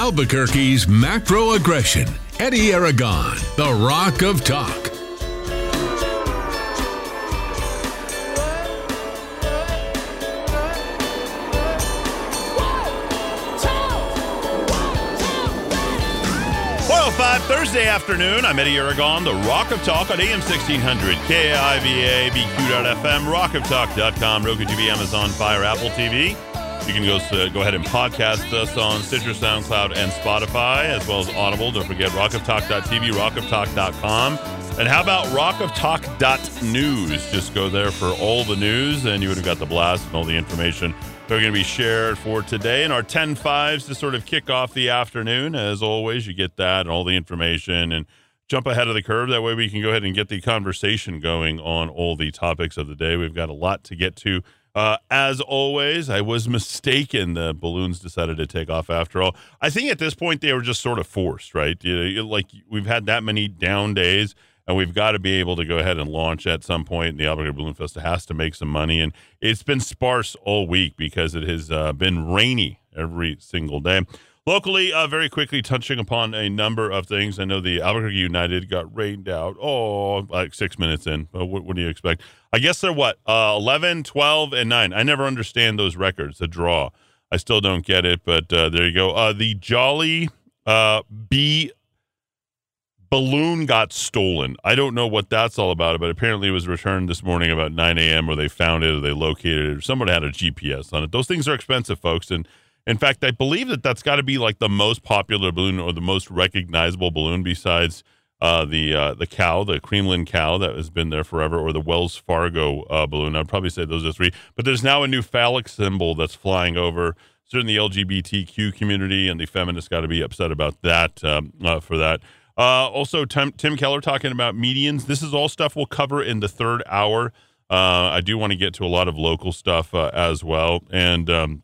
Albuquerque's macro aggression. Eddie Aragon, the Rock of Talk. Oh five Thursday afternoon. I'm Eddie Aragon, the Rock of Talk on AM 1600, KIVA, BQ.FM, rockoftalk.com, Roku TV, Amazon Fire, Apple TV. You can go uh, go ahead and podcast us on Stitcher, SoundCloud, and Spotify, as well as Audible. Don't forget rockoftalk.tv, rockoftalk.com. And how about rockoftalk.news? Just go there for all the news, and you would have got the blast and all the information that are going to be shared for today. And our 10 fives to sort of kick off the afternoon. As always, you get that and all the information and jump ahead of the curve. That way, we can go ahead and get the conversation going on all the topics of the day. We've got a lot to get to uh, as always, I was mistaken. The balloons decided to take off after all. I think at this point they were just sort of forced, right? You know, like we've had that many down days, and we've got to be able to go ahead and launch at some point. The Albuquerque Balloon Fiesta has to make some money, and it's been sparse all week because it has uh, been rainy every single day. Locally, uh, very quickly touching upon a number of things. I know the Albuquerque United got rained out. Oh, like six minutes in. What, what, do you expect? I guess they're what? Uh, 11, 12, and 9. I never understand those records, the draw. I still don't get it, but uh, there you go. Uh, the Jolly uh, B balloon got stolen. I don't know what that's all about, but apparently it was returned this morning about 9 a.m. or they found it or they located it or someone had a GPS on it. Those things are expensive, folks. And in fact, I believe that that's got to be like the most popular balloon or the most recognizable balloon besides uh, the uh, the cow, the Creamland cow that has been there forever, or the Wells Fargo uh, balloon. I'd probably say those are three. But there's now a new phallic symbol that's flying over. Certainly, the LGBTQ community and the feminists got to be upset about that um, uh, for that. Uh, also, Tim, Tim, Keller talking about medians. This is all stuff we'll cover in the third hour. Uh, I do want to get to a lot of local stuff as well, and um,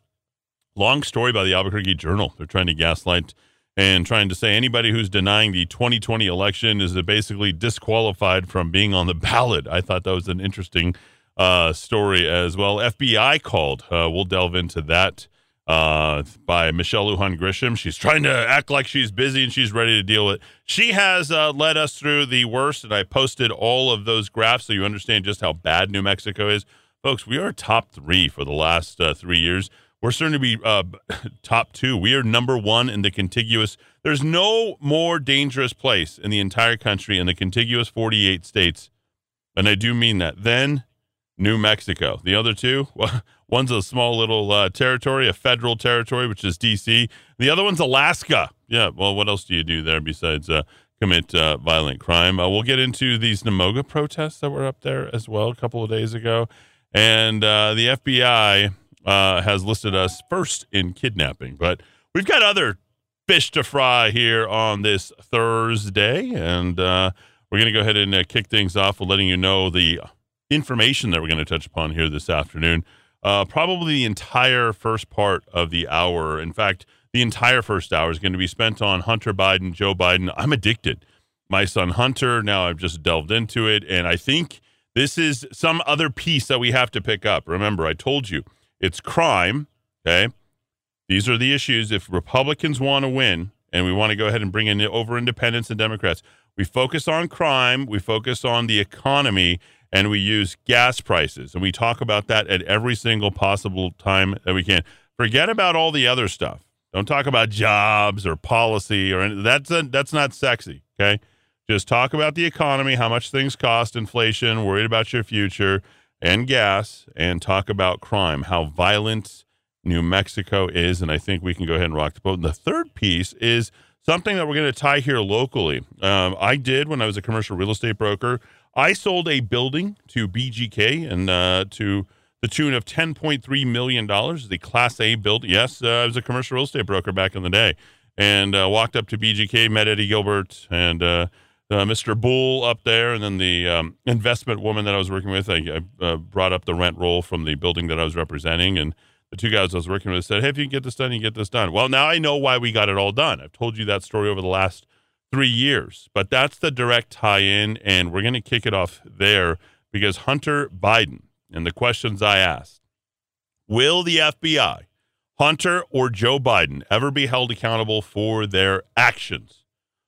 long story by the Albuquerque Journal. They're trying to gaslight and trying to say anybody who's denying the 2020 election is basically disqualified from being on the ballot. I thought that was an interesting uh, story as well. FBI called. Uh, we'll delve into that uh, by Michelle Lujan Grisham. She's trying to act like she's busy and she's ready to deal with it. She has uh, led us through the worst, and I posted all of those graphs so you understand just how bad New Mexico is. Folks, we are top three for the last uh, three years. We're starting to be uh, top two. We are number one in the contiguous. There's no more dangerous place in the entire country in the contiguous 48 states, and I do mean that. Then New Mexico. The other two, well, one's a small little uh, territory, a federal territory, which is D.C. The other one's Alaska. Yeah. Well, what else do you do there besides uh, commit uh, violent crime? Uh, we'll get into these NMOGA protests that were up there as well a couple of days ago, and uh, the FBI uh, has listed us first in kidnapping. But we've got other fish to fry here on this Thursday, and uh, we're going to go ahead and uh, kick things off with letting you know the information that we're going to touch upon here this afternoon. Uh, probably the entire first part of the hour. In fact, the entire first hour is going to be spent on Hunter Biden, Joe Biden. I'm addicted. My son Hunter, now I've just delved into it, and I think this is some other piece that we have to pick up. Remember, I told you it's crime. Okay. These are the issues. If Republicans want to win and we want to go ahead and bring in over independents and Democrats, we focus on crime, we focus on the economy, and we use gas prices. And we talk about that at every single possible time that we can. Forget about all the other stuff. Don't talk about jobs or policy or anything. That's, a, that's not sexy. Okay. Just talk about the economy, how much things cost, inflation, worried about your future and gas and talk about crime, how violent New Mexico is. And I think we can go ahead and rock the boat. And the third piece is something that we're going to tie here locally. Um, I did when I was a commercial real estate broker. I sold a building to BGK and uh, to the tune of $10.3 million. The Class A building. Yes, uh, I was a commercial real estate broker back in the day and uh, walked up to BGK, met Eddie Gilbert, and uh, Mr. Bull up there, and then the um, investment woman that I was working with. I, I uh, brought up the rent roll from the building that I was representing, and the two guys I was working with said, "Hey, if you can get this done, you get this done." Well, now I know why we got it all done. I've told you that story over the last three years, but that's the direct tie-in, and we're going to kick it off there because Hunter Biden and the questions I asked: Will the FBI Hunter or Joe Biden ever be held accountable for their actions?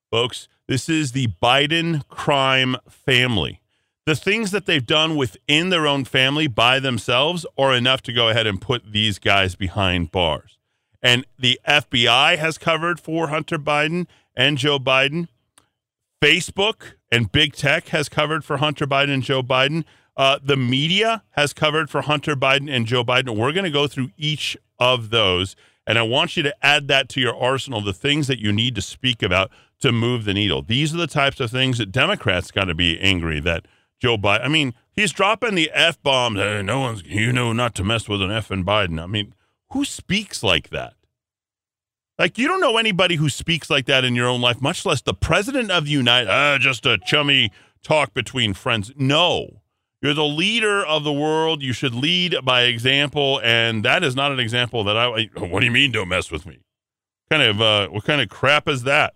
Folks, this is the Biden crime family. The things that they've done within their own family by themselves are enough to go ahead and put these guys behind bars. And the FBI has covered for Hunter Biden and Joe Biden. Facebook and big tech has covered for Hunter Biden and Joe Biden. Uh, the media has covered for Hunter Biden and Joe Biden. We're going to go through each of those. And I want you to add that to your arsenal, the things that you need to speak about to move the needle. These are the types of things that Democrats got to be angry that Joe Biden. I mean, he's dropping the f bombs. Hey, no one's, you know, not to mess with an f in Biden. I mean, who speaks like that? Like you don't know anybody who speaks like that in your own life, much less the president of the United. Uh, just a chummy talk between friends. No, you're the leader of the world. You should lead by example, and that is not an example that I. What do you mean? Don't mess with me. Kind of uh, what kind of crap is that?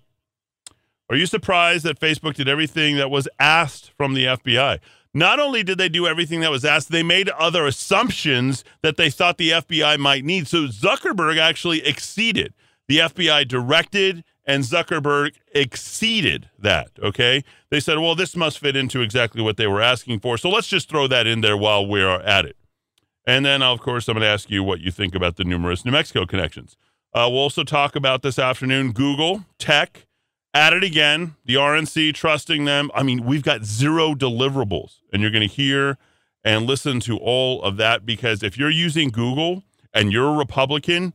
Are you surprised that Facebook did everything that was asked from the FBI? Not only did they do everything that was asked, they made other assumptions that they thought the FBI might need. So Zuckerberg actually exceeded. The FBI directed and Zuckerberg exceeded that. Okay. They said, well, this must fit into exactly what they were asking for. So let's just throw that in there while we are at it. And then, of course, I'm going to ask you what you think about the numerous New Mexico connections. Uh, we'll also talk about this afternoon Google, tech, at it again, the RNC trusting them. I mean, we've got zero deliverables, and you're going to hear and listen to all of that because if you're using Google and you're a Republican,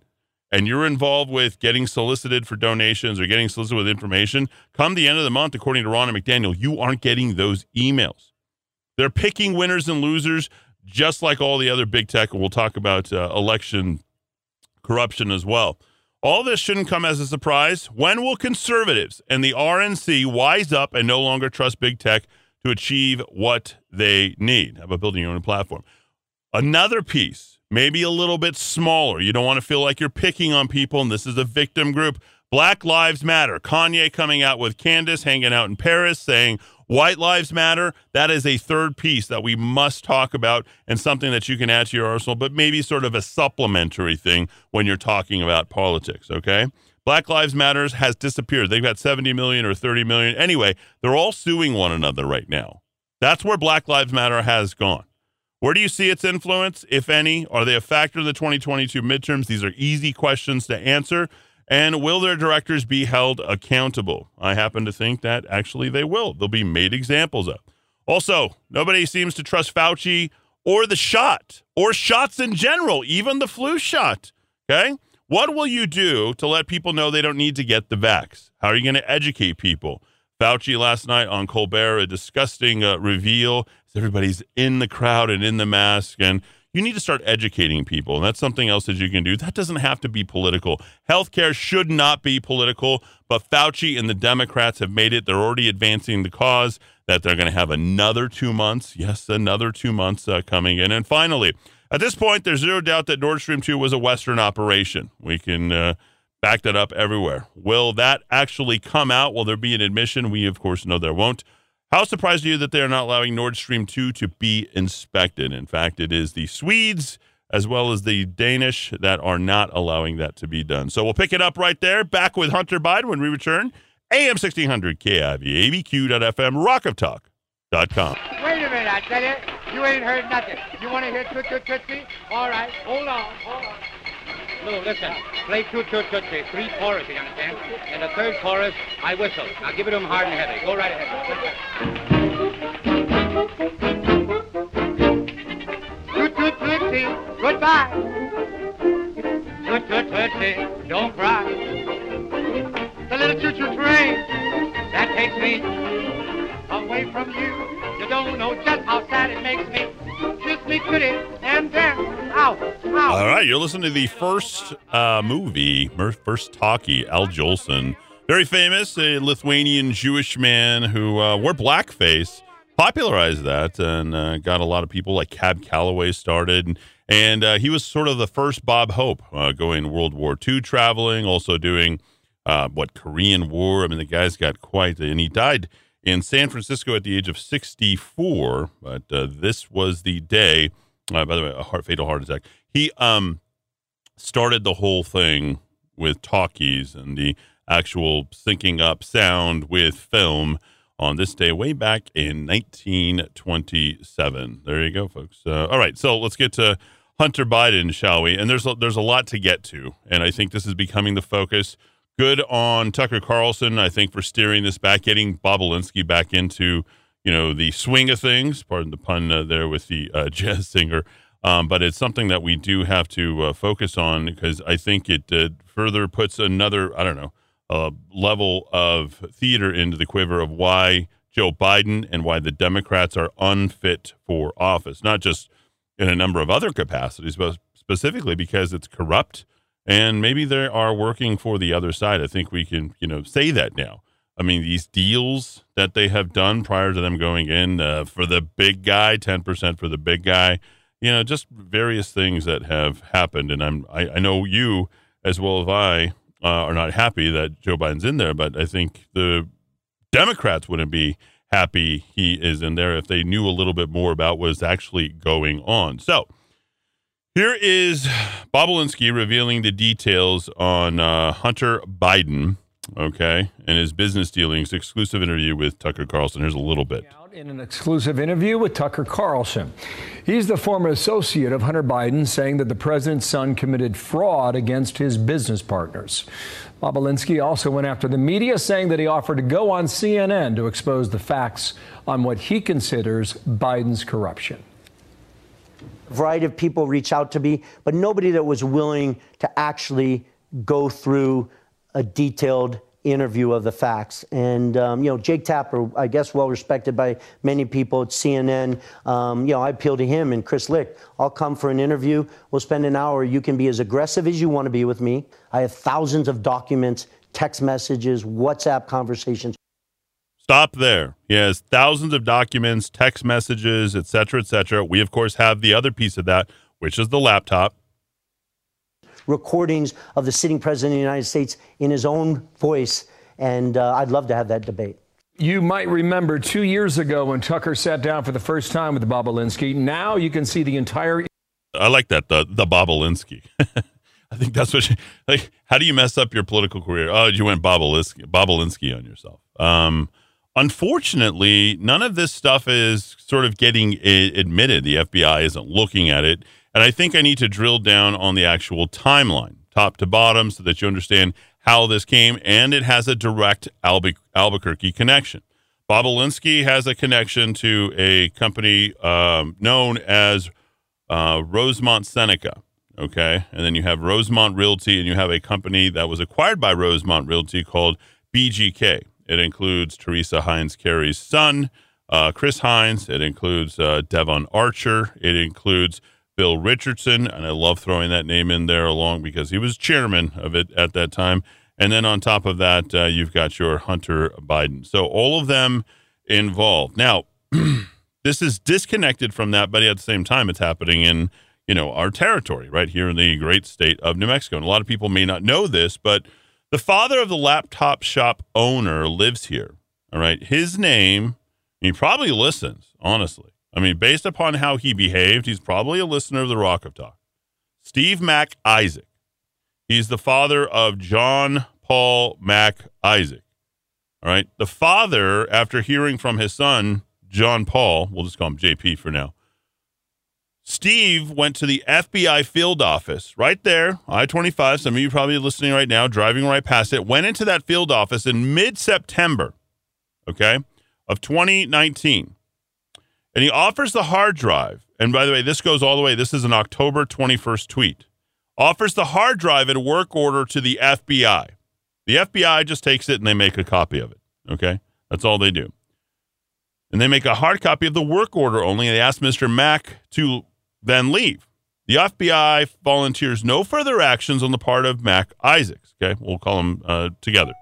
and you're involved with getting solicited for donations or getting solicited with information, come the end of the month, according to Ronna McDaniel, you aren't getting those emails. They're picking winners and losers just like all the other big tech. And we'll talk about uh, election corruption as well. All this shouldn't come as a surprise. When will conservatives and the RNC wise up and no longer trust big tech to achieve what they need? How about building your own platform? Another piece maybe a little bit smaller. You don't want to feel like you're picking on people, and this is a victim group. Black Lives Matter. Kanye coming out with Candace hanging out in Paris saying White Lives Matter. That is a third piece that we must talk about and something that you can add to your arsenal, but maybe sort of a supplementary thing when you're talking about politics, okay? Black Lives Matters has disappeared. They've got 70 million or 30 million. Anyway, they're all suing one another right now. That's where Black Lives Matter has gone. Where do you see its influence, if any? Are they a factor in the 2022 midterms? These are easy questions to answer. And will their directors be held accountable? I happen to think that actually they will. They'll be made examples of. Also, nobody seems to trust Fauci or the shot or shots in general, even the flu shot. Okay. What will you do to let people know they don't need to get the vax? How are you going to educate people? Fauci last night on Colbert, a disgusting uh, reveal everybody's in the crowd and in the mask and you need to start educating people and that's something else that you can do. That doesn't have to be political. Healthcare should not be political but fauci and the democrats have made it. They're already advancing the cause that they're going to have another two months yes another two months uh, coming in. And finally at this point there's zero doubt that nord stream 2 was a western operation. We can uh, back that up everywhere. Will that actually come out? Will there be an admission? We of course know there won't how surprised are you that they are not allowing Nord Stream 2 to be inspected? In fact, it is the Swedes as well as the Danish that are not allowing that to be done. So we'll pick it up right there. Back with Hunter Biden when we return. AM 1600 KIV, ABQ.FM, rockoftalk.com. Wait a minute, I tell you. You ain't heard nothing. You want to hear Toot Toot Tootsie? All right, hold on, hold on. Lou, listen. Play Tootsie. Three choruses, you understand? And the third chorus, I whistle. Now give it to him hard and heavy. Go right ahead. Toot goodbye. Toot Toot Tootsie, don't cry. The little choo-choo train that takes me away from you. You don't know just how sad it makes me. Out, out. All right, you're listening to the first uh, movie, first talkie, Al Jolson. Very famous, a Lithuanian Jewish man who uh, wore blackface, popularized that, and uh, got a lot of people like Cab Calloway started. And uh, he was sort of the first Bob Hope uh, going World War II traveling, also doing uh, what Korean War. I mean, the guy's got quite, and he died in San Francisco at the age of 64. But uh, this was the day, uh, by the way, a heart, fatal heart attack. He, um, started the whole thing with talkies and the actual syncing up sound with film on this day way back in 1927. There you go, folks. Uh, all right, so let's get to Hunter Biden, shall we? And there's a, there's a lot to get to, and I think this is becoming the focus. Good on Tucker Carlson, I think, for steering this back, getting Bobulinski back into you know the swing of things. Pardon the pun uh, there with the uh, jazz singer. Um, but it's something that we do have to uh, focus on because I think it uh, further puts another, I don't know, uh, level of theater into the quiver of why Joe Biden and why the Democrats are unfit for office, not just in a number of other capacities, but specifically because it's corrupt and maybe they are working for the other side. I think we can, you know, say that now. I mean, these deals that they have done prior to them going in uh, for the big guy, ten percent for the big guy, you know, just various things that have happened. And I'm, I, I know you as well as I uh, are not happy that Joe Biden's in there, but I think the Democrats wouldn't be happy he is in there if they knew a little bit more about what's actually going on. So here is Bobulinski revealing the details on uh, Hunter Biden, okay, and his business dealings. Exclusive interview with Tucker Carlson. Here's a little bit in an exclusive interview with Tucker Carlson. He's the former associate of Hunter Biden, saying that the president's son committed fraud against his business partners. Bobulinski also went after the media, saying that he offered to go on CNN to expose the facts on what he considers Biden's corruption. Variety of people reach out to me, but nobody that was willing to actually go through a detailed interview of the facts. And, um, you know, Jake Tapper, I guess well respected by many people at CNN. Um, you know, I appeal to him and Chris Licht. I'll come for an interview. We'll spend an hour. You can be as aggressive as you want to be with me. I have thousands of documents, text messages, WhatsApp conversations. Stop there. He has thousands of documents, text messages, et cetera, et cetera. We, of course, have the other piece of that, which is the laptop recordings of the sitting president of the United States in his own voice. And uh, I'd love to have that debate. You might remember two years ago when Tucker sat down for the first time with Bobulinski. Now you can see the entire. I like that the the Bobulinski. I think that's what. You, like, how do you mess up your political career? Oh, you went Bobulinski, Bob Alinsky on yourself. Um, unfortunately, none of this stuff is sort of getting admitted. The FBI isn't looking at it. And I think I need to drill down on the actual timeline, top to bottom, so that you understand how this came. And it has a direct Albu- Albuquerque connection. Bobulinski has a connection to a company um, known as uh, Rosemont Seneca. Okay. And then you have Rosemont Realty, and you have a company that was acquired by Rosemont Realty called BGK. It includes Teresa Heinz Kerry's son, uh, Chris Heinz. It includes uh, Devon Archer. It includes Bill Richardson, and I love throwing that name in there along because he was chairman of it at that time. And then on top of that, uh, you've got your Hunter Biden. So all of them involved. Now, this is disconnected from that, but at the same time, it's happening in you know our territory right here in the great state of New Mexico. And a lot of people may not know this, but the father of the laptop shop owner lives here. All right, his name. He probably listens, honestly. I mean, based upon how he behaved, he's probably a listener of the Rock of Talk. Steve Mac Isaac. He's the father of John Paul Mac Isaac. All right. The father, after hearing from his son, John Paul, we'll just call him JP for now. Steve went to the FBI field office right there, I 25. Some of you probably listening right now, driving right past it. Went into that field office in mid September, okay, of 2019 and he offers the hard drive. And by the way, this goes all the way. This is an October 21st tweet. Offers the hard drive in work order to the FBI. The FBI just takes it and they make a copy of it. Okay? That's all they do. And they make a hard copy of the work order only. And they ask Mr. Mack to then leave. The FBI volunteers no further actions on the part of Mac Isaacs. Okay? We'll call them uh, together.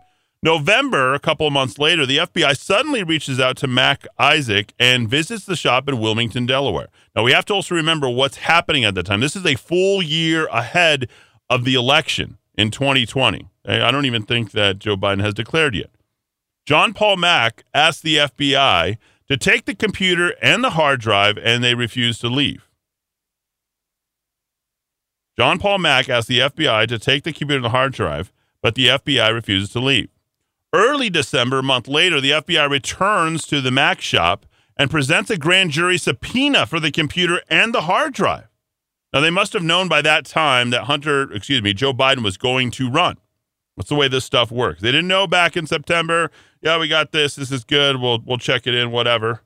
November, a couple of months later, the FBI suddenly reaches out to Mac Isaac and visits the shop in Wilmington, Delaware. Now, we have to also remember what's happening at that time. This is a full year ahead of the election in 2020. I don't even think that Joe Biden has declared yet. John Paul Mack asked the FBI to take the computer and the hard drive, and they refused to leave. John Paul Mack asked the FBI to take the computer and the hard drive, but the FBI refuses to leave. Early December, a month later, the FBI returns to the Mac shop and presents a grand jury subpoena for the computer and the hard drive. Now, they must have known by that time that Hunter, excuse me, Joe Biden was going to run. That's the way this stuff works. They didn't know back in September, yeah, we got this. This is good. We'll, we'll check it in, whatever.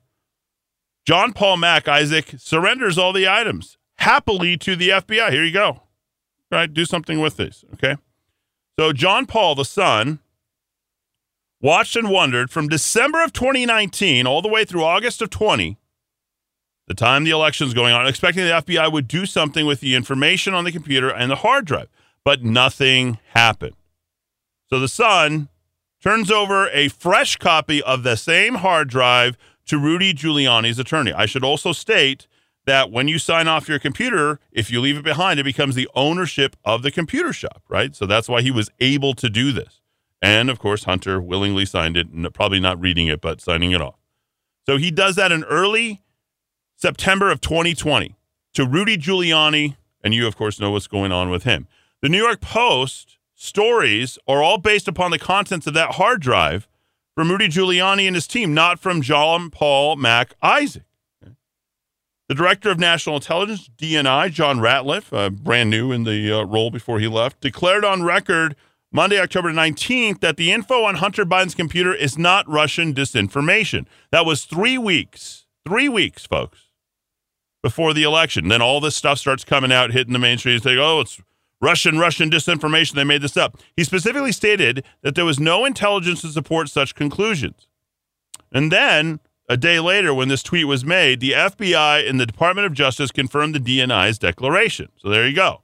John Paul Mack, Isaac, surrenders all the items happily to the FBI. Here you go. Right, do something with this, okay? So, John Paul, the son, watched and wondered from December of 2019 all the way through August of 20, the time the election's going on, expecting the FBI would do something with the information on the computer and the hard drive, but nothing happened. So the son turns over a fresh copy of the same hard drive to Rudy Giuliani's attorney. I should also state that when you sign off your computer, if you leave it behind, it becomes the ownership of the computer shop, right? So that's why he was able to do this. And of course, Hunter willingly signed it, probably not reading it, but signing it off. So he does that in early September of 2020 to Rudy Giuliani. And you, of course, know what's going on with him. The New York Post stories are all based upon the contents of that hard drive from Rudy Giuliani and his team, not from John Paul Mac Isaac. The director of national intelligence, DNI, John Ratcliffe, uh, brand new in the uh, role before he left, declared on record Monday, October 19th, that the info on Hunter Biden's computer is not Russian disinformation. That was three weeks, three weeks, folks, before the election. Then all this stuff starts coming out, hitting the mainstream. They go, oh, it's Russian, Russian disinformation. They made this up. He specifically stated that there was no intelligence to support such conclusions. And then a day later, when this tweet was made, the FBI and the Department of Justice confirmed the DNI's declaration. So there you go.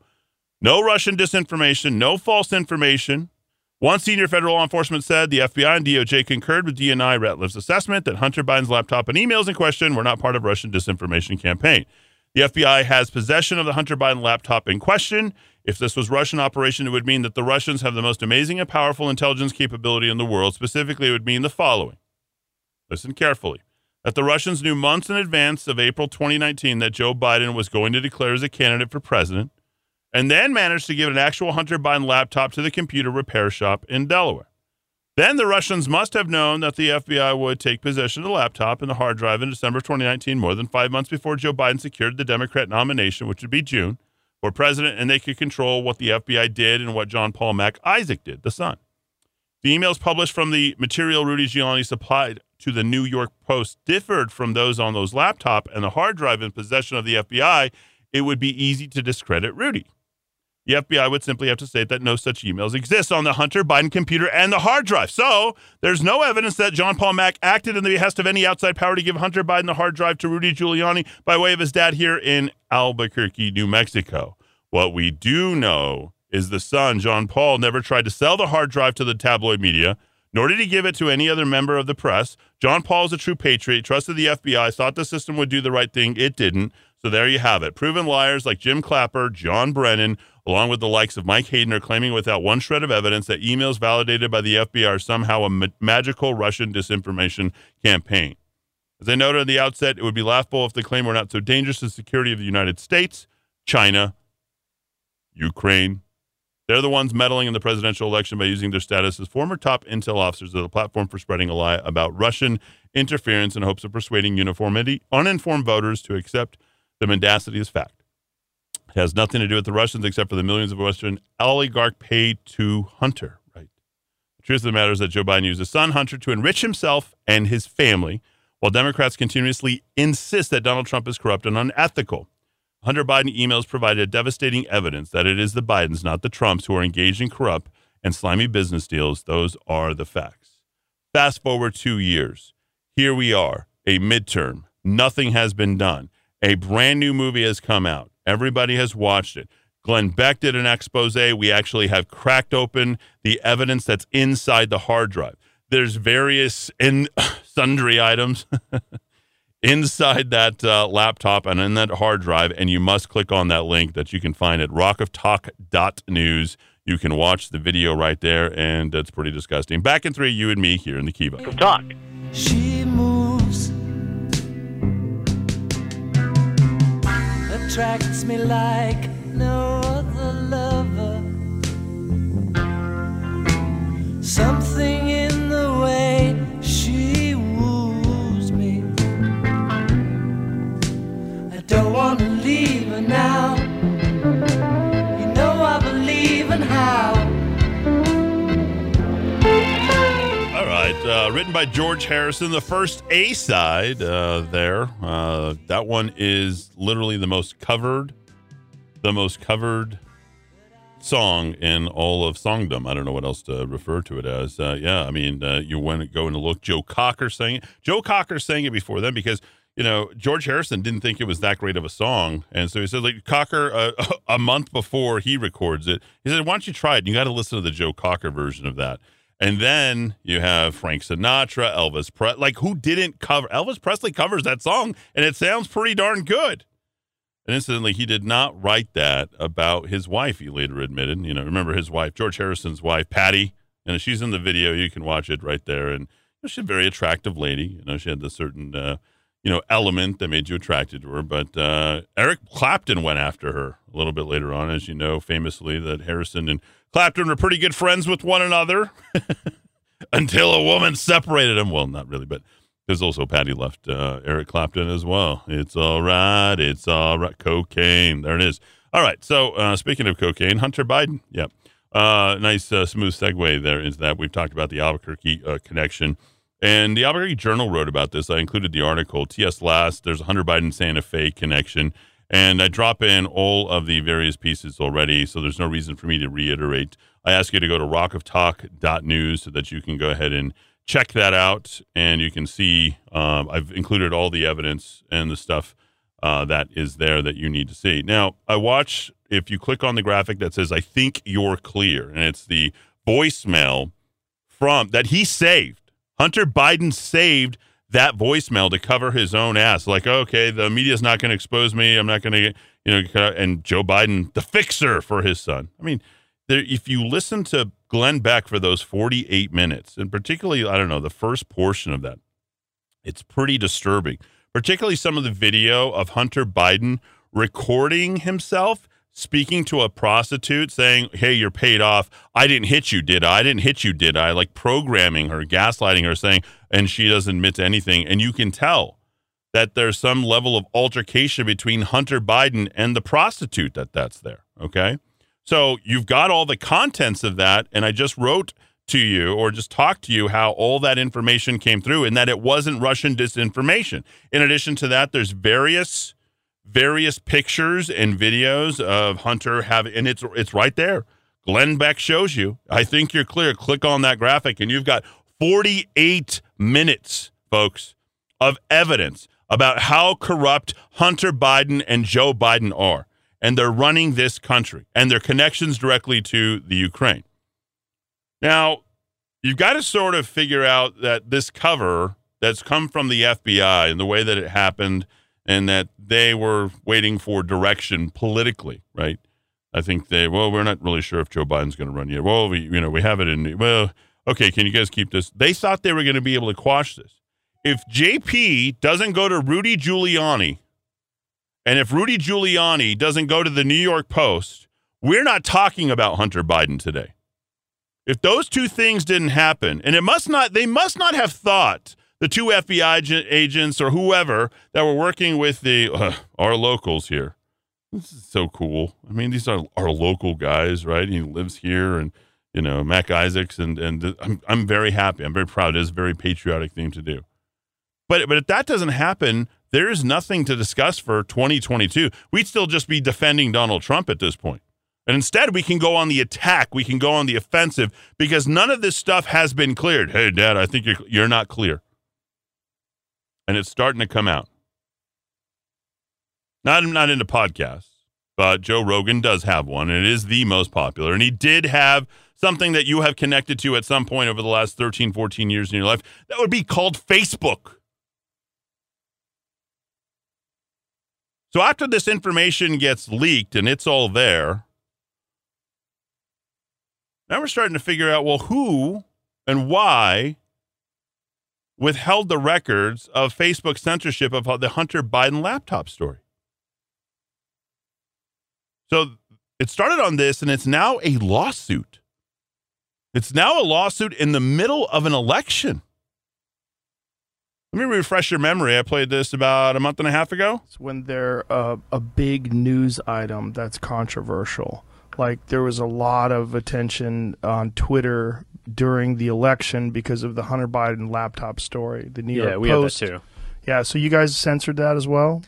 No Russian disinformation, no false information. One senior federal law enforcement said the FBI and DOJ concurred with DNI Ratcliffe's assessment that Hunter Biden's laptop and emails in question were not part of Russian disinformation campaign. The FBI has possession of the Hunter Biden laptop in question. If this was Russian operation, it would mean that the Russians have the most amazing and powerful intelligence capability in the world. Specifically, it would mean the following. Listen carefully. That the Russians knew months in advance of April 2019 that Joe Biden was going to declare as a candidate for president and then managed to give an actual Hunter Biden laptop to the computer repair shop in Delaware. Then the Russians must have known that the FBI would take possession of the laptop and the hard drive in December 2019, more than five months before Joe Biden secured the Democrat nomination, which would be June, for president, and they could control what the FBI did and what John Paul Mac Isaac did, the son. The emails published from the material Rudy Giuliani supplied to the New York Post differed from those on those laptop and the hard drive in possession of the FBI. It would be easy to discredit Rudy. The FBI would simply have to state that no such emails exist on the Hunter Biden computer and the hard drive. So there's no evidence that John Paul Mack acted in the behest of any outside power to give Hunter Biden the hard drive to Rudy Giuliani by way of his dad here in Albuquerque, New Mexico. What we do know is the son, John Paul, never tried to sell the hard drive to the tabloid media, nor did he give it to any other member of the press. John Paul is a true patriot, trusted the FBI, thought the system would do the right thing. It didn't. So there you have it. Proven liars like Jim Clapper, John Brennan, along with the likes of Mike Hayden, are claiming without one shred of evidence that emails validated by the FBI are somehow a ma- magical Russian disinformation campaign. As I noted at the outset, it would be laughable if the claim were not so dangerous to the security of the United States, China, Ukraine. They're the ones meddling in the presidential election by using their status as former top intel officers as a platform for spreading a lie about Russian interference in hopes of persuading uniformity, uninformed voters to accept the mendacity as fact. It has nothing to do with the Russians except for the millions of Western oligarch paid to Hunter. Right. The truth of the matter is that Joe Biden used his son Hunter to enrich himself and his family, while Democrats continuously insist that Donald Trump is corrupt and unethical. Hunter Biden emails provided devastating evidence that it is the Bidens, not the Trumps, who are engaged in corrupt and slimy business deals. Those are the facts. Fast forward two years. Here we are, a midterm. Nothing has been done. A brand new movie has come out. Everybody has watched it. Glenn Beck did an expose. We actually have cracked open the evidence that's inside the hard drive. There's various and sundry items inside that uh, laptop and in that hard drive. And you must click on that link that you can find at rockoftalk.news. You can watch the video right there, and it's pretty disgusting. Back in three, you and me here in the Kiva. Talk. She moves, attracts me like no other lover. Something in the way now. You know I believe in how. All right, uh, written by George Harrison, the first A side uh, there. Uh, that one is literally the most covered, the most covered song in all of songdom. I don't know what else to refer to it as. Uh, yeah, I mean, uh, you went going to look. Joe Cocker sang it. Joe Cocker sang it before then because you know George Harrison didn't think it was that great of a song, and so he said like Cocker uh, a month before he records it, he said, "Why don't you try it? You got to listen to the Joe Cocker version of that." And then you have Frank Sinatra, Elvis Presley. Like, who didn't cover? Elvis Presley covers that song, and it sounds pretty darn good. And incidentally, he did not write that about his wife, he later admitted. You know, remember his wife, George Harrison's wife, Patty. And she's in the video. You can watch it right there. And you know, she's a very attractive lady. You know, she had this certain, uh, you know, element that made you attracted to her. But uh, Eric Clapton went after her a little bit later on, as you know, famously, that Harrison and Clapton were pretty good friends with one another until a woman separated them. Well, not really, but there's also Patty left uh, Eric Clapton as well. It's all right. It's all right. Cocaine. There it is. All right. So uh, speaking of cocaine, Hunter Biden. Yep. Uh, nice uh, smooth segue there into that. We've talked about the Albuquerque uh, connection. And the Albuquerque Journal wrote about this. I included the article. TS Last, there's a Hunter Biden Santa Fe connection. And I drop in all of the various pieces already, so there's no reason for me to reiterate. I ask you to go to rockoftalk.news so that you can go ahead and check that out, and you can see um, I've included all the evidence and the stuff uh, that is there that you need to see. Now, I watch if you click on the graphic that says "I think you're clear," and it's the voicemail from that he saved. Hunter Biden saved that voicemail to cover his own ass. Like, okay, the media's not going to expose me. I'm not going to, you know, and Joe Biden, the fixer for his son. I mean, there, if you listen to Glenn Beck for those 48 minutes, and particularly, I don't know, the first portion of that, it's pretty disturbing. Particularly some of the video of Hunter Biden recording himself speaking to a prostitute saying, Hey, you're paid off. I didn't hit you, did I? I didn't hit you, did I? Like programming her, gaslighting her, saying, and she doesn't admit to anything. And you can tell that there's some level of altercation between Hunter Biden and the prostitute that that's there. Okay. So you've got all the contents of that. And I just wrote to you or just talked to you how all that information came through and that it wasn't Russian disinformation. In addition to that, there's various various pictures and videos of Hunter have and it's it's right there. Glenn Beck shows you. I think you're clear. Click on that graphic and you've got 48 minutes, folks, of evidence about how corrupt Hunter Biden and Joe Biden are and they're running this country and their connections directly to the Ukraine. Now, you've got to sort of figure out that this cover that's come from the FBI and the way that it happened and that they were waiting for direction politically, right? I think they, well, we're not really sure if Joe Biden's going to run yet. Well, we, you know, we have it in, well, okay, can you guys keep this? They thought they were going to be able to quash this. If JP doesn't go to Rudy Giuliani and if Rudy Giuliani doesn't go to the New York Post, we're not talking about Hunter Biden today. If those two things didn't happen, and it must not, they must not have thought the two FBI agents or whoever that were working with the uh, our locals here. This is so cool. I mean, these are our local guys, right? He lives here, and you know, Mac Isaacs, and and I'm I'm very happy. I'm very proud. It is a very patriotic thing to do. But but if that doesn't happen, there is nothing to discuss for 2022. We'd still just be defending Donald Trump at this point. And instead, we can go on the attack. We can go on the offensive because none of this stuff has been cleared. Hey, Dad, I think you're, you're not clear. And it's starting to come out. Not, not into podcasts, but Joe Rogan does have one, and it is the most popular. And he did have something that you have connected to at some point over the last 13, 14 years in your life. That would be called Facebook. So after this information gets leaked and it's all there, now we're starting to figure out well, who and why withheld the records of Facebook censorship of the Hunter Biden laptop story. So it started on this, and it's now a lawsuit. It's now a lawsuit in the middle of an election. Let me refresh your memory. I played this about a month and a half ago. It's when they're uh, a big news item that's controversial. Like there was a lot of attention on Twitter during the election because of the Hunter Biden laptop story. The New York Yeah, we Post. have that too. Yeah, so you guys censored that as well.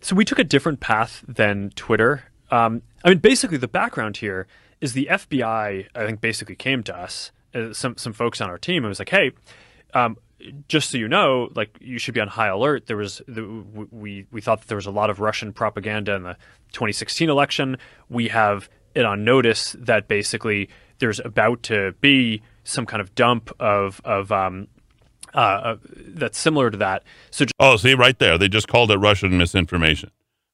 So we took a different path than Twitter. Um, I mean, basically, the background here is the FBI. I think basically came to us, uh, some some folks on our team, and was like, "Hey, um, just so you know, like you should be on high alert. There was the, we we thought that there was a lot of Russian propaganda in the 2016 election. We have it on notice that basically there's about to be some kind of dump of of um, uh, uh, that's similar to that. So Oh, see, right there. They just called it Russian misinformation.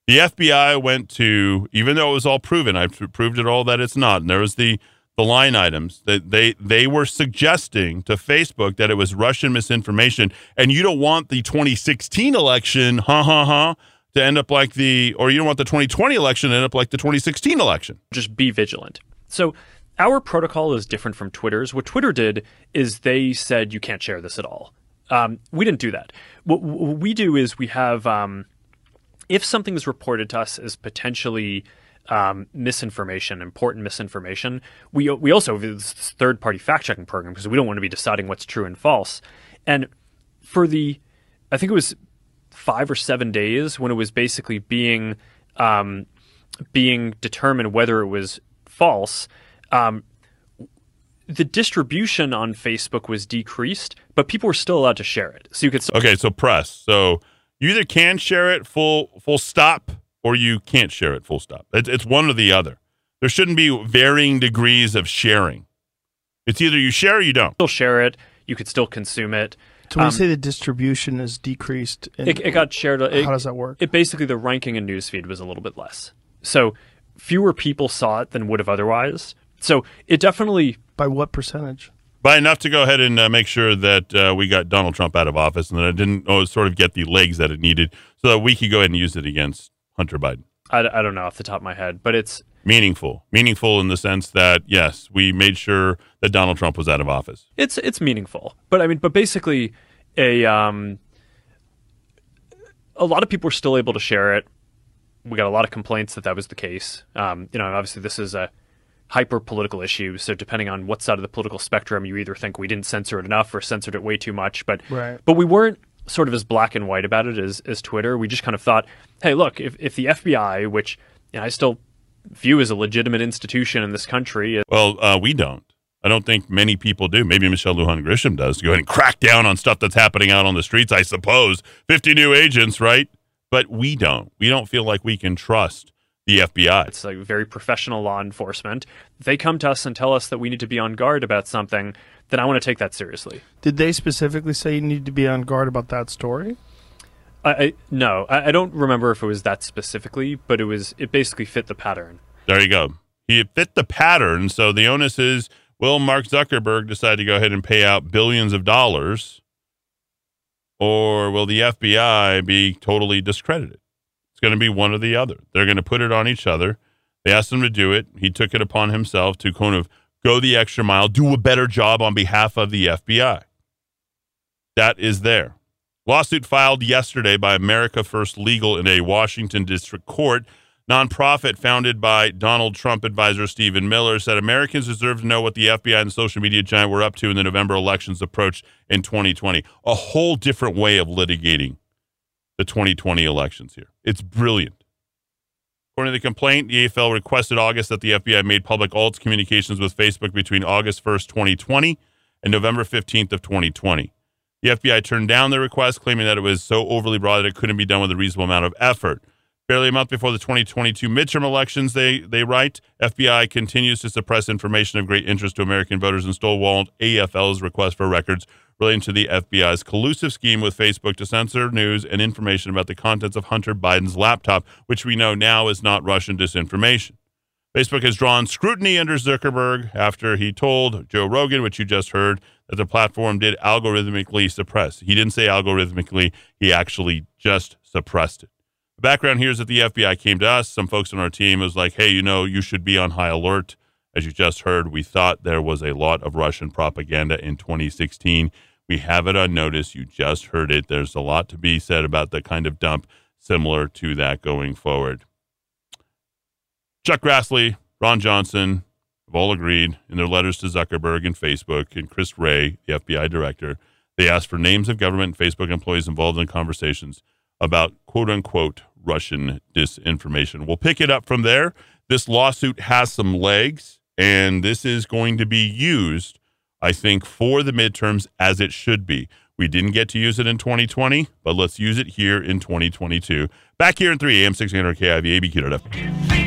The FBI went to, even though it was all proven, I've proved it all that it's not. And there was the, the line items that they, they were suggesting to Facebook that it was Russian misinformation. And you don't want the 2016 election, ha ha ha, to end up like the, or you don't want the 2020 election to end up like the 2016 election. just be vigilant. So our protocol is different from Twitter's. What Twitter did is they said you can't share this at all. Um, we didn't do that. What, what we do is we have um, if something is reported to us as potentially um, misinformation, important misinformation, we we also have this third party fact checking program because we don't want to be deciding what's true and false. And for the, I think it was five or seven days when it was basically being um, being determined whether it was false. Um, the distribution on Facebook was decreased, but people were still allowed to share it. So you could still Okay, so press. So you either can share it full full stop or you can't share it full stop. It's, it's one or the other. There shouldn't be varying degrees of sharing. It's either you share or you don't. still share it. You could still consume it. So when Um, you say the distribution is decreased, in, It, it got shared. It, how does that work? It basically the ranking in newsfeed was a little bit less. So fewer people saw it than would have otherwise. So it definitely By what percentage? By enough to go ahead and uh, make sure that uh, we got Donald Trump out of office and that it didn't oh, sort of get the legs that it needed so that we could go ahead and use it against Hunter Biden. I, I don't know off the top of my head, but it's Meaningful. Meaningful in the sense that, yes, we made sure that Donald Trump was out of office. it's it's meaningful. But I mean, but basically, a um, a lot of people were still able to share it. We got a lot of complaints that that was the case. Um, you know, obviously this is a hyper political issue. So depending on what side of the political spectrum, you either think we didn't censor it enough or censored it way too much. But Right. but we weren't sort of as black and white about it as as Twitter. We just kind of thought, hey, look, if if the FBI, which you know, I still view as a legitimate institution in this country, Well, uh, we don't. I don't think many people do. Maybe Michelle Lujan Grisham does to go ahead and crack down on stuff that's happening out on the streets, I suppose. 50 new agents, right? But we don't. We don't feel like we can trust the FBI. It's like very professional law enforcement. They come to us and tell us that we need to be on guard about something, then I want to take that seriously. Did they specifically say you need to be on guard about that story? I, I no, I, I don't remember if it was that specifically, but it was it basically fit the pattern. There you go. He fit the pattern. So the onus is will Mark Zuckerberg decide to go ahead and pay out billions of dollars, or will the FBI be totally discredited? Going to be one or the other. They're going to put it on each other. They asked him to do it. He took it upon himself to kind of go the extra mile, do a better job on behalf of the FBI. That is there. Lawsuit filed yesterday by America First Legal in a Washington district court. Nonprofit founded by Donald Trump advisor Stephen Miller said Americans deserve to know what the FBI and the social media giant were up to in the November elections approach in 2020. A whole different way of litigating the 2020 elections here. It's brilliant. According to the complaint, the AFL requested August that the FBI made public all its communications with Facebook between August 1st, 2020 and November 15th of 2020. The FBI turned down the request, claiming that it was so overly broad that it couldn't be done with a reasonable amount of effort. Barely a month before the 2022 midterm elections, they, they write, FBI continues to suppress information of great interest to American voters and stonewalled AFL's request for records relating to the FBI's collusive scheme with Facebook to censor news and information about the contents of Hunter Biden's laptop, which we know now is not Russian disinformation. Facebook has drawn scrutiny under Zuckerberg after he told Joe Rogan, which you just heard, that the platform did algorithmically suppress. He didn't say algorithmically, he actually just suppressed it. The background here is that the FBI came to us. Some folks on our team was like, hey, you know, you should be on high alert. As you just heard, we thought there was a lot of Russian propaganda in 2016. We have it on notice. You just heard it. There's a lot to be said about the kind of dump similar to that going forward. Chuck Grassley, Ron Johnson, have all agreed in their letters to Zuckerberg and Facebook and Chris Wray, the FBI director. They asked for names of government and Facebook employees involved in conversations about quote unquote Russian disinformation. We'll pick it up from there. This lawsuit has some legs, and this is going to be used, I think, for the midterms as it should be. We didn't get to use it in 2020, but let's use it here in 2022. Back here in 3 AM 600 KIV ABQ.FM.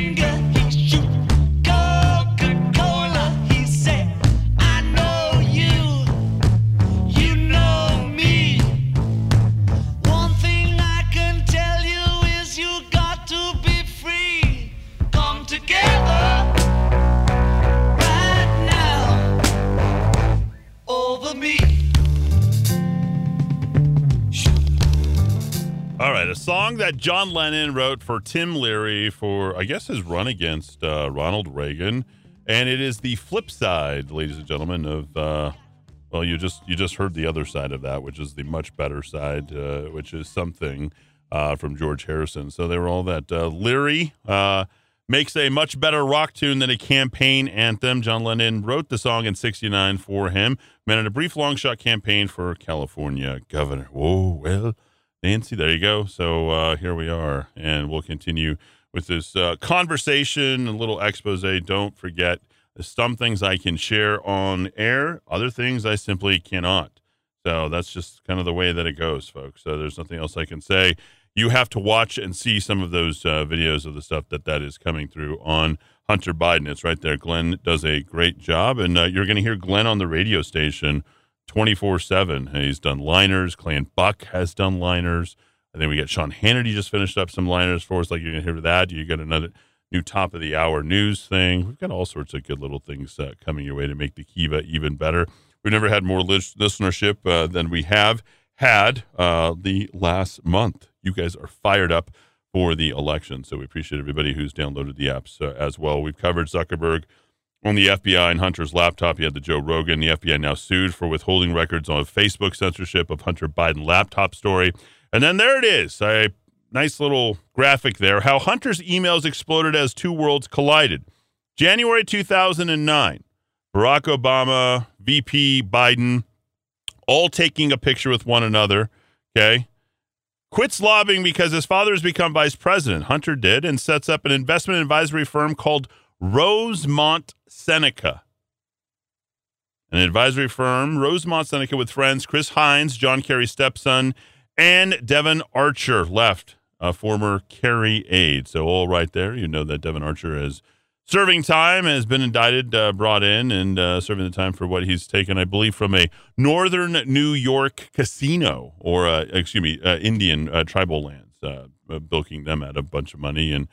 that John Lennon wrote for Tim Leary for, I guess, his run against uh, Ronald Reagan, and it is the flip side, ladies and gentlemen, of uh, well, you just you just heard the other side of that, which is the much better side, uh, which is something uh, from George Harrison. So they were all that uh, Leary uh, makes a much better rock tune than a campaign anthem. John Lennon wrote the song in '69 for him, in a brief long shot campaign for California governor. Whoa, well. Nancy, there you go. So uh, here we are, and we'll continue with this uh, conversation, a little expose. Don't forget, some things I can share on air, other things I simply cannot. So that's just kind of the way that it goes, folks. So there's nothing else I can say. You have to watch and see some of those uh, videos of the stuff that that is coming through on Hunter Biden. It's right there. Glenn does a great job, and uh, you're going to hear Glenn on the radio station 24 7. He's done liners. Clan Buck has done liners. I think we got Sean Hannity just finished up some liners for us. Like you're going to hear that. You got another new top of the hour news thing. We've got all sorts of good little things uh, coming your way to make the Kiva even better. We've never had more listenership uh, than we have had uh, the last month. You guys are fired up for the election. So we appreciate everybody who's downloaded the apps uh, as well. We've covered Zuckerberg on the FBI and Hunter's laptop. You had the Joe Rogan. The FBI now sued for withholding records on Facebook censorship of Hunter Biden laptop story. And then there it is. A nice little graphic there. How Hunter's emails exploded as two worlds collided. January 2009. Barack Obama, VP Biden, all taking a picture with one another. Okay. Quits lobbying because his father has become vice president. Hunter did and sets up an investment advisory firm called Rosemont Seneca, an advisory firm, Rosemont Seneca, with friends Chris Heinz, John Kerry's stepson, and Devon Archer left, a former Kerry aide. So, all right there, you know that Devon Archer is serving time, has been indicted, uh, brought in, and uh, serving the time for what he's taken, I believe, from a northern New York casino or, uh, excuse me, uh, Indian uh, tribal lands, uh, bilking them at a bunch of money and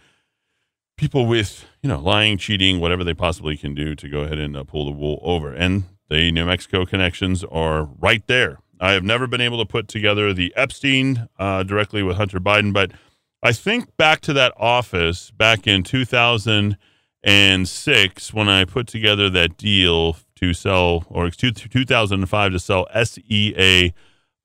people with you know lying, cheating, whatever they possibly can do to go ahead and uh, pull the wool over. And the New Mexico connections are right there. I have never been able to put together the Epstein uh, directly with Hunter Biden, but I think back to that office back in 2006 when I put together that deal to sell, or 2005 to sell SEA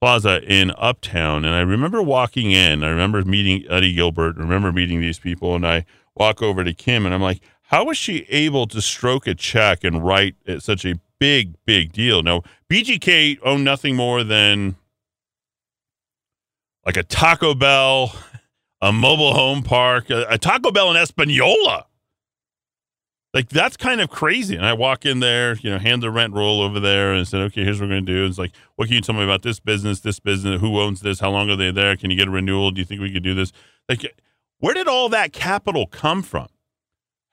Plaza in Uptown. And I remember walking in, I remember meeting Eddie Gilbert, I remember meeting these people, and I walk over to Kim and I'm like, how was she able to stroke a check and write uh, such a big, big deal? Now, BGK owned nothing more than like a Taco Bell, a mobile home park, a, a Taco Bell in Espanola. Like that's kind of crazy. And I walk in there, you know, hand the rent roll over there and said, okay, here's what we're going to do. It's like, what can you tell me about this business, this business? Who owns this? How long are they there? Can you get a renewal? Do you think we could do this? Like, where did all that capital come from?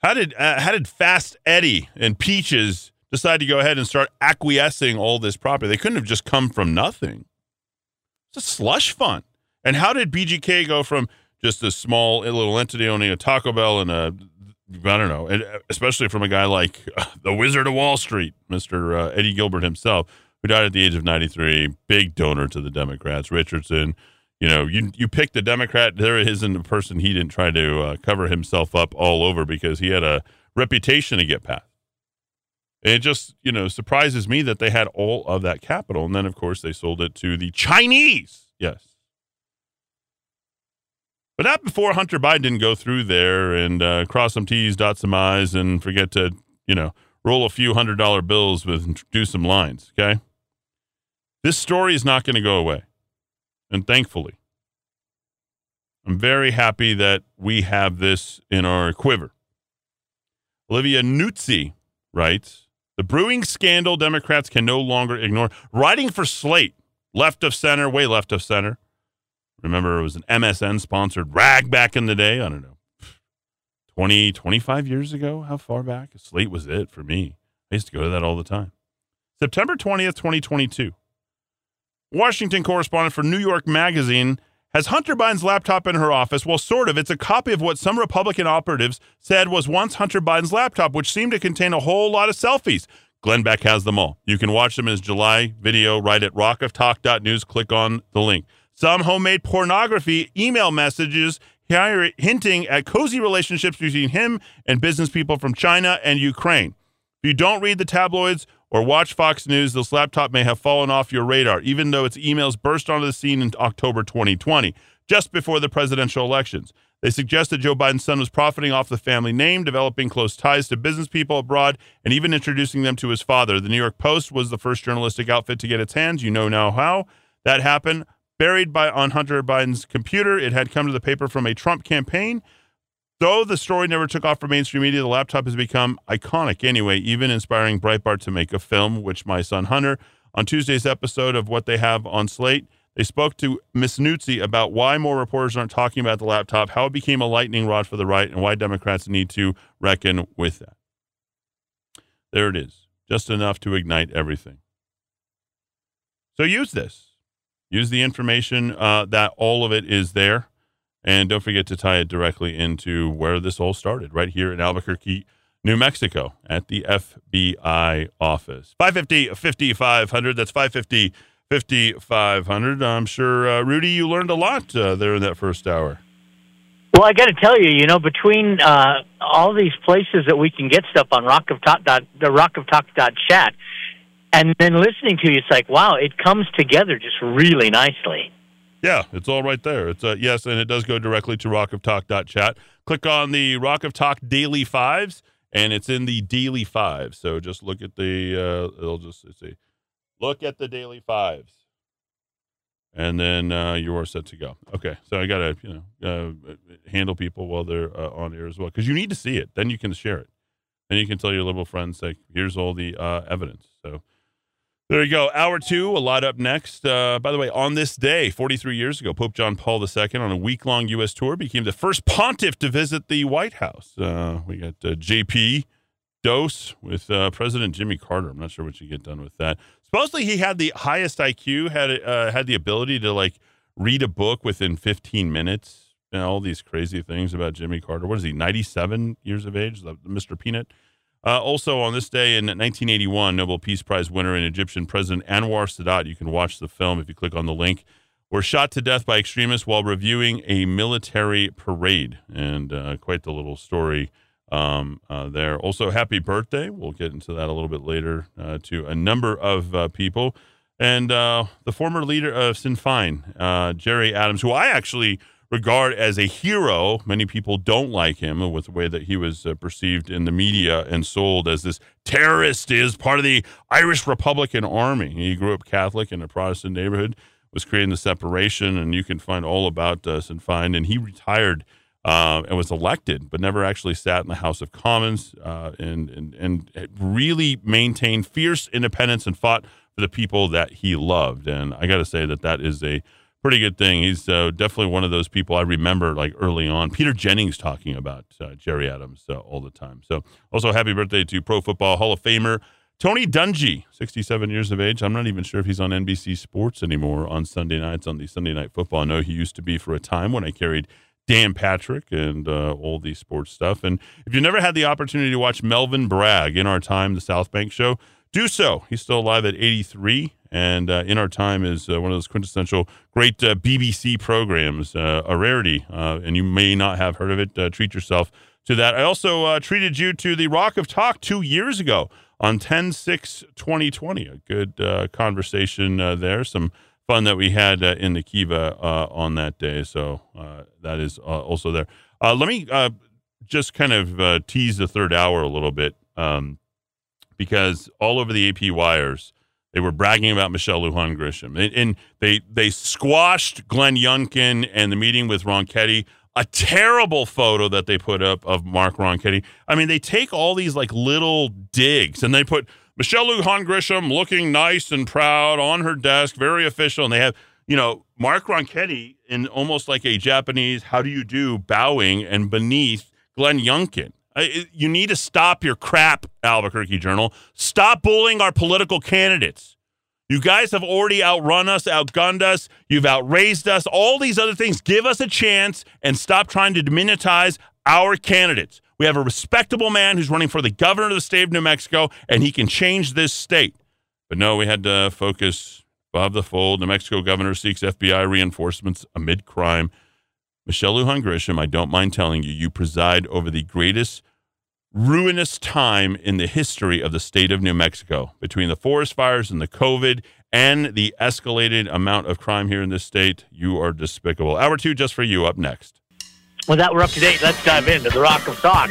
How did uh, how did Fast Eddie and Peaches decide to go ahead and start acquiescing all this property? They couldn't have just come from nothing. It's a slush fund. And how did BGK go from just a small little entity owning a Taco Bell and a I don't know, and uh, especially from a guy like uh, the Wizard of Wall Street, Mr. Uh, Eddie Gilbert himself, who died at the age of 93, big donor to the Democrats. Richardson, you know, you you picked a Democrat, there isn't a person he didn't try to uh, cover himself up all over because he had a reputation to get past. It just, you know, surprises me that they had all of that capital. And then, of course, they sold it to the Chinese. Yes. But not before Hunter Biden didn't go through there and uh, cross some T's, dot some I's, and forget to, you know, roll a few hundred dollar bills with do some lines. Okay. This story is not going to go away. And thankfully, I'm very happy that we have this in our quiver. Olivia Nuzzi writes The brewing scandal Democrats can no longer ignore. Writing for Slate, left of center, way left of center. Remember, it was an MSN sponsored rag back in the day. I don't know, 20, 25 years ago. How far back? Slate was it for me. I used to go to that all the time. September 20th, 2022. Washington correspondent for New York Magazine has Hunter Biden's laptop in her office. Well, sort of. It's a copy of what some Republican operatives said was once Hunter Biden's laptop, which seemed to contain a whole lot of selfies. Glenn Beck has them all. You can watch them in his July video right at rockoftalk.news. Click on the link. Some homemade pornography email messages hinting at cozy relationships between him and business people from China and Ukraine. If you don't read the tabloids or watch Fox News, this laptop may have fallen off your radar, even though its emails burst onto the scene in October 2020, just before the presidential elections. They suggest that Joe Biden's son was profiting off the family name, developing close ties to business people abroad, and even introducing them to his father. The New York Post was the first journalistic outfit to get its hands. You know now how that happened. Buried by on Hunter Biden's computer, it had come to the paper from a Trump campaign. Though the story never took off for mainstream media, the laptop has become iconic anyway, even inspiring Breitbart to make a film, which my son Hunter, on Tuesday's episode of What They Have on Slate, they spoke to Miss Nuzzi about why more reporters aren't talking about the laptop, how it became a lightning rod for the right, and why Democrats need to reckon with that. There it is, just enough to ignite everything. So use this. Use the information uh, that all of it is there. And don't forget to tie it directly into where this all started, right here in Albuquerque, New Mexico, at the FBI office. 550 5500. That's 550 5500. I'm sure, uh, Rudy, you learned a lot uh, there in that first hour. Well, I got to tell you, you know, between uh, all these places that we can get stuff on Rock of Talk, dot, the Rock of Talk dot chat, and then listening to you, it's like, wow, it comes together just really nicely. Yeah, it's all right there. It's uh, yes, and it does go directly to Rock of Talk chat. Click on the Rock of Talk Daily Fives, and it's in the Daily Five. So just look at the. Uh, it'll just see. Look at the Daily Fives and then uh, you are set to go. Okay, so I gotta you know uh, handle people while they're uh, on air as well because you need to see it. Then you can share it. Then you can tell your liberal friends like, here's all the uh, evidence. So there you go. Hour two, a lot up next. Uh, by the way, on this day, 43 years ago, Pope John Paul II, on a week long U.S. tour, became the first pontiff to visit the White House. Uh, we got JP dose with uh, President Jimmy Carter. I'm not sure what you get done with that. Supposedly, he had the highest IQ, had uh, had the ability to like read a book within 15 minutes. And all these crazy things about Jimmy Carter. What is he? 97 years of age, Mr. Peanut. Uh, also, on this day in 1981, Nobel Peace Prize winner and Egyptian President Anwar Sadat. You can watch the film if you click on the link. Were shot to death by extremists while reviewing a military parade, and uh, quite the little story um, uh, there. Also, happy birthday. We'll get into that a little bit later uh, to a number of uh, people. And uh, the former leader of Sinn Féin, Gerry Adams, who I actually regard as a hero. Many people don't like him with the way that he was uh, perceived in the media and sold as this terrorist is part of the Irish Republican Army. He grew up Catholic in a Protestant neighborhood, was creating the separation, and you can find all about uh, Sinn Féin. And he retired uh, and was elected, but never actually sat in the House of Commons, uh, and, and and really maintained fierce independence and fought for the people that he loved. And I got to say that that is a pretty good thing. He's uh, definitely one of those people I remember like early on. Peter Jennings talking about uh, Gerry Adams uh, all the time. So also happy birthday to Pro Football Hall of Famer. Tony Dungy, 67 years of age. I'm not even sure if he's on NBC Sports anymore on Sunday nights on the Sunday Night Football. I know he used to be for a time when I carried Dan Patrick and uh, all the sports stuff. And if you never had the opportunity to watch Melvin Bragg in our time, the South Bank show, do so. He's still alive at 83. And uh, In Our Time is uh, one of those quintessential great uh, BBC programs, uh, a rarity. Uh, and you may not have heard of it. treat yourself to that. I also treated you to the Rock of Talk two years ago on 10 6 2020. A good conversation there. Some fun that we had uh, in the Kiva uh, on that day. So uh, that is uh, also there. Uh, let me uh, just kind of tease the third hour a little bit. Um, because all over the AP wires they were bragging about Michelle Lujan Grisham, and, and they they squashed Glenn Youngkin and the meeting with Ronchetti. A terrible photo that they put up of Mark Ronchetti. I mean, they take all these like little digs and they put Michelle Lujan Grisham looking nice and proud on her desk, very official, and they have you know Mark Ronchetti in almost like a Japanese "How do you do?" bowing and beneath Glenn Youngkin. You need to stop your crap, Albuquerque Journal. Stop bullying our political candidates. You guys have already outrun us, outgunned us, you've outraised us, all these other things. Give us a chance and stop trying to diminutize our candidates. We have a respectable man who's running for the governor of the state of New Mexico, and he can change this state. But no, we had to focus above the fold. New Mexico governor seeks FBI reinforcements amid crime. Michelle Lujan Grisham, I don't mind telling you, you preside over the greatest ruinous time in the history of the state of New Mexico between the forest fires and the COVID and the escalated amount of crime here in this state. You are despicable. Hour two, just for you, up next. Well, that we're up to date. Let's dive into the Rock of Talk.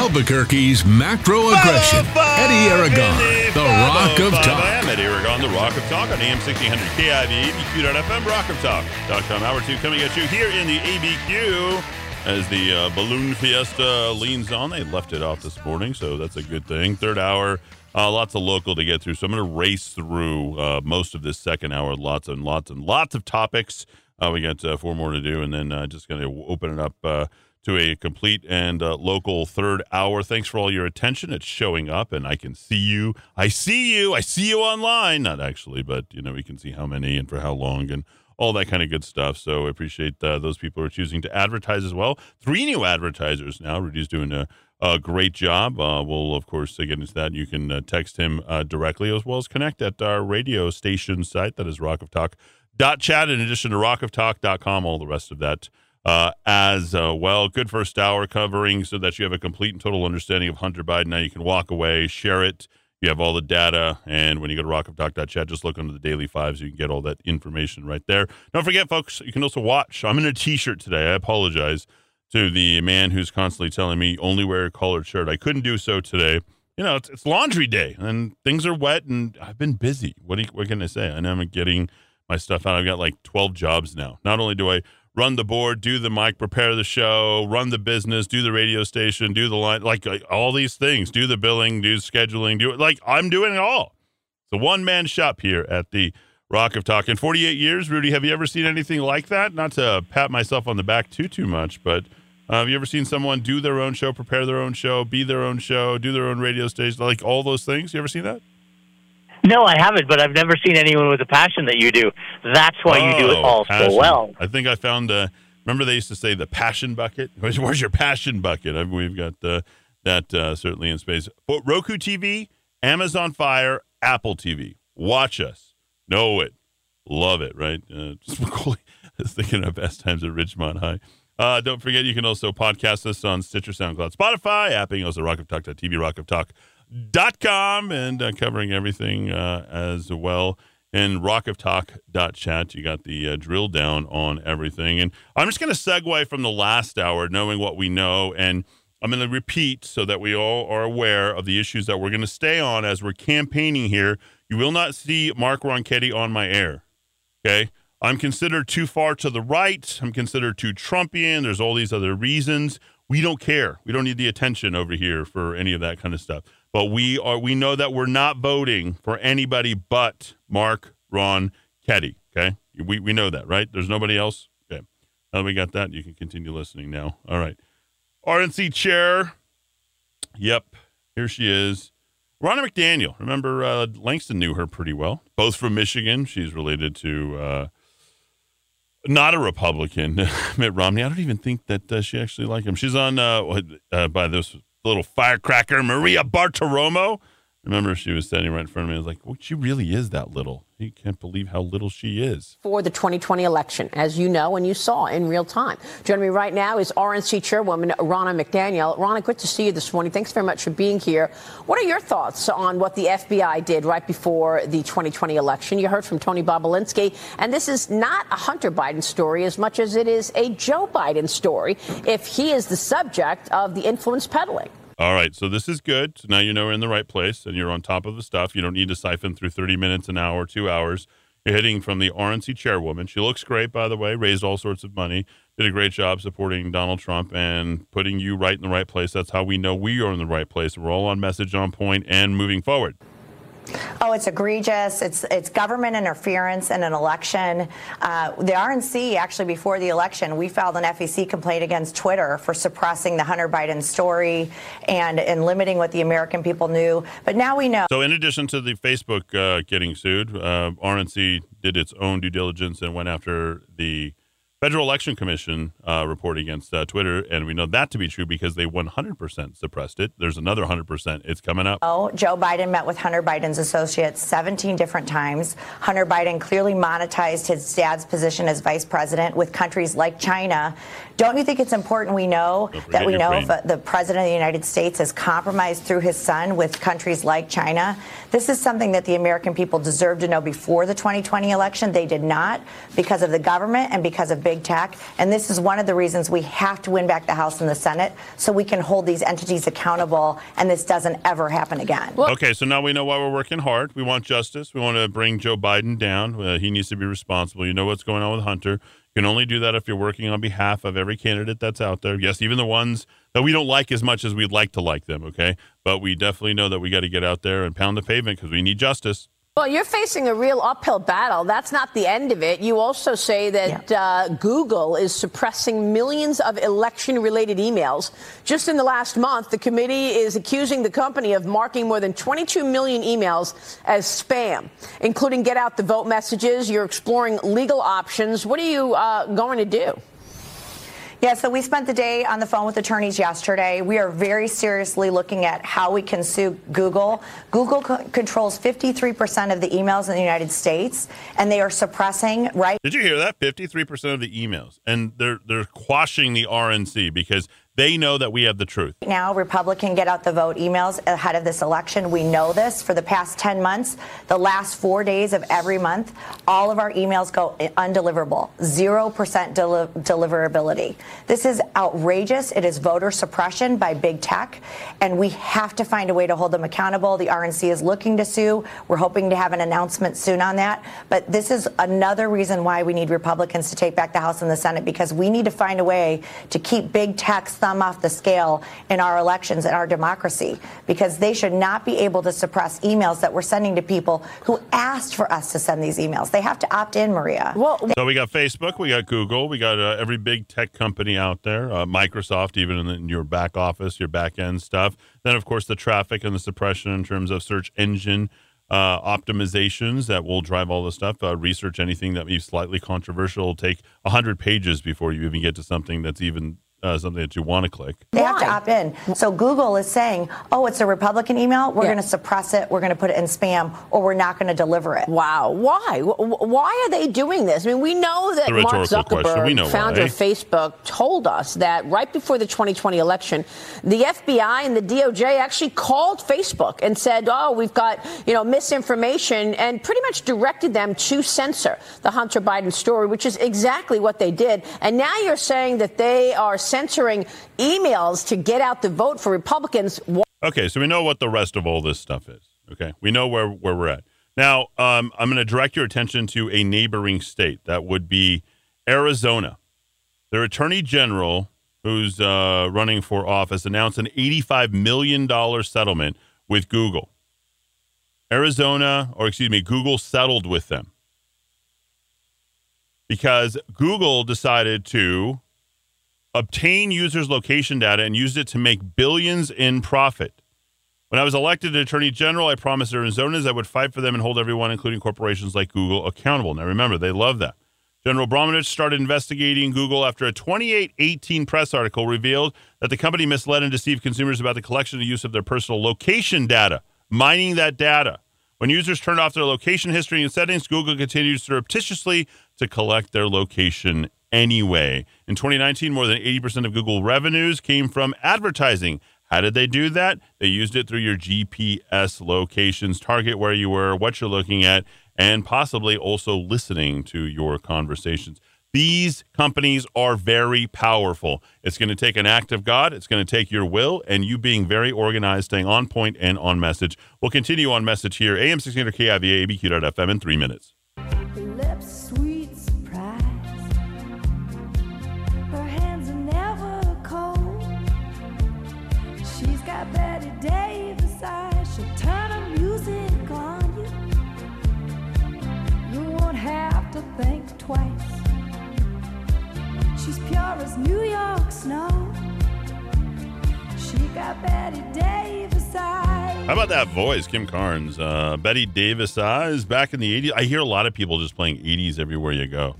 Albuquerque's macro aggression. Eddie Aragon, the Rock of Talk. I am Eddie Aragon, the Rock of Talk on AM 1600 KIV, ABQ.FM, rockoftalk.com. Hour two coming at you here in the ABQ as the uh, balloon fiesta leans on. They left it off this morning, so that's a good thing. Third hour, uh, lots of local to get through. So I'm going to race through uh, most of this second hour. Lots and lots and lots of topics. Uh, we got uh, four more to do, and then uh, just going to open it up to a complete and uh, local third hour. Thanks for all your attention. It's showing up, and I can see you. I see you. I see you online. Not actually, but you know we can see how many and for how long and all that kind of good stuff. So I appreciate uh, those people are choosing to advertise as well. Three new advertisers now. Rudy's doing a, a great job. Uh, we'll of course get into that. You can uh, text him uh, directly as well as connect at our radio station site that is Rock of Talk. Dot chat in addition to rockoftalk.com, all the rest of that uh, as uh, well. Good first hour covering so that you have a complete and total understanding of Hunter Biden. Now you can walk away, share it. You have all the data. And when you go to rockoftalk.chat, just look under the daily fives. You can get all that information right there. Don't forget, folks, you can also watch. I'm in a t shirt today. I apologize to the man who's constantly telling me only wear a collared shirt. I couldn't do so today. You know, it's, it's laundry day and things are wet and I've been busy. What, do you, what can I say? Know I'm getting my stuff out. I've got like 12 jobs now. Not only do I run the board, do the mic, prepare the show, run the business, do the radio station, do the line, like, like all these things, do the billing, do scheduling, do it. Like I'm doing it all. It's a one man shop here at the Rock of Talk. In 48 years, Rudy, have you ever seen anything like that? Not to pat myself on the back too, too much, but uh, have you ever seen someone do their own show, prepare their own show, be their own show, do their own radio station, like all those things? You ever seen that? No, I haven't, but I've never seen anyone with a passion that you do. That's why you do it Oh, all passion. so well. I think I found. Uh, remember they used to say the passion bucket. Where's, where's your passion bucket? I, we've got uh, that uh, certainly in space. But Roku TV, Amazon Fire, Apple TV. Watch us, know it, love it. Right? Uh, just thinking of best times at Richmond High. Uh, don't forget, you can also podcast us on Stitcher, SoundCloud, Spotify, apping also rockoftalk.tv, rockoftalk.com, and uh, covering everything uh, as well. And rockoftalk.chat, you got the uh, drill down on everything. And I'm just going to segue from the last hour, knowing what we know. And I'm going to repeat so that we all are aware of the issues that we're going to stay on as we're campaigning here. You will not see Mark Ronchetti on my air. Okay. I'm considered too far to the right. I'm considered too Trumpian. There's all these other reasons. We don't care. We don't need the attention over here for any of that kind of stuff. But we are. We know that we're not voting for anybody but Mark Ron Ketty. Okay, we we know that, right? There's nobody else. Okay, now we got that, you can continue listening now. All right, RNC chair. Yep, here she is. Ronna McDaniel. Remember, uh, Langston knew her pretty well. Both from Michigan. She's related to uh, not a Republican, Mitt Romney. I don't even think that uh, she actually liked him. She's on uh, uh, by this little firecracker, Maria Bartiromo. Remember, she was standing right in front of me. I was like, well, she really is that little. You can't believe how little she is. For the 2020 election, as you know and you saw in real time. Joining me right now is RNC Chairwoman Ronna McDaniel. Ronna, good to see you this morning. Thanks very much for being here. What are your thoughts on what the FBI did right before the 2020 election? You heard from Tony Bobulinski, and this is not a Hunter Biden story as much as it is a Joe Biden story if he is the subject of the influence peddling. All right, so this is good. So now you know we're in the right place and you're on top of the stuff. You don't need to siphon through 30 minutes, an hour, two hours. You're hitting from the RNC chairwoman. She looks great, by the way, raised all sorts of money, did a great job supporting Donald Trump and putting you right in the right place. That's how we know we are in the right place. We're all on message, on point, and moving forward. Oh, it's egregious. It's it's government interference in an election. Uh, the RNC actually before the election, we filed an FEC complaint against Twitter for suppressing the Hunter Biden story and and limiting what the American people knew. But now we know. So, in addition to the Facebook uh, getting sued, uh, RNC did its own due diligence and went after the Federal Election Commission uh, report against uh, Twitter, and we know that to be true because they 100% suppressed it. There's another 100%. It's coming up. Oh, Joe Biden met with Hunter Biden's associates 17 different times. Hunter Biden clearly monetized his dad's position as vice president with countries like China. Don't you think it's important we know that we know if the president of the United States has compromised through his son with countries like China? This is something that the American people deserve to know before the 2020 election. They did not because of the government and because of big tech. And this is one of the reasons we have to win back the House and the Senate so we can hold these entities accountable and this doesn't ever happen again. okay, so now we know why we're working hard. We want justice. We want to bring Joe Biden down. Uh, he needs to be responsible. You know what's going on with Hunter. You can only do that if you're working on behalf of every candidate that's out there. Yes, even the ones that we don't like as much as we'd like to like them, okay? But we definitely know that we got to get out there and pound the pavement because we need justice. Well, you're facing a real uphill battle. That's not the end of it. You also say that yeah. uh, Google is suppressing millions of election related emails. Just in the last month, the committee is accusing the company of marking more than 22 million emails as spam, including get out the vote messages. You're exploring legal options. What are you uh, going to do? Yeah, so we spent the day on the phone with attorneys yesterday. We are very seriously looking at how we can sue Google. Google co- controls 53% of the emails in the United States, and they are suppressing, right? Did you hear that? 53% of the emails. And they're they're quashing the RNC because they know that we have the truth. Now, Republican get out the vote emails ahead of this election. We know this for the past 10 months, the last four days of every month, all of our emails go undeliverable, 0% deli- deliverability. This is outrageous. It is voter suppression by big tech, and we have to find a way to hold them accountable. The RNC is looking to sue. We're hoping to have an announcement soon on that. But this is another reason why we need Republicans to take back the House and the Senate because we need to find a way to keep big tech's thumb thumb off the scale in our elections and our democracy because they should not be able to suppress emails that we're sending to people who asked for us to send these emails. They have to opt in, Maria. Well, so we got Facebook, we got Google, we got uh, every big tech company out there, uh, Microsoft, even in, the, in your back office, your back end stuff. Then, of course, the traffic and the suppression in terms of search engine. Uh, optimizations that will drive all this stuff. Uh, research anything that may be slightly controversial will take 100 pages before you even get to something that's even uh, something that you want to click. They have to opt in. So Google is saying, oh, it's a Republican email. We're yeah. going to suppress it. We're going to put it in spam, or we're not going to deliver it. Wow. Why? Why are they doing this? I mean, we know that Mark Zuckerberg, founder why. of Facebook, told us that right before the 2020 election, the FBI and the DOJ actually called Facebook and said, oh, we've got, you know, misinformation and pretty much directed them to censor the Hunter Biden story, which is exactly what they did. And now you're saying that they are censoring emails to get out the vote for Republicans. Okay, so we know what the rest of all this stuff is. Okay, we know where, where we're at. Now, um, I'm going to direct your attention to a neighboring state. That would be Arizona. Their attorney general, who's uh, running for office, announced an $85 million settlement with Google. Arizona, or excuse me, Google settled with them because Google decided to obtain users' location data and used it to make billions in profit. When I was elected Attorney General, I promised Arizonans I would fight for them and hold everyone, including corporations like Google, accountable. Now remember, they love that. General Brnovich started investigating Google after a 2818 press article revealed that the company misled and deceived consumers about the collection and use of their personal location data. mining that data. When users turned off their location history and settings, Google continues surreptitiously to collect their location anyway. In 2019, more than 80% of Google revenues came from advertising. How did they do that? They used it through your GPS locations, target where you were, what you're looking at, and possibly also listening to your conversations. These companies are very powerful. It's going to take an act of God. It's going to take your will and you being very organized, staying on point and on message. We'll continue on message here. AM 1600 KIVA, ABQ.FM in three minutes. As New York snow. She got Bette Davis eyes. How about that voice, Kim Carnes? Uh, Bette Davis eyes back in the 80s. I hear a lot of people just playing 80s everywhere you go.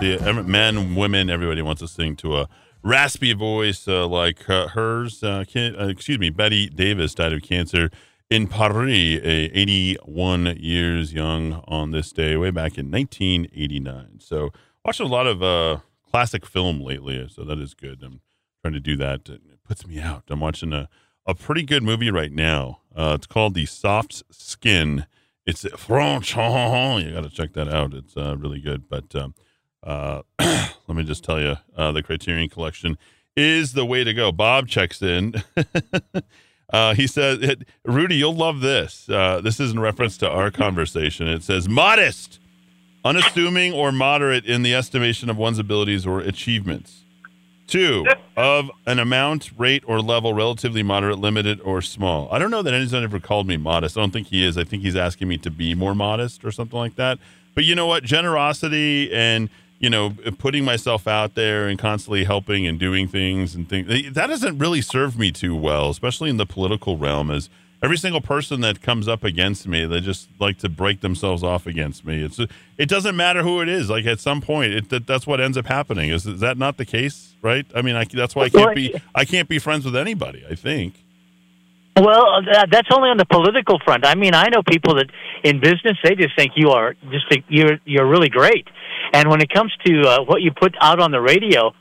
The men, women, everybody wants to sing to a raspy voice uh, like uh, hers. Uh, uh, excuse me, Bette Davis died of cancer in Paris, a 81 years young on this day, way back in 1989. So watching a lot of uh, classic film lately, so that is good. I'm trying to do that. It puts me out. I'm watching a, a pretty good movie right now. Uh, it's called The Soft Skin. It's French. You got to check that out. It's uh, really good. But um, uh, let me just tell you, uh, the Criterion Collection is the way to go. Bob checks in. Uh, he says, Rudy, you'll love this. Uh, this is in reference to our conversation. It says, modest unassuming or moderate in the estimation of one's abilities or achievements. Two, of an amount, rate, or level relatively moderate, limited, or small. I don't know that anyone's ever called me modest. I don't think he is. I think he's asking me to be more modest or something like that. But you know what? Generosity and you know putting myself out there and constantly helping and doing things and things that doesn't really serve me too well, especially in the political realm. As every single person that comes up against me, they just like to break themselves off against me. It's it doesn't matter who it is. Like at some point, it, that, that's what ends up happening. Is, is that not the case? Right? I mean, I, that's why I can't be I can't be friends with anybody. I think. Well, that's only on the political front. I mean, I know people that in business they just think you are just think you're you're really great, and when it comes to uh, what you put out on the radio,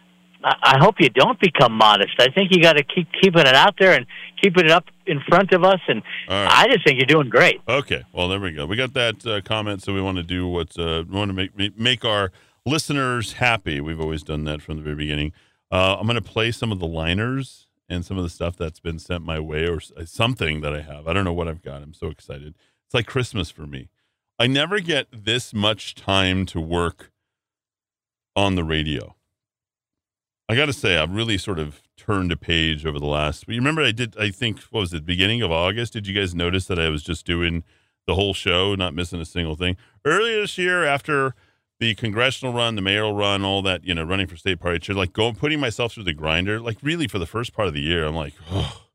I hope you don't become modest. I think you got to keep keeping it out there and keeping it up in front of us. And right. I just think you're doing great. Okay, well there we go. We got that uh, comment, so we want to do what uh, we want to make make our listeners happy. We've always done that from the very beginning. Uh, I'm going to play some of the liners and some of the stuff that's been sent my way, or uh, something that I have. I don't know what I've got. I'm so excited. It's like Christmas for me. I never get this much time to work on the radio. I got to say, I've really sort of turned a page over the last. You remember, I did. I think what was it, beginning of August? Did you guys notice that I was just doing the whole show, not missing a single thing? Earlier this year, after the congressional run, the mayoral run, all that, you know, running for state party chair, like going, putting myself through the grinder, like really for the first part of the year, I'm like, oh,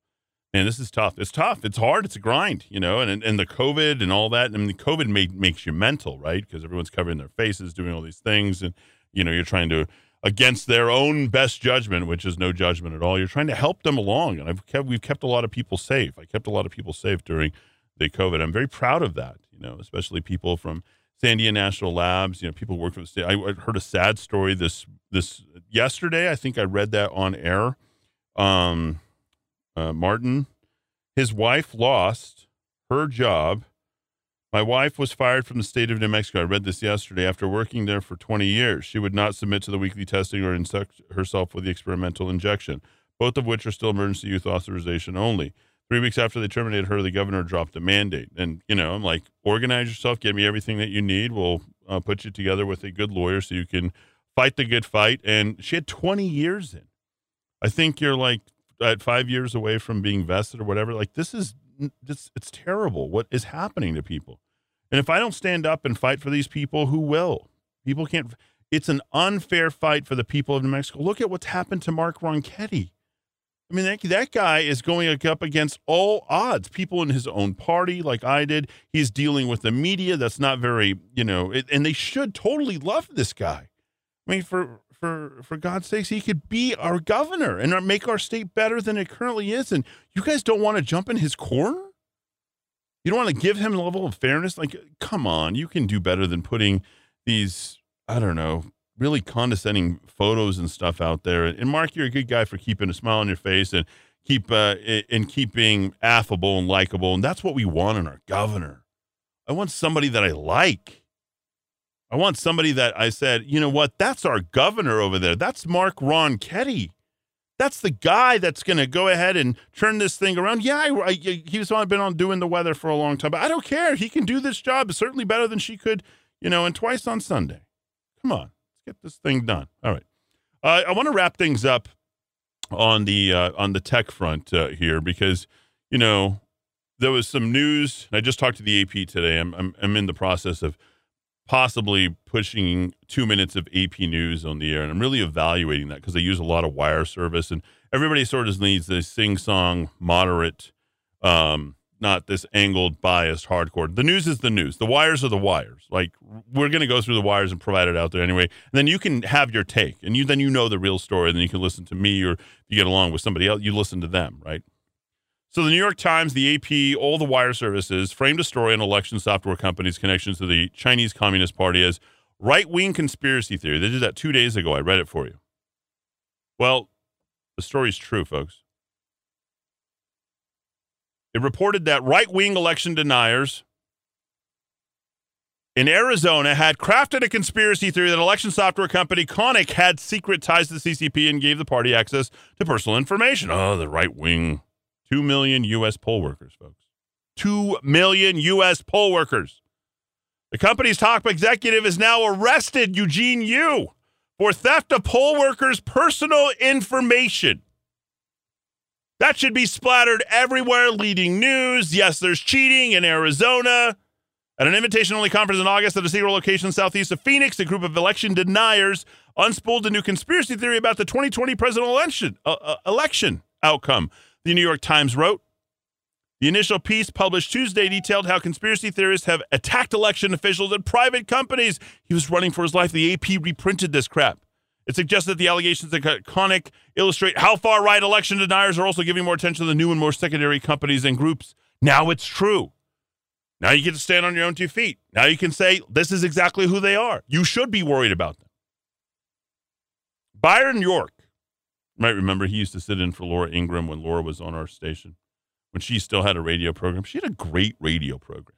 man, this is tough. It's tough. It's hard. It's a grind, you know, and and the COVID and all that. I mean, the COVID made, makes you mental, right? Because everyone's covering their faces, doing all these things, and you know, you're trying to against their own best judgment, which is no judgment at all. You're trying to help them along, and I've kept, we've kept a lot of people safe. I kept a lot of people safe during the COVID. I'm very proud of that. You know, especially people from Sandia National Labs. You know, people work for the state. I heard a sad story this this yesterday. I think I read that on air. Um, uh, Martin, his wife lost her job my wife was fired from the state of New Mexico. I read this yesterday. After working there for 20 years, she would not submit to the weekly testing or inject herself with the experimental injection, both of which are still emergency use authorization only. Three weeks after they terminated her, the governor dropped the mandate. And, you know, I'm like, organize yourself, get me everything that you need. We'll uh, put you together with a good lawyer so you can fight the good fight. And she had 20 years in. I think you're like at five years away from being vested or whatever. Like, this is it's, it's terrible what is happening to people. And if I don't stand up and fight for these people, who will? People can't. It's an unfair fight for the people of New Mexico. Look at what's happened to Mark Ronchetti. I mean, that, that guy is going up against all odds. People in his own party, like I did, he's dealing with the media that's not very, you know, it, and they should totally love this guy. I mean, for for for God's sakes, he could be our governor and make our state better than it currently is. And you guys don't want to jump in his corner. You don't want to give him a level of fairness. Like, come on, you can do better than putting these. I don't know, really condescending photos and stuff out there. And Mark, you're a good guy for keeping a smile on your face and keep uh, and keeping affable and likable, and that's what we want in our governor. I want somebody that I like. I want somebody that I said, you know what, that's our governor over there. That's Mark Ronchetti. That's the guy that's going to go ahead and turn this thing around. Yeah, I, I, he's been on doing the weather for a long time, but I don't care. He can do this job certainly better than she could, you know, and twice on Sunday. Come on, get this thing done. All right. Uh, I want to wrap things up on the uh, on the tech front uh, here because you know there was some news. I just talked to the AP today. I'm I'm, I'm in the process of possibly pushing two minutes of AP news on the air. And I'm really evaluating that because I use a lot of wire service and everybody sort of needs this sing song, moderate, um, not this angled, biased, hardcore. The news is the news. The wires are the wires. Like we're going to go through the wires and provide it out there anyway. And then you can have your take and you, then you know the real story. And then you can listen to me or if you get along with somebody else, you listen to them, right? So the New York Times, the AP, all the wire services framed a story on election software companies' connections to the Chinese Communist Party as right-wing conspiracy theory. They did that two days ago. I read it for you. Well, the story's true, folks. It reported that right-wing election deniers in Arizona had crafted a conspiracy theory that election software company Konnech had secret ties to the CCP and gave the party access to personal information. Oh, the right wing 2 million U.S. poll workers, folks. 2 million U.S. poll workers. The company's top executive is now arrested, Eugene Yu, for theft of poll workers' personal information. That should be splattered everywhere, leading news. Yes, there's cheating in Arizona. At an invitation only conference in August at a secret location southeast of Phoenix, a group of election deniers unspooled a new conspiracy theory about the 2020 presidential election, uh, uh, election outcome the New York Times wrote. The initial piece published Tuesday detailed how conspiracy theorists have attacked election officials and private companies. He was running for his life. The AP reprinted this crap. It suggests that the allegations at Konnech illustrate how far right election deniers are also giving more attention to the new and more secondary companies and groups. Now it's true. Now you get to stand on your own two feet. Now you can say, this is exactly who they are. You should be worried about them. Byron York you might remember he used to sit in for Laura Ingraham when Laura was on our station, when she still had a radio program. She had a great radio program.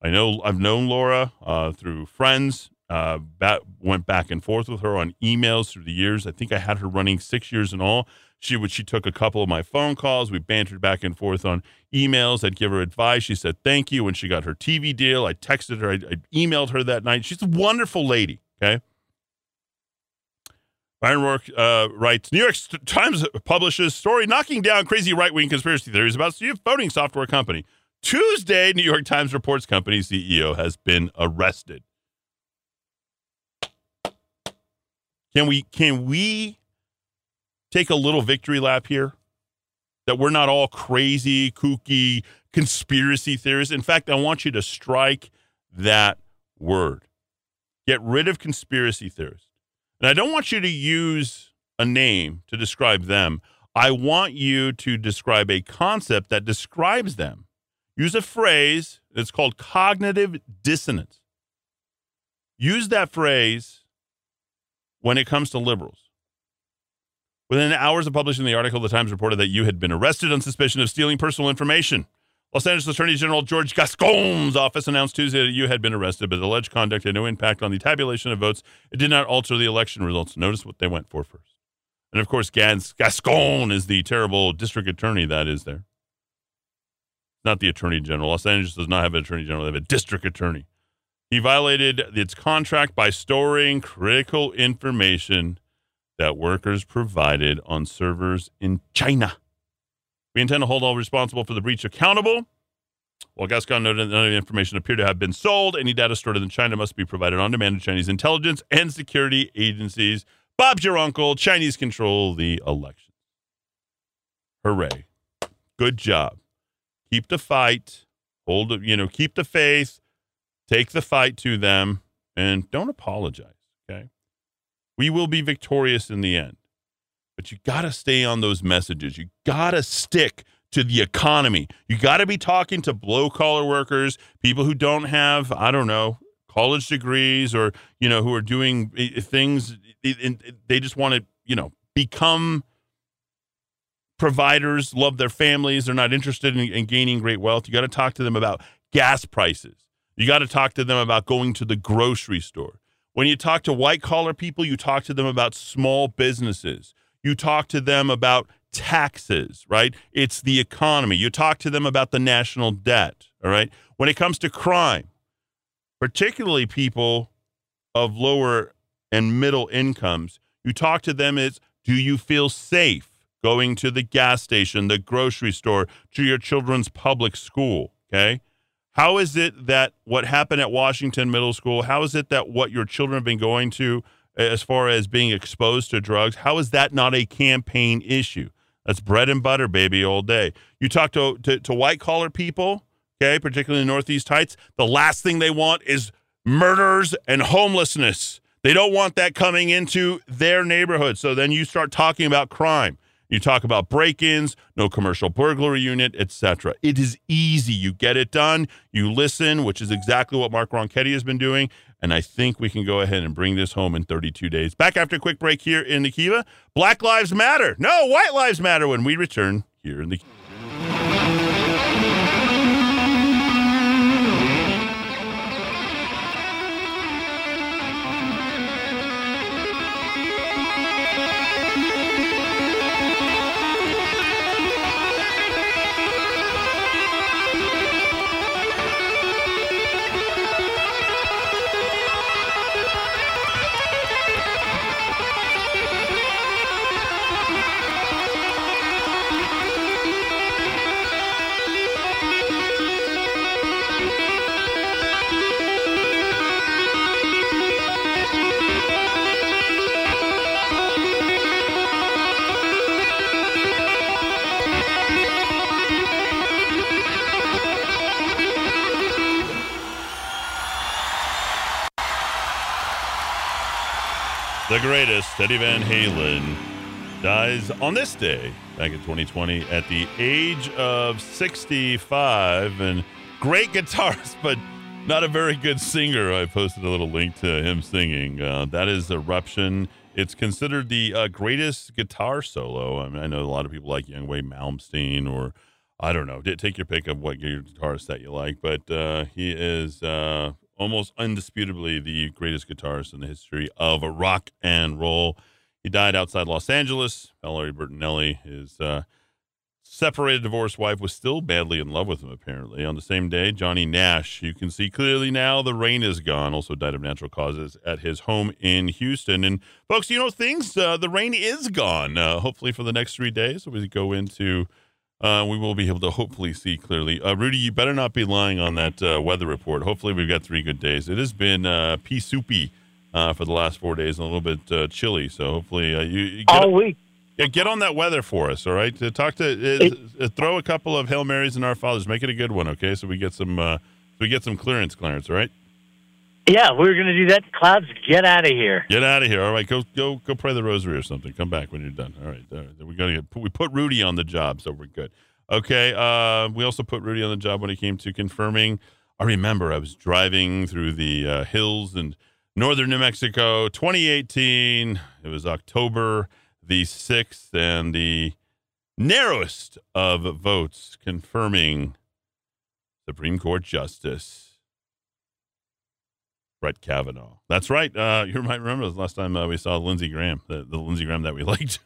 I know I've known Laura uh, through friends. Uh, back, went back and forth with her on emails through the years. I think I had her running six years in all. She would she took a couple of my phone calls. We bantered back and forth on emails. I'd give her advice. She said thank you when she got her TV deal. I texted her. I, I emailed her that night. She's a wonderful lady. Okay. Byron Rourke uh, writes New York Times publishes story knocking down crazy right wing conspiracy theories about a voting software company. Tuesday, New York Times reports company CEO has been arrested. Can we can we take a little victory lap here? That we're not all crazy, kooky conspiracy theorists. In fact, I want you to strike that word. Get rid of conspiracy theorists. And I don't want you to use a name to describe them. I want you to describe a concept that describes them. Use a phrase. that's called cognitive dissonance. Use that phrase when it comes to liberals. Within hours of publishing the article, the Times reported that Yu had been arrested on suspicion of stealing personal information. Los Angeles Attorney General George Gascon's office announced Tuesday that Yu had been arrested, but the alleged conduct had no impact on the tabulation of votes. It did not alter the election results. Notice what they went for first. And of course, Gans, Gascon is the terrible district attorney that is there. Not the attorney general. Los Angeles does not have an attorney general, they have a district attorney. He violated its contract by storing critical information that workers provided on servers in China. We intend to hold all responsible for the breach accountable. While Gascon noted that none of the information appeared to have been sold, any data stored in China must be provided on demand to Chinese intelligence and security agencies. Bob's your uncle. Chinese control the election. Hooray. Good job. Keep the fight. Hold, you know, keep the faith. Take the fight to them and don't apologize. Okay. We will be victorious in the end. But you got to stay on those messages. You got to stick to the economy. You got to be talking to blue collar workers, people who don't have, I don't know, college degrees or, you know, who are doing eh, eh, things. Eh, they just want to, you know, become providers, love their families. They're not interested in, in gaining great wealth. You got to talk to them about gas prices. You got to talk to them about going to the grocery store. When you talk to white collar people, you talk to them about small businesses. You talk to them about taxes, right? It's the economy. You talk to them about the national debt, all right? When it comes to crime, particularly people of lower and middle incomes, you talk to them as do you feel safe going to the gas station, the grocery store, to your children's public school, okay? How is it that what happened at Washington Middle School, how is it that what your children have been going to eh, as far as being exposed to drugs, how is that not a campaign issue? That's bread and butter, baby, all day. You talk to, to, to white collar people, okay, particularly in the Northeast Heights, the last thing they want is murders and homelessness. They don't want that coming into their neighborhood. So then you start talking about crime. You talk about break-ins, no commercial burglary unit, etc. It is easy. You get it done. You listen, which is exactly what Mark Ronchetti has been doing. And I think we can go ahead and bring this home in 32 days. Back after a quick break here in the Kiva. Black Lives Matter. No, White Lives Matter when we return here in the The greatest, Eddie Van Halen, dies on this day back in 2020 at the age of 65. And great guitarist, but not a very good singer. I posted a little link to him singing. Uh, that is Eruption. It's considered the uh, greatest guitar solo. I mean, I know a lot of people like Yngwie Malmsteen or I don't know. Take your pick of what guitarist that you like, but uh, he is uh, almost undisputably the greatest guitarist in the history of rock and roll. He died outside Los Angeles. Valerie Bertinelli, his uh, separated, divorced wife, was still badly in love with him, apparently. On the same day, Johnny Nash, you can see clearly now the rain is gone, also died of natural causes at his home in Houston. And, folks, you know, things, uh, the rain is gone, uh, hopefully, for the next three days. We go into uh, we will be able to hopefully see clearly. Uh, Rudy, you better not be lying on that uh, weather report. Hopefully, we've got three good days. It has been uh, pea soupy uh, for the last four days and a little bit uh, chilly. So hopefully, uh, you, you all week. Yeah, get on that weather for us. All right, talk to throw a couple of hail marys and our fathers. Make it a good one, okay? So we get some so we get some clearance, Clarence. All right. Yeah, we're going to do that. Clouds, get out of here. Get out of here. All right, go go go pray the rosary or something. Come back when you're done. All right, all right. we got to get we put Rudy on the job, so we're good. Okay. Uh, we also put Rudy on the job when it came to confirming. I remember I was driving through the uh, hills in northern New Mexico, 2018. It was October the 6th, and the narrowest of votes confirming Supreme Court Justice Brett Kavanaugh. That's right. Uh, you might remember the last time uh, we saw Lindsey Graham, the, the Lindsey Graham that we liked.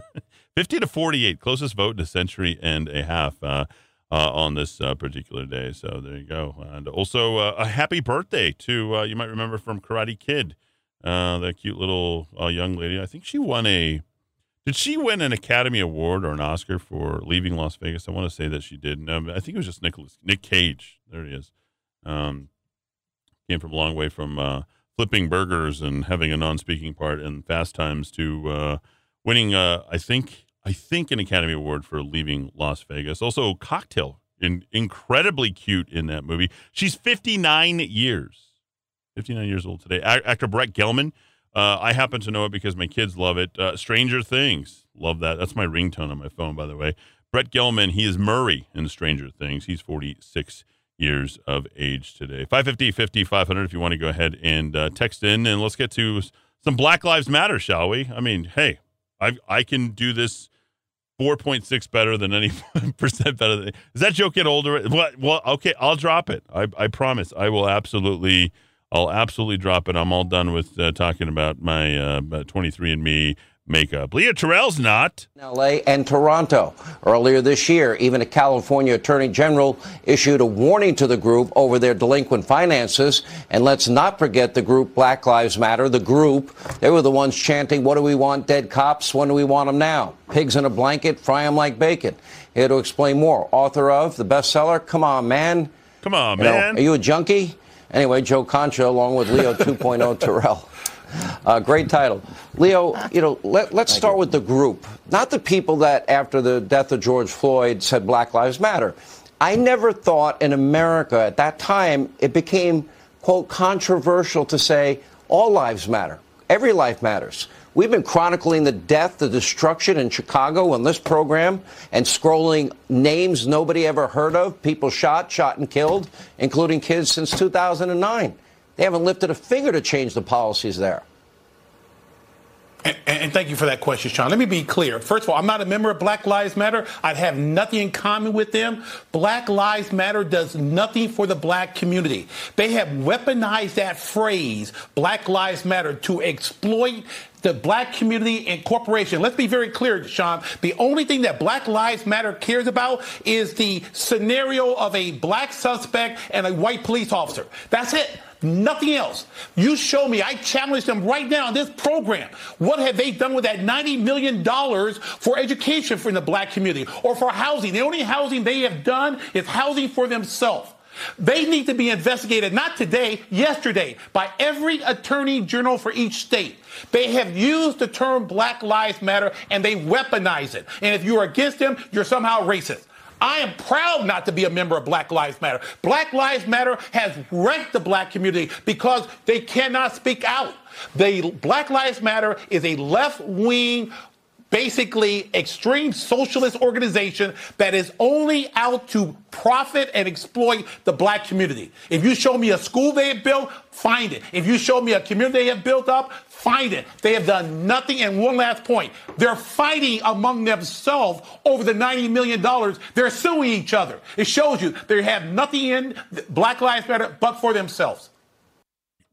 50 to 48, closest vote in a century and a half uh, uh on this uh, particular day. So there you go. And also uh, a happy birthday to, you might remember from Karate Kid, that cute little young lady. I think she won a, did she win an Academy Award or an Oscar for leaving Las Vegas? I want to say that she did. No, I think it was just Nicholas, Nick Cage. There he is. Um, came from a long way from uh, flipping burgers and having a non-speaking part in Fast Times to uh, winning, uh, I think, I think an Academy Award for leaving Las Vegas. Also, Cocktail, in, incredibly cute in that movie. She's 59 years, 59 years old today. A- actor Brett Gelman Uh, I happen to know it because my kids love it. Uh, Stranger Things, love that. That's my ringtone on my phone, by the way. Brett Gelman, he is Murray in Stranger Things. He's 46 years of age today. 550 50 500 if you want to go ahead and uh, text in. And let's get to some Black Lives Matter, shall we? I mean, hey, I I can do this 4.6 better than any percent better than. Is that joke get older? Well, well, okay, I'll drop it. I, I promise. I will absolutely. I'll absolutely drop it. I'm all done with uh, talking about my uh, 23andMe makeup. Leo Terrell's not. LA and Toronto. Earlier this year, even a California attorney general issued a warning to the group over their delinquent finances. And let's not forget the group Black Lives Matter, the group. They were the ones chanting, What do we want? Dead cops? When do we want them now? Pigs in a blanket, fry them like bacon. Here to explain more, author of the bestseller, Come On Man. Come on, you man. Know, are you a junkie? Anyway, Joe Concha along with Leo 2.0 Terrell. Uh, great title. Leo, you know, let, us start you. with the group, not the people that after the death of George Floyd said Black Lives Matter. I never thought in America at that time it became, quote, controversial to say all lives matter. Every life matters. We've been chronicling the death, the destruction in Chicago on this program and scrolling names nobody ever heard of, people shot, shot and killed, including kids since 2009. They haven't lifted a finger to change the policies there. And, and, thank you for that question, Sean. Let me be clear. First of all, I'm not a member of Black Lives Matter. I'd have nothing in common with them. Black Lives Matter does nothing for the black community. They have weaponized that phrase, Black Lives Matter, to exploit the black community and corporation. Let's be very clear, Sean. The only thing that Black Lives Matter cares about is the scenario of a black suspect and a white police officer. That's it. Nothing else. You show me, I challenge them right now on this program. What have they done with that $90 million for education for the black community or for housing? The only housing they have done is housing for themselves. They need to be investigated, not today, yesterday, by every attorney general for each state. They have used the term Black Lives Matter and they weaponize it. And if you're against them, you're somehow racist. I am proud not to be a member of Black Lives Matter. Black Lives Matter has wrecked the black community because they cannot speak out. The Black Lives Matter is a left wing basically extreme socialist organization that is only out to profit and exploit the black community. If you show me a school they have built, find it. If you show me a community they have built up, find it. They have done nothing. And one last point they're fighting among themselves over the $90 million. They're suing each other. It shows you they have nothing in Black Lives Matter but for themselves.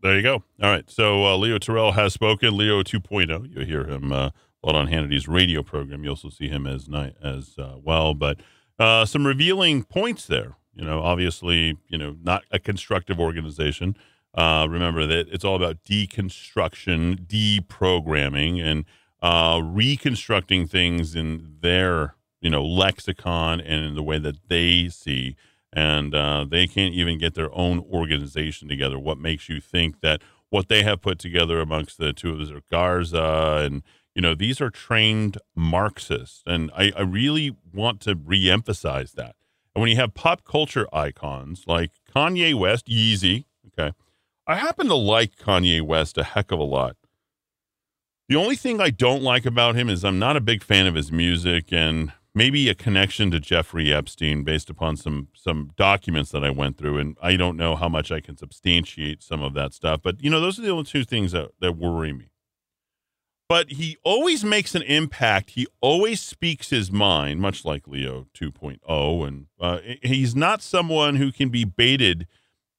There you go. All right. So uh, Leo Terrell has spoken. Leo 2.0. You'll hear him uh, a lot on Hannity's radio program. You also see him as night as uh, well. But uh, some revealing points there. You know, obviously, you know, not a constructive organization. Uh, remember that it's all about deconstruction, deprogramming, and uh, reconstructing things in their you know lexicon and in the way that they see. And uh, they can't even get their own organization together. What makes you think that what they have put together amongst the two of them, Garza and you know these are trained Marxists, and I, I really want to reemphasize that. And when you have pop culture icons like Kanye West, Yeezy, okay I happen to like Kanye West a heck of a lot. The only thing I don't like about him is I'm not a big fan of his music and maybe a connection to Jeffrey Epstein based upon some some documents that I went through and I don't know how much I can substantiate some of that stuff but you know those are the only two things that, that worry me. But he always makes an impact. He always speaks his mind, much like Leo 2.0. And uh, he's not someone who can be baited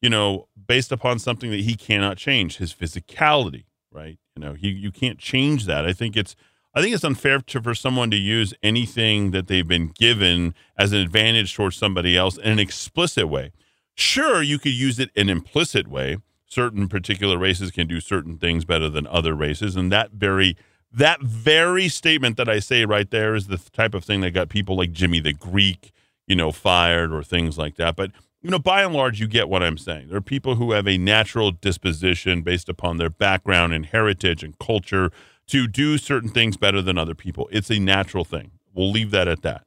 you know, based upon something that he cannot change, his physicality, right? You know, he you can't change that. I think it's I think it's unfair to, for someone to use anything that they've been given as an advantage towards somebody else in an explicit way. Sure, you could use it in an implicit way. Certain particular races can do certain things better than other races, and that very that very statement that I say right there is the type of thing that got people like Jimmy the Greek, you know, fired or things like that. But you know, by and large, you get what I'm saying. There are people who have a natural disposition based upon their background and heritage and culture to do certain things better than other people. It's a natural thing. We'll leave that at that.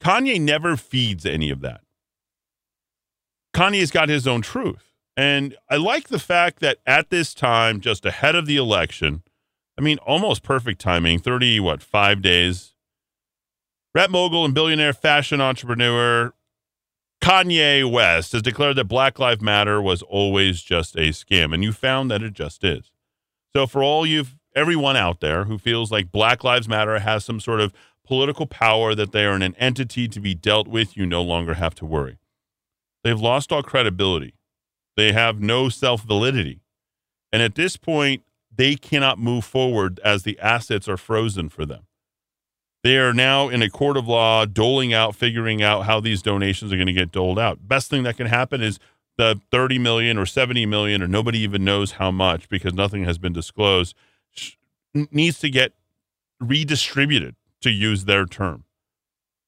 Kanye never feeds any of that. Kanye's got his own truth. And I like the fact that at this time, just ahead of the election, I mean, almost perfect timing, 30, what, five days. Rap mogul and billionaire fashion entrepreneur Kanye West has declared that Black Lives Matter was always just a scam. And you found that it just is. So for all you've, everyone out there who feels like Black Lives Matter has some sort of political power, that they are an entity to be dealt with, you no longer have to worry. They've lost all credibility. They have no self validity. And at this point, they cannot move forward as the assets are frozen for them. They are now in a court of law doling out, figuring out how these donations are going to get doled out. Best thing that can happen is the 30 million or 70 million, or nobody even knows how much because nothing has been disclosed, needs to get redistributed, to use their term,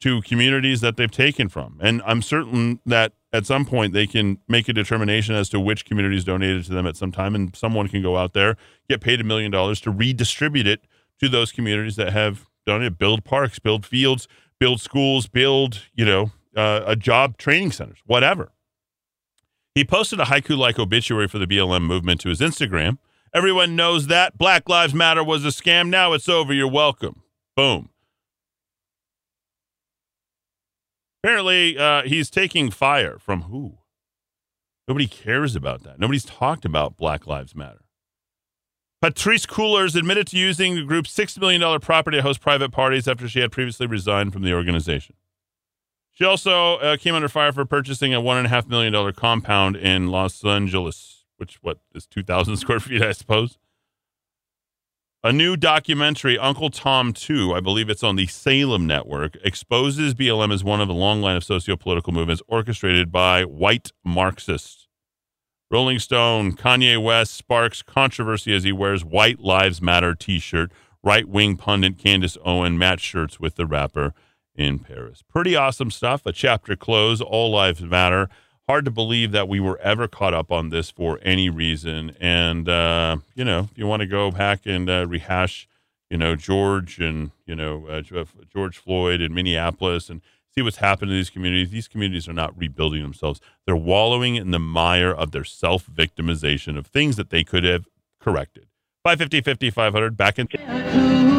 to communities that they've taken from. And I'm certain that at some point they can make a determination as to which communities donated to them at some time, and someone can go out there, get paid a million dollars to redistribute it to those communities that have done it, build parks, build fields, build schools, build, you know, uh, a job training centers, whatever. He posted a haiku like obituary for the BLM movement to his Instagram. Everyone knows that Black Lives Matter was a scam. Now it's over. You're welcome. Boom. Apparently, uh, he's taking fire from who? Nobody cares about that. Nobody's talked about Black Lives Matter. Patrisse Cullors admitted to using the group's $6 million property to host private parties after she had previously resigned from the organization. She also uh, came under fire for purchasing a $1.5 million compound in Los Angeles, which, what, is 2,000 square feet, I suppose? A new documentary, Uncle Tom 2, I believe it's on the Salem Network, exposes BLM as one of a long line of socio political movements orchestrated by white Marxists. Rolling Stone, Kanye West sparks controversy as he wears White Lives Matter t shirt. Right wing pundit Candace Owen matched shirts with the rapper in Paris. Pretty awesome stuff. A chapter close. All lives matter. Hard to believe that we were ever caught up on this for any reason. And, uh, you know, if you want to go back and uh, rehash, you know, George and, you know, uh, George Floyd in Minneapolis and see what's happened in these communities. These communities are not rebuilding themselves. They're wallowing in the mire of their self victimization of things that they could have corrected. 550 50 500 back in.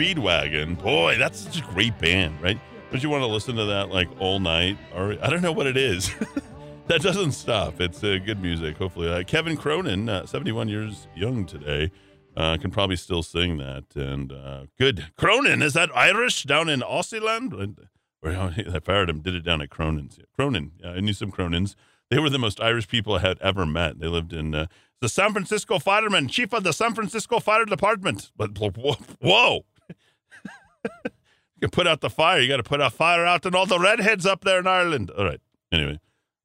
Speedwagon. Boy, that's such a great band, right? Don't you want to listen to that like all night? Or I don't know what it is. that doesn't stop. It's uh, good music. Hopefully, uh, Kevin Cronin, uh, 71 years young today, uh, can probably still sing that. And uh, good. Cronin is that Irish down in Aussieland? I fired him. Did it down at Cronin's. Cronin. Yeah, I knew some Cronins. They were the most Irish people I had ever met. They lived in uh, the San Francisco fireman, chief of the San Francisco Fire Department. But whoa, you can put out the fire. You got to put out fire out and all the redheads up there in Ireland. All right. Anyway,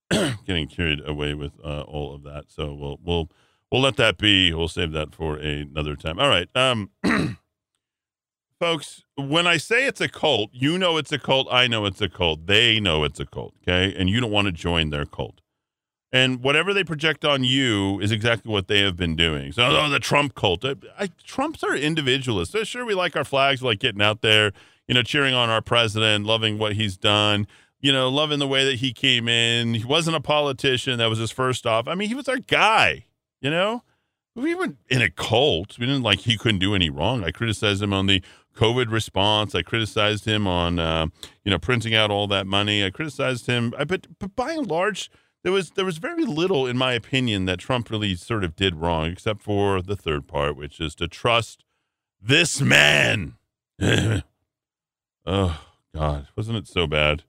getting carried away with uh, all of that. So we'll we'll we'll let that be. We'll save that for another time. All right. Um, folks, when I say it's a cult, you know it's a cult. I know it's a cult. They know it's a cult. Okay, and you don't want to join their cult. And whatever they project on you is exactly what they have been doing. So, oh, the Trump cult. I, I, Trumps are individualists. Sure, we like our flags, like getting out there, you know, cheering on our president, loving what he's done, you know, loving the way that he came in. He wasn't a politician. That was his first off. I mean, he was our guy, you know? we weren't in a cult. We didn't like he couldn't do any wrong. I criticized him on the COVID response. I criticized him on uh, you know printing out all that money. I criticized him. I, but but by and large, there was there was very little, in my opinion, that Trump really sort of did wrong, except for the third part, which is to trust this man. oh God, wasn't it so bad?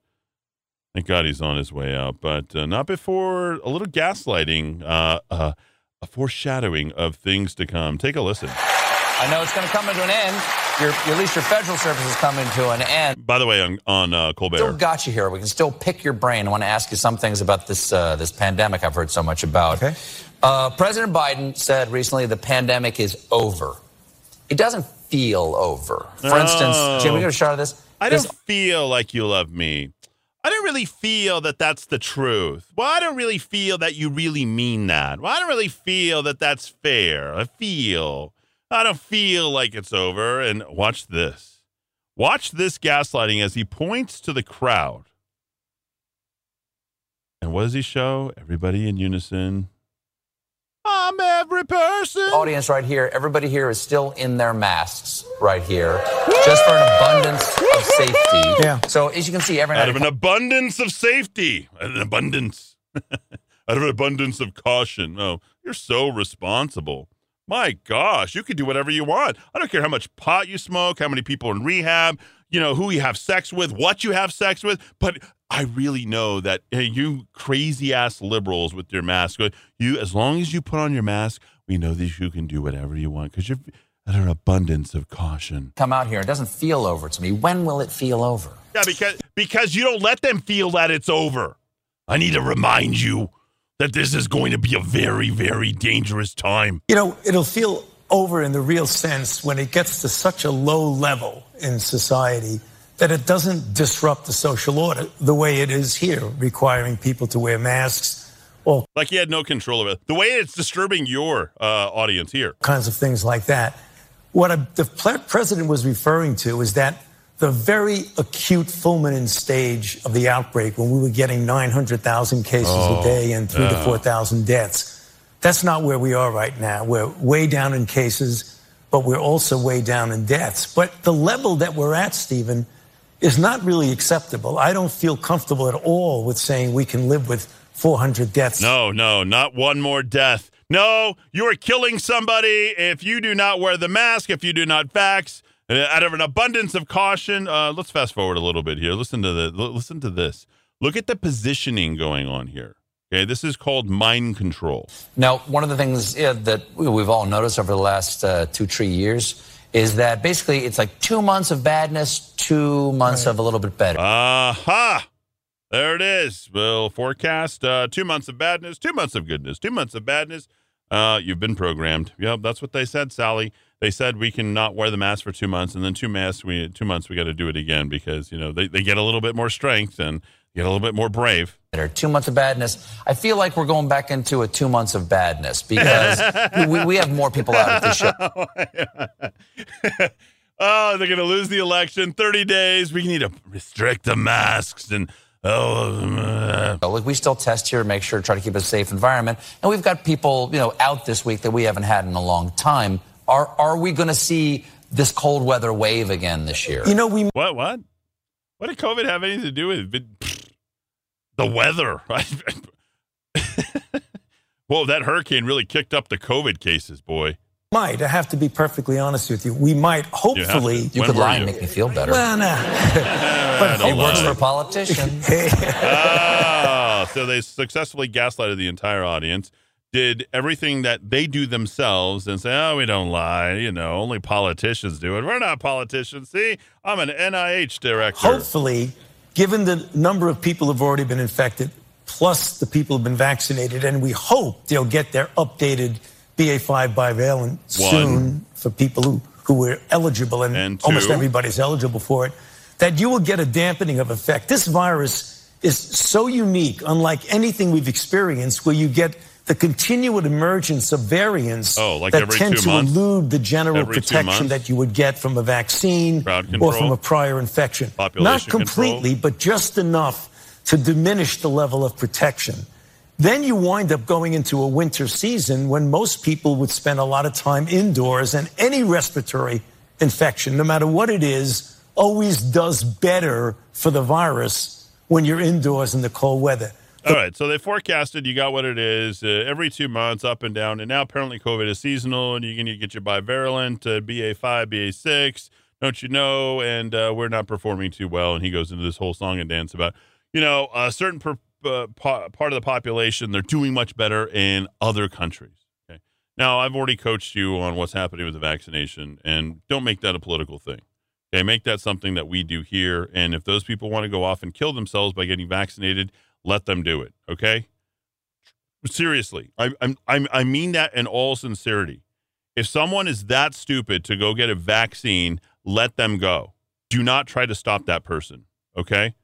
Thank God he's on his way out, but uh, not before a little gaslighting, uh, uh, a foreshadowing of things to come. Take a listen. I know it's going to come to an end. Your, at least your federal service is coming to an end. By the way, on, on uh, Colbert, still got you here. We can still pick your brain. I want to ask you some things about this uh, this pandemic. I've heard so much about. Okay. Uh, President Biden said recently the pandemic is over. It doesn't feel over. For Oh. instance, Jim, we got a shot of this. I This- don't feel like you love me. I don't really feel that that's the truth. Well, I don't really feel that you really mean that. Well, I don't really feel that that's fair. I feel. I don't feel like it's over. And watch this. Watch this gaslighting as he points to the crowd. And what does he show? Everybody in unison. I'm every person. audience right here, everybody here is still in their masks right here, just for an abundance of safety. Yeah. So as you can see, every out of an abundance of safety, an abundance, out of an abundance of caution. Oh, you're so responsible. My gosh, you can do whatever you want. I don't care how much pot you smoke, how many people in rehab, you know, who you have sex with, what you have sex with. But I really know that hey, you crazy ass liberals with your mask, uh, you as long as you put on your mask, we know that you can do whatever you want because you're at an abundance of caution. come out here, it doesn't feel over to me. When will it feel over? Yeah, because because you don't let them feel that it's over. I need to remind you that this is going to be a very, very dangerous time. You know, it'll feel over in the real sense when it gets to such a low level in society that it doesn't disrupt the social order the way it is here, requiring people to wear masks, all Like you had no control of it. The way it's disturbing your uh, audience here. kinds of things like that. What I, the president was referring to is that the very acute fulminant stage of the outbreak, when we were getting 900,000 cases Oh, a day and three to 4,000 deaths, that's not where we are right now. We're way down in cases, but we're also way down in deaths. But the level that we're at, Stephen, is not really acceptable. I don't feel comfortable at all with saying we can live with 400 deaths. No, no, not one more death. No, you are killing somebody if you do not wear the mask, if you do not vax. Uh, out of an abundance of caution, uh, let's fast forward a little bit here. Listen to the listen to this. Look at the positioning going on here. Okay, this is called mind control. Now, one of the things yeah, that we- we've all noticed over the last uh, two, three years is that basically it's like two months of badness, two months of a little bit better. Aha! There it is. We'll forecast uh, two months of badness, two months of goodness, two months of badness. Uh, you've been programmed. Yep, that's what they said, Sally. They said we can not wear the mask for two months, and then two masks, we two months we got to do it again because you know they, they get a little bit more strength and get a little bit more brave. Better. Two months of badness. I feel like we're going back into a two months of badness because we, we have more people out at the show. oh, they're going to lose the election. Thirty days. We need to restrict the masks and oh. Like we still test here make sure to try to keep a safe environment, and we've got people you know out this week that we haven't had in a long time. Are are we going to see this cold weather wave again this year? You know, we What? What? What did COVID have anything to do with it? the weather? well, that hurricane really kicked up the COVID cases, boy. Might. I have to be perfectly honest with you. We might hopefully. You When could lie you? and make me feel better. Well, no. but he works for a politician. ah, so they successfully gaslighted the entire audience, did everything that they do themselves, and say, "Oh, we don't lie. You know, only politicians do it. We're not politicians. See, I'm an NIH director. Hopefully, given the number of people who've already been infected, plus the people who've been vaccinated, and we hope they'll get their updated BA5 bivalent soon for people who, who were eligible, and, And almost everybody's eligible for it, that you will get a dampening of effect. This virus is so unique, unlike anything we've experienced, where you get the continued emergence of variants Oh, like that tend to months? elude the general Every protection that you would get from a vaccine or from a prior infection. Population Not control? completely, but just enough to diminish the level of protection. Then you wind up going into a winter season when most people would spend a lot of time indoors, and any respiratory infection, no matter what it is, always does better for the virus when you're indoors in the cold weather. All right, so they forecasted you got what it is uh, every two months, up and down, and now apparently COVID is seasonal, and going to get your bivalent uh, BA5, BA6, don't you know? And uh, we're not performing too well. And he goes into this whole song and dance about, you know, a certain per, uh, part of the population they're doing much better in other countries. Okay, now I've already coached you on what's happening with the vaccination, and don't make that a political thing. Okay, make that something that we do here. And if those people want to go off and kill themselves by getting vaccinated let them do it. Okay. Seriously, I, I'm, I'm, I mean that in all sincerity. If someone is that stupid to go get a vaccine, let them go. Do not try to stop that person. Okay.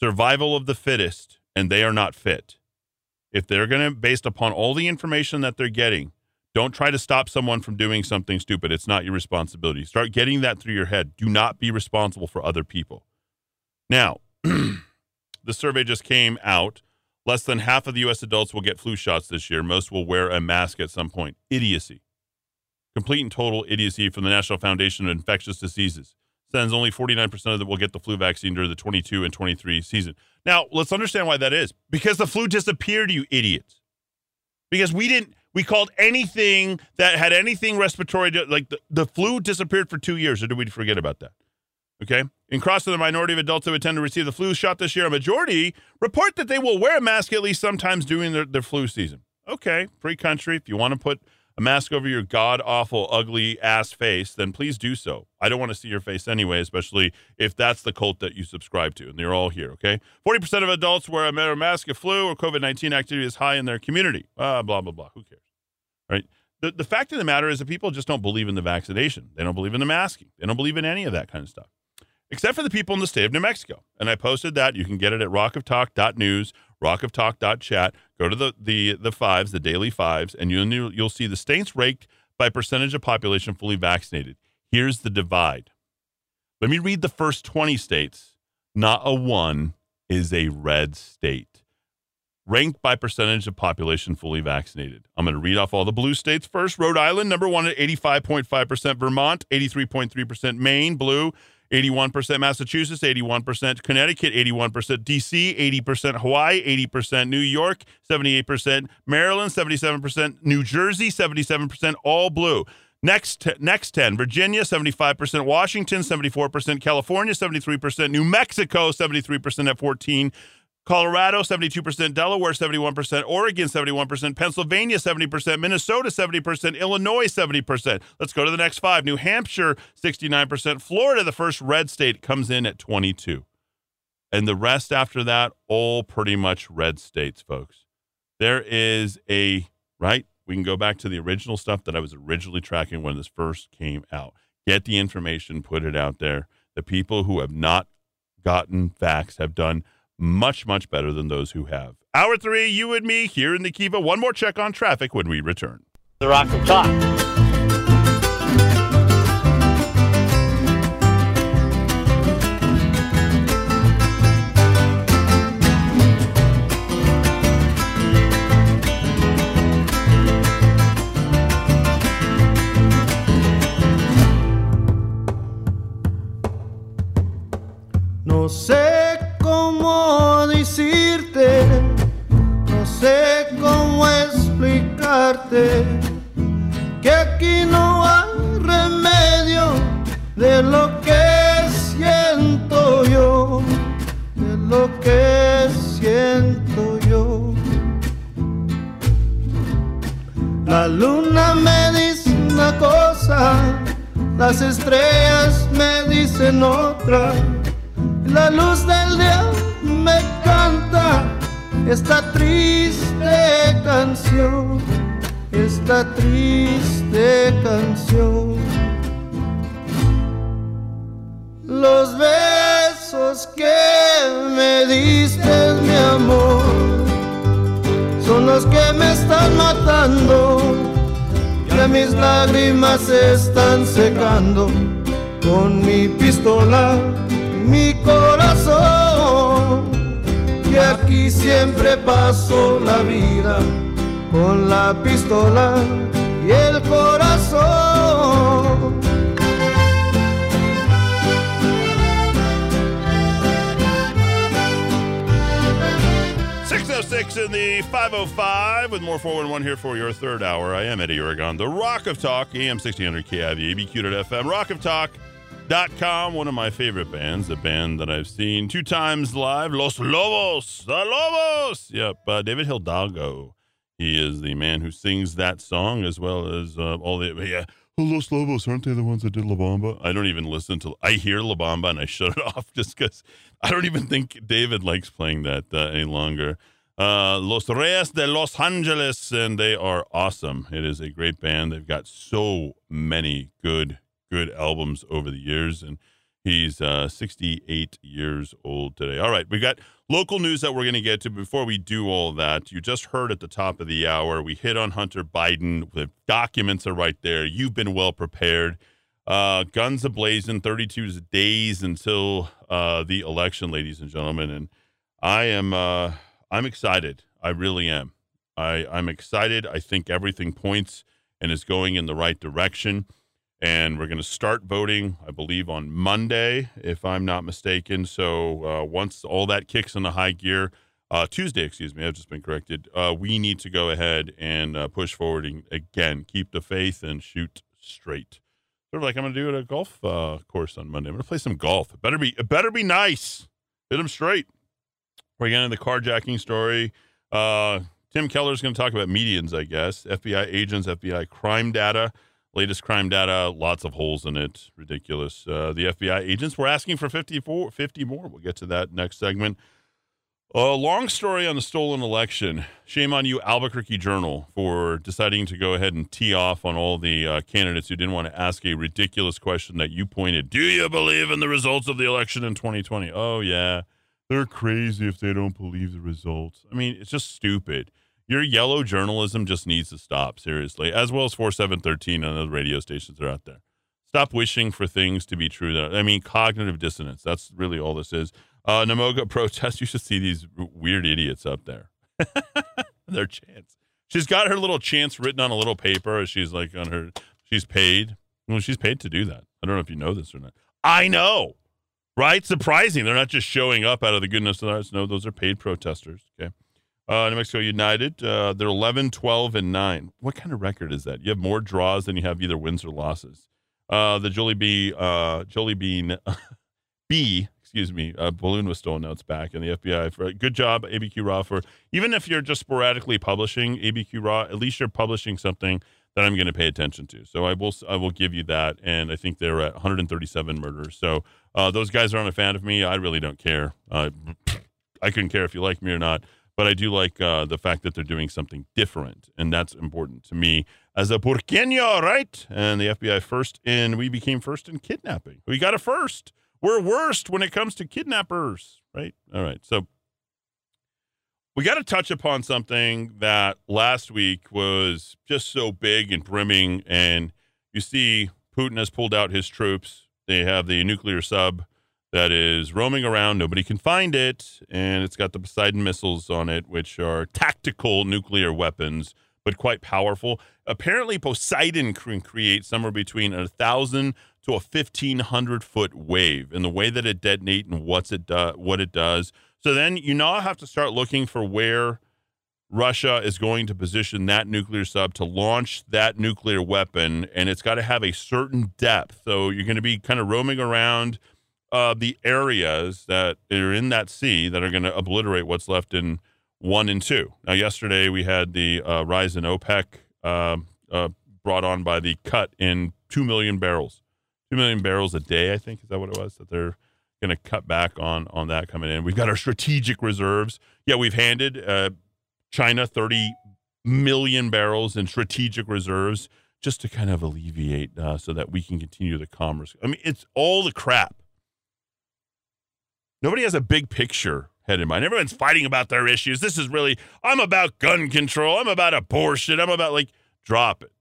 Survival of the fittest, and they are not fit. If they're going to, based upon all the information that they're getting, don't try to stop someone from doing something stupid. It's not your responsibility. Start getting that through your head. Do not be responsible for other people. Now, the survey just came out. Less than half of the U.S. adults will get flu shots this year. Most will wear a mask at some point. Idiocy. Complete and total idiocy from the National Foundation of Infectious Diseases. Says only 49% of them will get the flu vaccine during the 22 and 23 season. Now, let's understand why that is. Because the flu disappeared, you idiots. Because we didn't, we called anything that had anything respiratory, like the, the flu disappeared for two years, or did we forget about that? Okay. In cross to the minority of adults who intend to receive the flu shot this year, a majority report that they will wear a mask at least sometimes during their, their flu season. Okay, free country. If you want to put a mask over your god awful, ugly ass face, then please do so. I don't want to see your face anyway, especially if that's the cult that you subscribe to. And they're all here, okay? 40% of adults wear a mask if flu or COVID 19 activity is high in their community. Uh, blah, blah, blah. Who cares? Right? The, the fact of the matter is that people just don't believe in the vaccination. They don't believe in the masking. They don't believe in any of that kind of stuff except for the people in the state of New Mexico. And I posted that. You can get it at rockoftalk.news, rockoftalk.chat. Go to the, the, the fives, the daily fives, and you'll, you'll see the states ranked by percentage of population fully vaccinated. Here's the divide. Let me read the first 20 states. Not a one is a red state. Ranked by percentage of population fully vaccinated. I'm going to read off all the blue states first. Rhode Island, number one at 85.5%. Vermont, 83.3%. Maine, blue, 81% Massachusetts, 81% Connecticut, 81% DC, 80% Hawaii, 80% New York, 78% Maryland, 77% New Jersey, 77% all blue. Next, next 10, Virginia, 75%, Washington, 74%, California, 73%, New Mexico, 73% at 14, Colorado, 72%, Delaware, 71%, Oregon, 71%, Pennsylvania, 70%, Minnesota, 70%, Illinois, 70%. Let's go to the next five. New Hampshire, 69%. Florida, the first red state, comes in at 22. And the rest after that, all pretty much red states, folks. There is a, right? We can go back to the original stuff that I was originally tracking when this first came out. Get the information, put it out there. The people who have not gotten facts have done much, much better than those who have. Hour three, you and me here in the Kiva. One more check on traffic when we return. The Rock of Talk. No sé que aquí no Eddie the Rock of Talk, AM 1600 KIV, ABQ.FM, rockoftalk.com, one of my favorite bands, a band that I've seen two times live, Los Lobos, the Lobos. Yep, uh, David Hidalgo. He is the man who sings that song as well as uh, all the. Yeah, Los Lobos, aren't they the ones that did La Bamba? I don't even listen to. I hear La Bamba and I shut it off just because I don't even think David likes playing that uh, any longer. Uh, Los Reyes de Los Angeles, and they are awesome. It is a great band. They've got so many good, good albums over the years, and he's uh, 68 years old today. All right, we got local news that we're going to get to before we do all that. You just heard at the top of the hour, we hit on Hunter Biden. The documents are right there. You've been well prepared. Uh, guns ablazing, 32 days until uh, the election, ladies and gentlemen, and I am. Uh, I'm excited. I really am. I, I'm excited. I think everything points and is going in the right direction. And we're going to start voting, I believe, on Monday, if I'm not mistaken. So uh, once all that kicks into high gear, uh, Tuesday, excuse me, I've just been corrected. Uh, we need to go ahead and uh, push forward and, again, keep the faith and shoot straight. Sort of like I'm going to do at a golf uh, course on Monday. I'm going to play some golf. It better be, it better be nice. Hit them straight. We're getting the carjacking story. Uh, Tim Keller's going to talk about medians, I guess. FBI agents, FBI crime data, latest crime data, lots of holes in it. Ridiculous. Uh, the FBI agents were asking for 54, 50 more. We'll get to that next segment. A long story on the stolen election. Shame on you, Albuquerque Journal, for deciding to go ahead and tee off on all the uh, candidates who didn't want to ask a ridiculous question that you pointed. Do you believe in the results of the election in 2020? Oh, yeah they're crazy if they don't believe the results. I mean, it's just stupid. Your yellow journalism just needs to stop, seriously, as well as 4713 and other radio stations are out there. Stop wishing for things to be true. That I mean, cognitive dissonance. That's really all this is. Uh, NMOGA protest. You should see these weird idiots up there. Their chance. She's got her little chance written on a little paper. She's like on her. She's paid. Well, she's paid to do that. I don't know if you know this or not. I know right? Surprising. They're not just showing up out of the goodness of their hearts. No, those are paid protesters. Okay. Uh, New Mexico United, uh, they're 11, 12, and 9. What kind of record is that? You have more draws than you have either wins or losses. Uh, the Jollibee, uh, Jolie Bean B, excuse me, uh, balloon was stolen. Now it's back. And the FBI, for, good job, ABQ Raw, for even if you're just sporadically publishing ABQ Raw, at least you're publishing something that I'm going to pay attention to. So I will I will give you that. And I think they're at 137 murders. So uh, those guys aren't a fan of me. I really don't care. Uh, I couldn't care if you like me or not. But I do like uh, the fact that they're doing something different, and that's important to me as a Burqueño, right? And the FBI first in, we became first in kidnapping. We got a first. We're worst when it comes to kidnappers, right? All right. So we got to touch upon something that last week was just so big and brimming. And you see, Putin has pulled out his troops. They have the nuclear sub that is roaming around. Nobody can find it. And it's got the Poseidon missiles on it, which are tactical nuclear weapons, but quite powerful. Apparently, Poseidon can create somewhere between a thousand to a fifteen hundred foot wave. And the way that it detonates and what's it do- what it does so then you now have to start looking for where Russia is going to position that nuclear sub to launch that nuclear weapon, and it's got to have a certain depth. So you're going to be kind of roaming around uh, the areas that are in that sea that are going to obliterate what's left in one and two. Now, yesterday we had the uh, rise in OPEC uh, uh, brought on by the cut in 2 million barrels. 2 million barrels a day, I think. Is that what it was? That they're going to cut back on on that coming in. We've got our strategic reserves. Yeah, we've handed uh, China 30 million barrels in strategic reserves just to kind of alleviate uh, so that we can continue the commerce. I mean, it's all the crap. Nobody has a big picture head in mind. Everyone's fighting about their issues. This is really, I'm about gun control. I'm about abortion. I'm about like, drop it.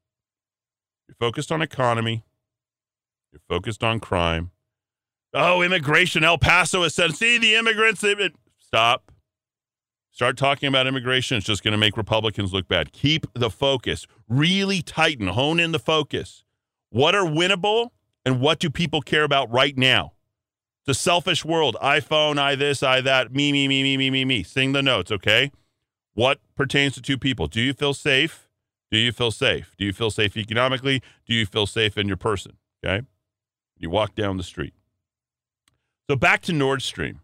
You're focused on economy. You're focused on crime. Oh, immigration. El Paso has said, see the immigrants. Stop. Start talking about immigration. It's just going to make Republicans look bad. Keep the focus. Really tighten, hone in the focus. What are winnable and what do people care about right now? The selfish world. iPhone, I this, I that, me, me, me, me, me, me, me. Sing the notes, okay? What pertains to two people? Do you feel safe? Do you feel safe? Do you feel safe economically? Do you feel safe in your person? Okay. You walk down the street. So back to Nord Stream.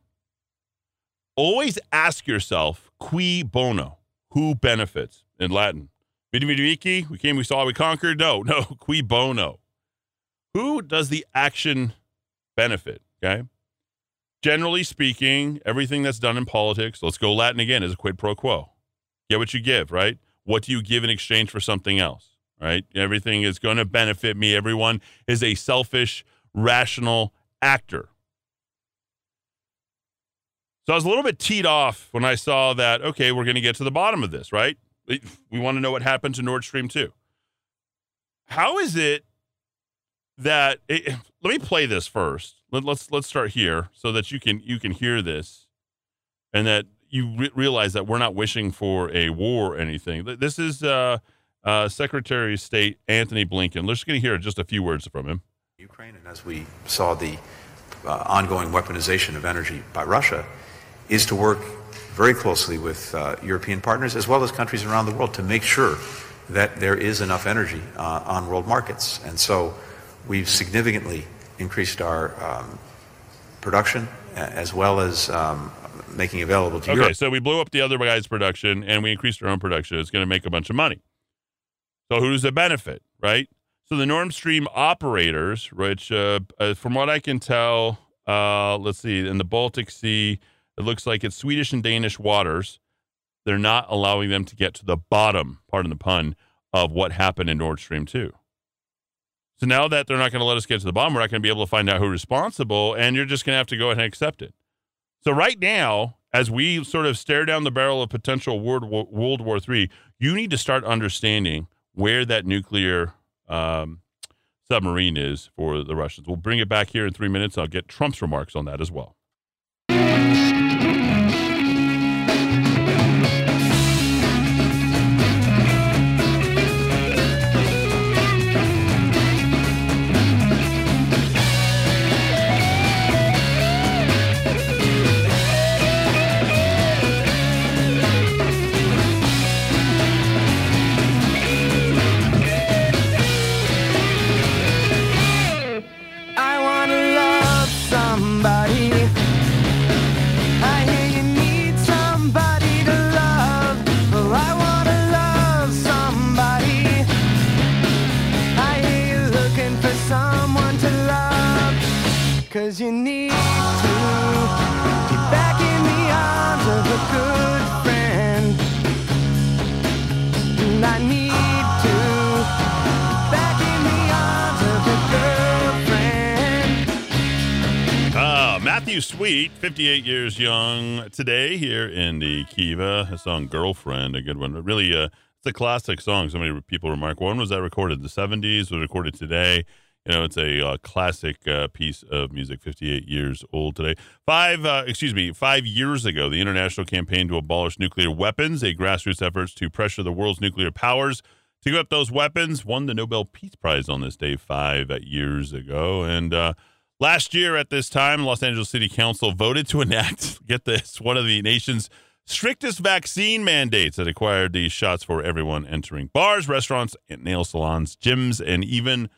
Always ask yourself, cui bono? Who benefits in Latin? Vidi vici, we came, we saw, we conquered. No, no, cui bono. Who does the action benefit? Okay. Generally speaking, everything that's done in politics, let's go Latin again, is a quid pro quo. Get what you give, right? What do you give in exchange for something else, right? Everything is going to benefit me. Everyone is a selfish, rational actor. So I was a little bit teed off when I saw that, okay, we're going to get to the bottom of this, right? We want to know what happened to Nord Stream 2. How is it that it, let me play this first. Let, us let's, let's start here so that you can you can hear this and that you re- realize that we're not wishing for a war or anything. This is uh, uh, Secretary of State Antony Blinken. We're just going to hear just a few words from him. Ukraine, and as we saw the uh, ongoing weaponization of energy by Russia, is to work very closely with uh, European partners as well as countries around the world to make sure that there is enough energy uh, on world markets. And so we've significantly increased our um, production as well as um, making available to okay, Europe. so we blew up the other guy's production and we increased our own production. It's going to make a bunch of money. So who does it benefit, right? So the Nord Stream operators, which uh, uh, from what I can tell, uh, let's see, in the Baltic Sea, it looks like it's Swedish and Danish waters. They're not allowing them to get to the bottom, pardon the pun, of what happened in Nord Stream 2. So now that they're not going to let us get to the bottom, we're not going to be able to find out who's responsible, and you're just going to have to go ahead and accept it. So right now, as we sort of stare down the barrel of potential World War, World War III, you need to start understanding where that nuclear um, submarine is for the Russians. We'll bring it back here in three minutes. I'll get Trump's remarks on that as well. Cause Matthew Sweet, 58 years young today here in the Kiva. A song Girlfriend, a good one. Really, uh, it's a classic song. So many people remark. When was that recorded? The 70s, was recorded today. You know, it's a uh, classic uh, piece of music, 58 years old today. Five, uh, excuse me, five years ago, the international campaign to abolish nuclear weapons, a grassroots effort to pressure the world's nuclear powers to give up those weapons, won the Nobel Peace Prize on this day five years ago. And uh, last year at this time, Los Angeles City Council voted to enact, get this, one of the nation's strictest vaccine mandates that required these shots for everyone entering bars, restaurants, and nail salons, gyms, and even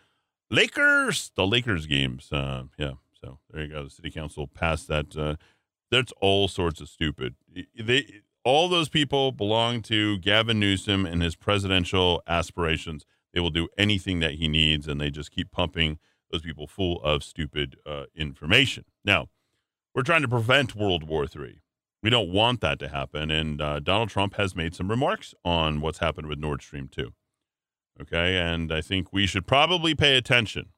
Lakers, the Lakers games. Uh, yeah, so there you go. The city council passed that. Uh, that's all sorts of stupid. They all those people belong to Gavin Newsom and his presidential aspirations. They will do anything that he needs, and they just keep pumping those people full of stupid uh, information. Now, we're trying to prevent World War III. We don't want that to happen, and uh, Donald Trump has made some remarks on what's happened with Nord Stream 2. Okay. And I think we should probably pay attention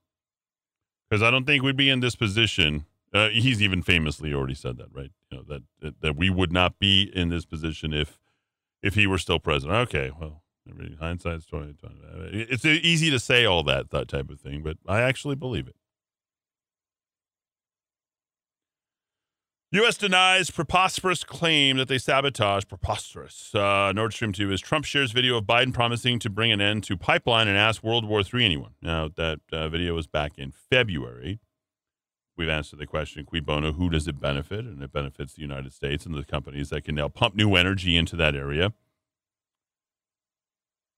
because I don't think we'd be in this position. Uh, he's even famously already said that, right? You know, that, that, that we would not be in this position if if he were still president. Okay. Well, hindsight's 20, 20. It's easy to say all that, that type of thing, but I actually believe it. U.S. denies preposterous claim that they sabotage preposterous uh, Nord Stream 2 as Trump shares video of Biden promising to bring an end to pipeline and ask World War III anyone. Now, that uh, video was back in February. We've answered the question, cui bono, who does it benefit? And it benefits the United States and the companies that can now pump new energy into that area.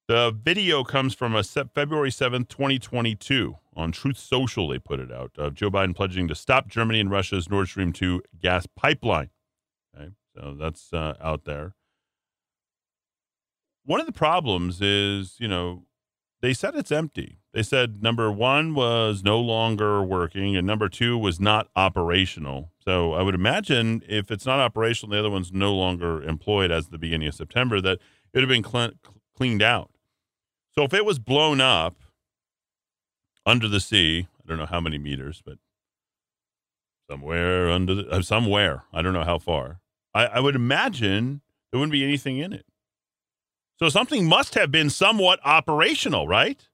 The video comes from a February 7th, 2022. On Truth Social, they put it out of Joe Biden pledging to stop Germany and Russia's Nord Stream 2 gas pipeline. Okay, so that's uh, out there. One of the problems is, you know, they said it's empty. They said number one was no longer working and number two was not operational. So I would imagine if it's not operational, the other one's no longer employed as the beginning of September, that it would have been cl- cleaned out. So if it was blown up under the sea, I don't know how many meters, but somewhere under the, uh, somewhere, I don't know how far. I, I would imagine there wouldn't be anything in it. So something must have been somewhat operational, right?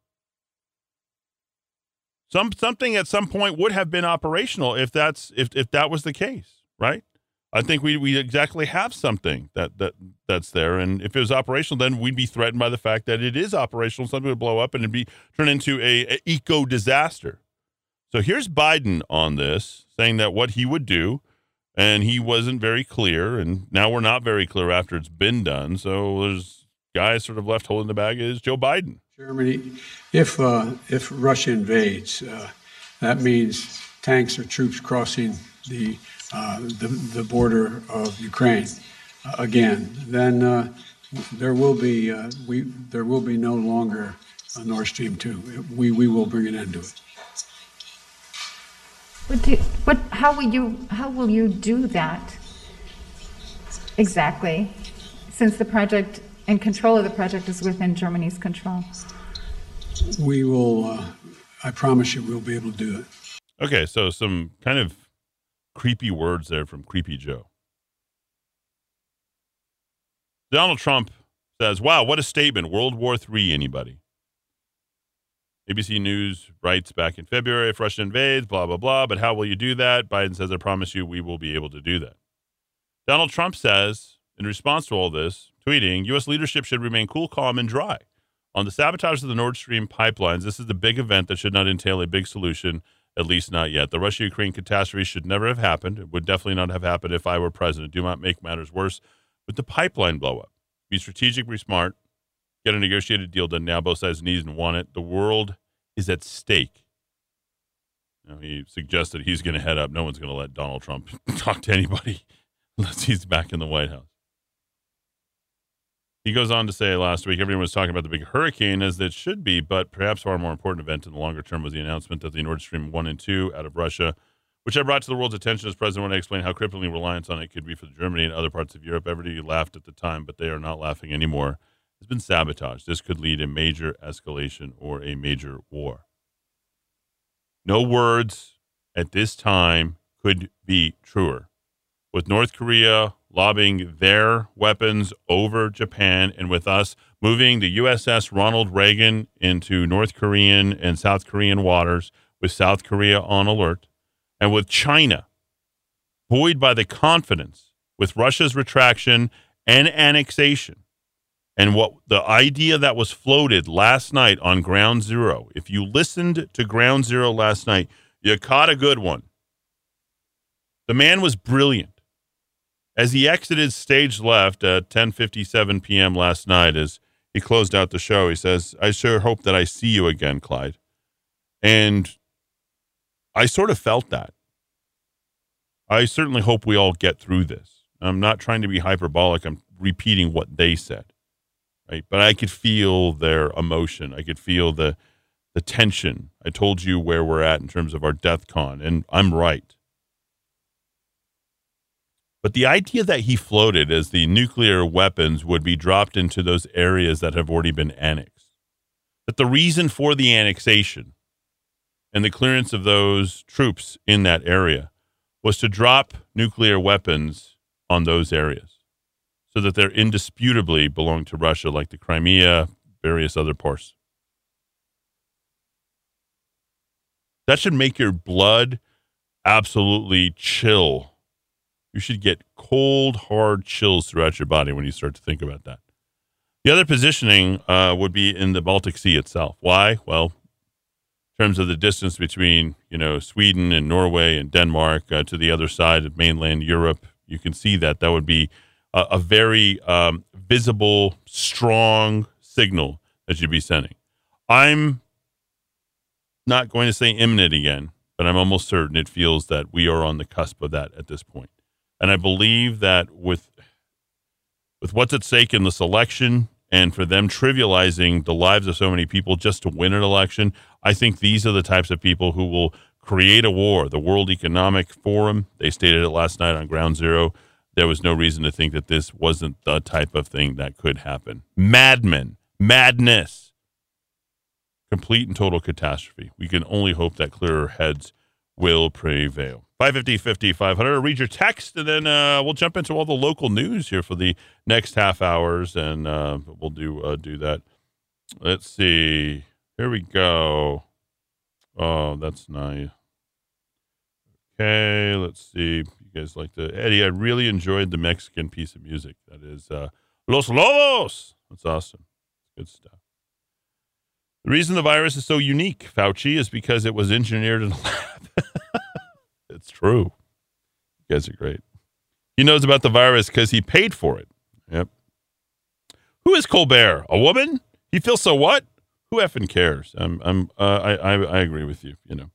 Some something at some point would have been operational if that's if if that was the case, right? I think we we exactly have something that that that's there, and if it was operational, then we'd be threatened by the fact that it is operational. Something would blow up and it'd be turned into a, a eco disaster. So here's Biden on this, saying that what he would do, and he wasn't very clear, and now we're not very clear after it's been done. So there's guys sort of left holding the bag is Joe Biden. Germany, if uh, if Russia invades, uh, that means tanks or troops crossing the uh, the, the border of Ukraine uh, again, then uh, there will be we there will be no longer a Nord Stream two. We we will bring an end to it. What, do, what how will you how will you do that exactly? Since the project and control of the project is within Germany's control. We will. Uh, I promise you, we'll be able to do it. Okay, so some kind of creepy words there from Creepy Joe. Donald Trump says, Wow, what a statement. World War III, anybody? ABC News writes back in February if Russia invades, blah, blah, blah. But how will you do that? Biden says, I promise you we will be able to do that. Donald Trump says, in response to all this, tweeting, U.S. leadership should remain cool, calm, and dry. On the sabotage of the Nord Stream pipelines, this is the big event that should not entail a big solution at least not yet. The Russia Ukraine catastrophe should never have happened. It would definitely not have happened if I were president. Do not make matters worse with the pipeline blowup. Be strategic, be smart, get a negotiated deal done now. Both sides need and want it. The world is at stake. You he suggested he's going to head up. No one's going to let Donald Trump talk to anybody unless he's back in the White House. He goes on to say last week everyone was talking about the big hurricane as it should be, but perhaps far more important event in the longer term was the announcement that the Nord Stream 1 and 2 out of Russia, which I brought to the world's attention as president when I explained how crippling reliance on it could be for Germany and other parts of Europe. Everybody laughed at the time, but they are not laughing anymore. It's been sabotaged. This could lead a major escalation or a major war. No words at this time could be truer. With North Korea lobbing their weapons over Japan, and with us moving the USS Ronald Reagan into North Korean and South Korean waters, with South Korea on alert, and with China buoyed by the confidence with Russia's retraction and annexation. And what the idea that was floated last night on Ground Zero, if you listened to Ground Zero last night, you caught a good one. The man was brilliant. As he exited stage left at 10:57 p.m. last night, as he closed out the show, he says, "I sure hope that I see you again, Clyde." And I sort of felt that. I certainly hope we all get through this. I'm not trying to be hyperbolic. I'm repeating what they said, right? But I could feel their emotion. I could feel the the tension. I told you where we're at in terms of our DEFCON, and I'm right. But the idea that he floated as the nuclear weapons would be dropped into those areas that have already been annexed, that the reason for the annexation and the clearance of those troops in that area was to drop nuclear weapons on those areas so that they're indisputably belong to Russia, like the Crimea, various other parts. That should make your blood absolutely chill You should get cold, hard chills throughout your body when you start to think about that. The other positioning uh, would be in the Baltic Sea itself. Why? Well, in terms of the distance between you know Sweden and Norway and Denmark uh, to the other side of mainland Europe, you can see that that would be a, a very um, visible, strong signal that you'd be sending. I'm not going to say imminent again, but I'm almost certain it feels that we are on the cusp of that at this point. And I believe that with with what's at stake in this election and for them trivializing the lives of so many people just to win an election, I think these are the types of people who will create a war. The World Economic Forum, they stated it last night on Ground Zero. There was no reason to think that this wasn't the type of thing that could happen. Madmen, madness complete and total catastrophe. We can only hope that clearer heads will prevail. 550 50 500. Read your text, and then uh, we'll jump into all the local news here for the next half hours, and uh, we'll do uh, do that. Let's see. Here we go. Oh, that's nice. Okay, let's see. You guys like the Eddie? I really enjoyed the Mexican piece of music. That is uh, Los Lobos. That's awesome. Good stuff. The reason the virus is so unique, Fauci, is because it was engineered in a lab. it's true. You guys are great. He knows about the virus because he paid for it. Yep. Who is Colbert? A woman? He feels so what? Who effing cares? I'm, I'm, uh, I, I, I agree with you. You know,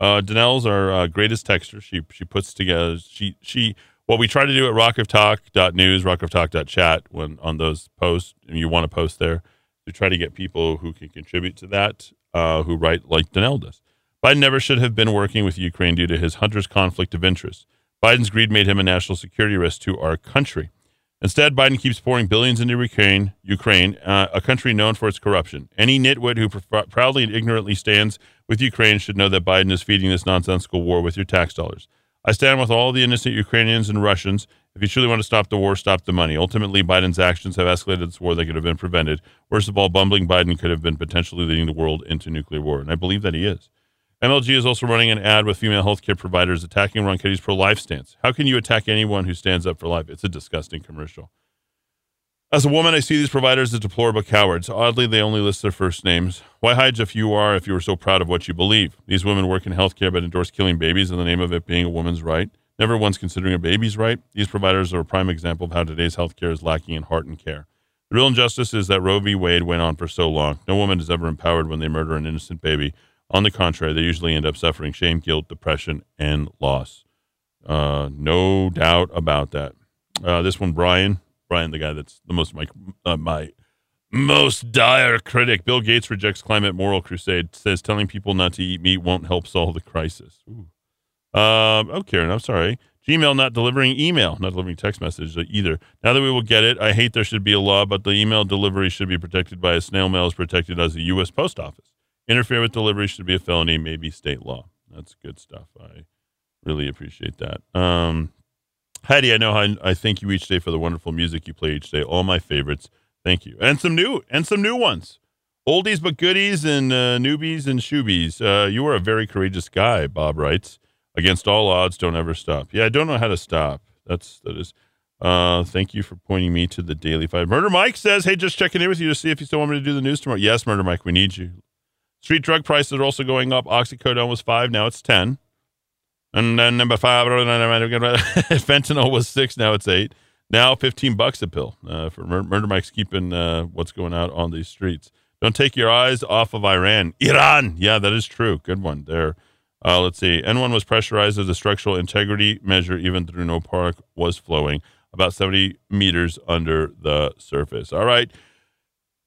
uh, Danelle's our uh, greatest texter. She, she puts together. She, she. What we try to do at rockoftalk.news, Chat, when on those posts, and you want to post there, to try to get people who can contribute to that, uh, who write like Danelle does. Biden never should have been working with Ukraine due to his hunter's conflict of interest. Biden's greed made him a national security risk to our country. Instead, Biden keeps pouring billions into Ukraine, Ukraine, uh, a country known for its corruption. Any nitwit who pr- proudly and ignorantly stands with Ukraine should know that Biden is feeding this nonsensical war with your tax dollars. I stand with all the innocent Ukrainians and Russians if you truly want to stop the war, stop the money. Ultimately, Biden's actions have escalated this war that could have been prevented. Worst of all, bumbling Biden could have been potentially leading the world into nuclear war. And I believe that he is. MLG is also running an ad with female healthcare providers attacking Ron Ronchetti's pro life stance. How can you attack anyone who stands up for life? It's a disgusting commercial. As a woman, I see these providers as deplorable cowards. Oddly, they only list their first names. Why hide if you are if you are so proud of what you believe? These women work in healthcare but endorse killing babies in the name of it being a woman's right never once considering a baby's right. These providers are a prime example of how today's healthcare is lacking in heart and care. The real injustice is that Roe v. Wade went on for so long. No woman is ever empowered when they murder an innocent baby. On the contrary, they usually end up suffering shame, guilt, depression, and loss. Uh, no doubt about that. Uh, this one, Brian, Brian, the guy that's the most my uh, my most dire critic. Bill Gates rejects climate moral crusade. Says telling people not to eat meat won't help solve the crisis. Ooh. Um, oh, Karen, I'm sorry. Gmail not delivering email, not delivering text message either. Now that we will get it, I hate there should be a law, but the email delivery should be protected by a snail mail is protected as a U.S. post office. Interfere with delivery should be a felony, maybe state law. That's good stuff. I really appreciate that. Um, Hattie, I know how I thank you each day for the wonderful music you play each day. All my favorites. Thank you, and some new and some new ones. Oldies but goodies and uh, newbies and shoobies. Uh, you are a very courageous guy, Bob writes. Against all odds, don't ever stop. Yeah, I don't know how to stop. That's that is. Uh, thank you for pointing me to the Daily Five. Murder Mike says, "Hey, just checking in with you to see if you still want me to do the news tomorrow." Yes, Murder Mike, we need you. Street drug prices are also going up. Oxycodone was five, now it's ten. And then number five, fentanyl was six, now it's eight. Now fifteen bucks a pill. Uh, for Murder Mike's keeping uh, what's going out on these streets. Don't take your eyes off of Iran. Iran, yeah, that is true. Good one there. Uh, let's see. N1 was pressurized as a structural integrity measure, even through no park was flowing about 70 meters under the surface. All right.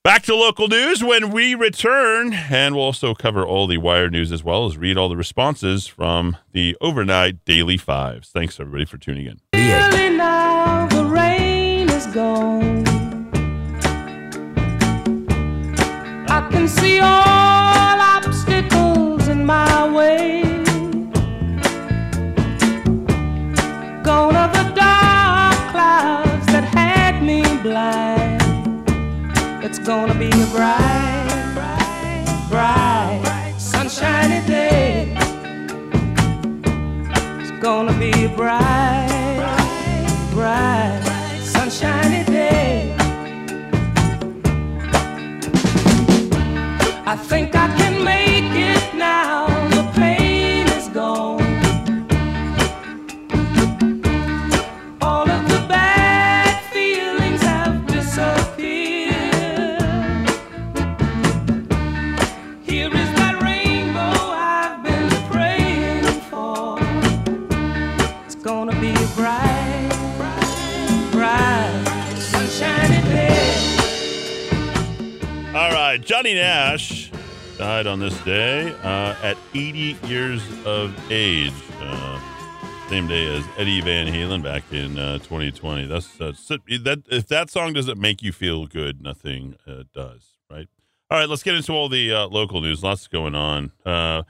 Back to local news when we return, and we'll also cover all the wire news as well as read all the responses from the overnight Daily Fives. Thanks, everybody, for tuning in. Really now the rain is gone. I can see all obstacles in my way. Gonna be a bright, bright, bright, sunshiny day. It's gonna be a bright. bright, sunshiny day. I think I can Johnny Nash died on this day uh, at 80 years of age. Uh, same day as Eddie Van Halen back in uh, 2020. That's, that. If that song doesn't make you feel good, nothing uh, does, right? All right, let's get into all the uh, local news. Lots going on. Uh,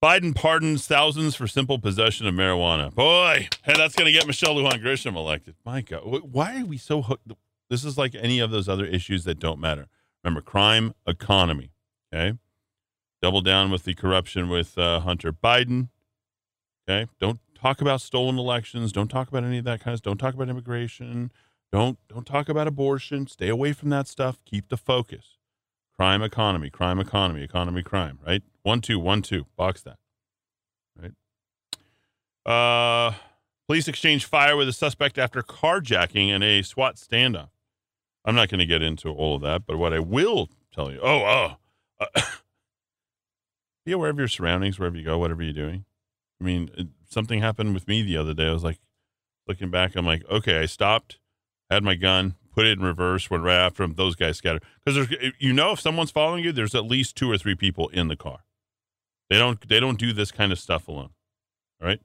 Biden pardons thousands for simple possession of marijuana. Boy, hey, that's going to get Michelle Lujan Grisham elected. My God, why are we so hooked? This is like any of those other issues that don't matter. Remember, crime, economy. Okay, double down with the corruption with uh, Hunter Biden. Okay, don't talk about stolen elections. Don't talk about any of that kind of. Don't talk about immigration. Don't don't talk about abortion. Stay away from that stuff. Keep the focus. Crime, economy, crime, economy, economy, crime. Right? One, two, one, two. Box that. Right. Uh, police exchange fire with a suspect after carjacking in a SWAT standoff. I'm not going to get into all of that, but what I will tell you. Oh, oh. Uh, be aware of your surroundings wherever you go, whatever you're doing. I mean, it, something happened with me the other day. I was like, looking back, I'm like, okay, I stopped, had my gun, put it in reverse, went right after them. Those guys scattered because there's, you know, if someone's following you, there's at least two or three people in the car. They don't, they don't do this kind of stuff alone. All right.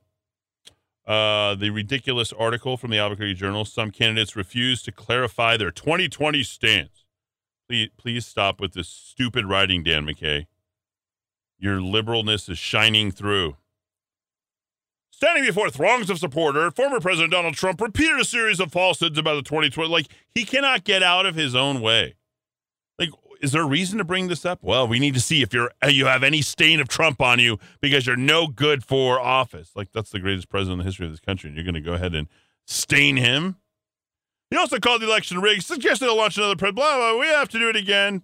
Uh, the ridiculous article from the Albuquerque Journal: Some candidates refuse to clarify their 2020 stance. Please, please stop with this stupid writing, Dan McKay. Your liberalness is shining through. Standing before throngs of supporters, former President Donald Trump repeated a series of falsehoods about the 2020. Like, he cannot get out of his own way. Is there a reason to bring this up? Well, we need to see if you're uh, you have any stain of Trump on you because you're no good for office. Like, that's the greatest president in the history of this country, and you're going to go ahead and stain him. He also called the election rigged, suggested to launch another pre- blah, blah, we have to do it again.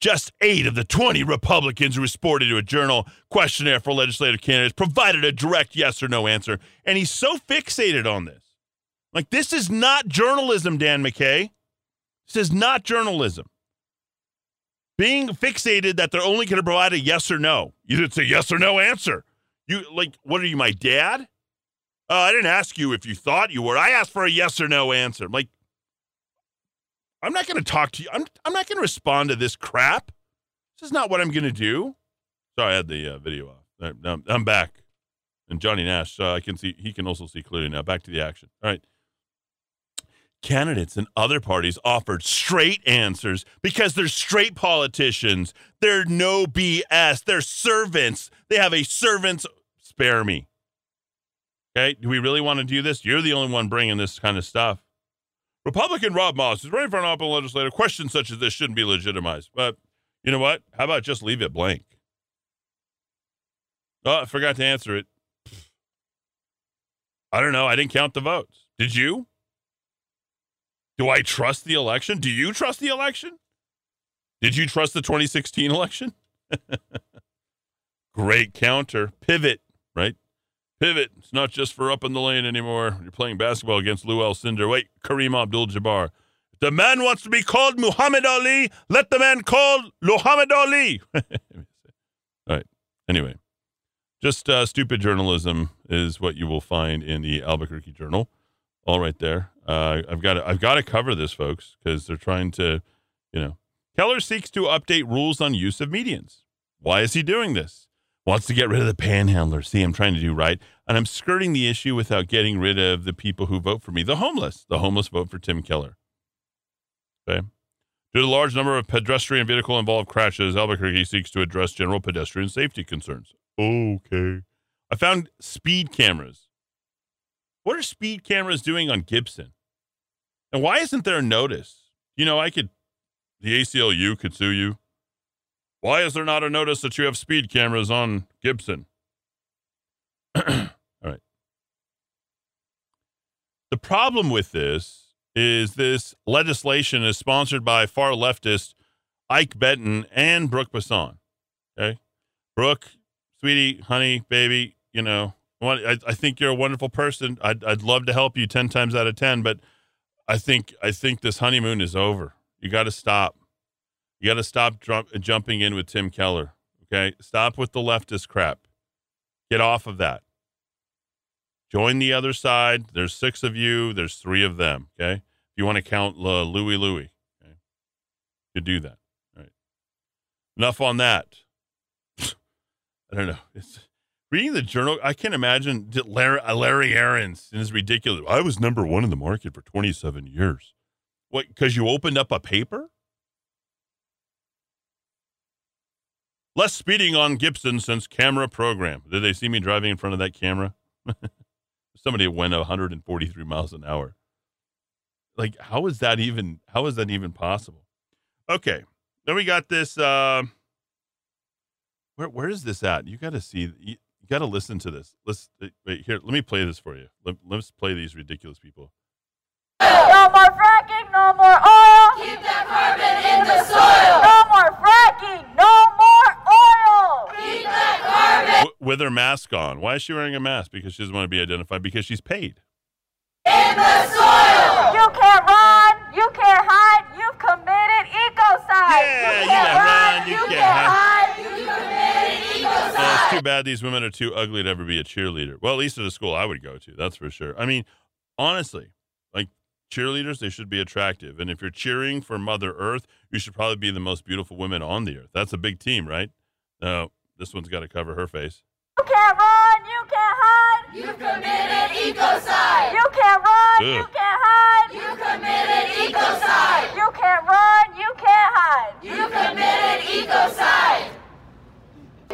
Just eight of the 20 Republicans who responded to a journal questionnaire for legislative candidates provided a direct yes or no answer. And he's so fixated on this. Like, this is not journalism, Dan McKay. This is not journalism. Being fixated that they're only going to provide a yes or no. You didn't say yes or no answer. You, like, what are you, my dad? Uh, I didn't ask you if you thought you were. I asked for a yes or no answer. I'm like, I'm not going to talk to you. I'm, I'm not going to respond to this crap. This is not what I'm going to do. Sorry, I had the uh, video off. I'm, I'm back. And Johnny Nash, uh, I can see, he can also see clearly now. Back to the action. All right. Candidates and other parties offered straight answers because they're straight politicians. They're no BS. They're servants. They have a servant's spare me. Okay. Do we really want to do this? You're the only one bringing this kind of stuff. Republican Rob Moss is running for an open legislator. Questions such as this shouldn't be legitimized. But you know what? How about just leave it blank? Oh, I forgot to answer it. I don't know. I didn't count the votes. Did you? Do I trust the election? Do you trust the election? Did you trust the 2016 election? Great counter. Pivot, right? Pivot. It's not just for up in the lane anymore. You're playing basketball against Lou Alcindor. Wait, Kareem Abdul Jabbar. The man wants to be called Muhammad Ali, let the man called Muhammad Ali. All right. Anyway, just uh, stupid journalism is what you will find in the Albuquerque Journal. All right there. Uh, I've got to, I've got to cover this, folks, because they're trying to, you know, Keller seeks to update rules on use of medians. Why is he doing this? Wants to get rid of the panhandlers. See, I'm trying to do right, and I'm skirting the issue without getting rid of the people who vote for me, the homeless. The homeless vote for Tim Keller. Okay. Due to the large number of pedestrian vehicle involved crashes, Albuquerque seeks to address general pedestrian safety concerns. Okay. I found speed cameras what are speed cameras doing on Gibson? And why isn't there a notice? You know, I could, the ACLU could sue you. Why is there not a notice that you have speed cameras on Gibson? All right. The problem with this is this legislation is sponsored by far leftist Ike Benton and Brook Bassan. Okay, Brooke, sweetie, honey, baby, you know, I, I think you're a wonderful person. I'd, I'd love to help you ten times out of ten, but I think I think this honeymoon is over. You got to stop. You got to stop jumping in with Tim Keller. Okay, stop with the leftist crap. Get off of that. Join the other side. There's six of you. There's three of them. Okay, if you want to count uh, Louis Louis, okay, you do that. All right. Enough on that. I don't know. It's reading the journal. I can't imagine Larry, uh, Larry Ahrens and his ridiculous. I was number one in the market for 27 years. What? Because you opened up a paper? Less speeding on Gibson since camera program. Did they see me driving in front of that camera? Somebody went 143 miles an hour. Like, how is that even? How is that even possible? Okay, then we got this. Uh, where where is this at? You got to see. You, you got to listen to this. Let's uh, wait here. Let me play this for you. Let, let's play these ridiculous people. No more fracking, no more oil. Keep that carbon in the soil. No more fracking, no more oil. Keep that carbon. W- with her mask on. Why is she wearing a mask? Because she doesn't want to be identified. Because she's paid. In the soil. You can't run. You can't hide. You've committed ecocide. Yeah, you you can't can't run. run, you You can't can't hide. hide. You committed ecocide. Uh, it's too bad these women are too ugly to ever be a cheerleader. Well, at least at a school I would go to, that's for sure. I mean, honestly, like cheerleaders, they should be attractive. And if you're cheering for Mother Earth, you should probably be the most beautiful women on the earth. That's a big team, right? No, this one's got to cover her face. You can't run. You can't hide. You committed ecocide. You can't run. You can't hide. You committed ecocide. You can't run. You can't hide. You committed ecocide.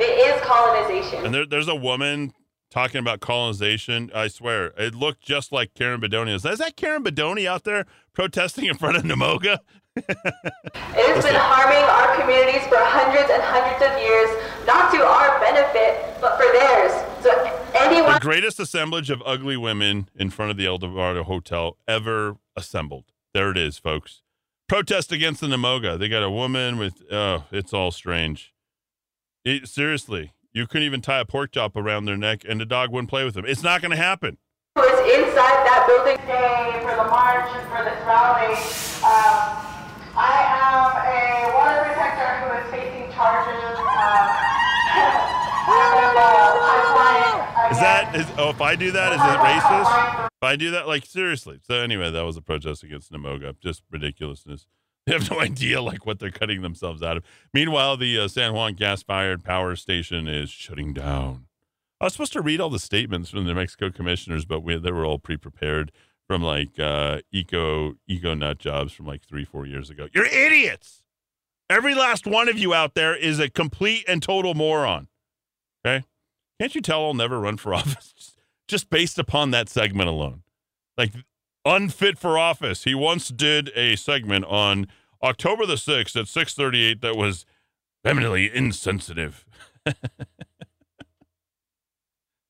It is colonization. And there, there's a woman talking about colonization. I swear, it looked just like Karen Bedonie. Is that, is that Karen Bedonie out there protesting in front of NMOGA? It has been harming our communities for hundreds and hundreds of years, not to our benefit, but for theirs. So anyone. The greatest assemblage of ugly women in front of the El Dorado Hotel ever assembled. There it is, folks. Protest against the NMOGA. They got a woman with, oh, it's all strange. It, seriously, you couldn't even tie a pork chop around their neck and the dog wouldn't play with them. It's not going to happen. who is inside that building today for the march and for this rally. Um, I am a water protector who is facing charges. Um, Is that, is, oh, if I do that, is it racist? If I do that, like, seriously. So, anyway, that was a protest against NMOGA. Just ridiculousness. They have no idea, like, what they're cutting themselves out of. Meanwhile, the uh, San Juan gas fired power station is shutting down. I was supposed to read all the statements from the Mexico commissioners, but we, they were all pre-prepared from like uh, eco eco nut jobs from like three four years ago. You're idiots. Every last one of you out there is a complete and total moron. Okay, can't you tell I'll never run for office just based upon that segment alone? Like unfit for office. He once did a segment on October the sixth at six thirty eight that was eminently insensitive.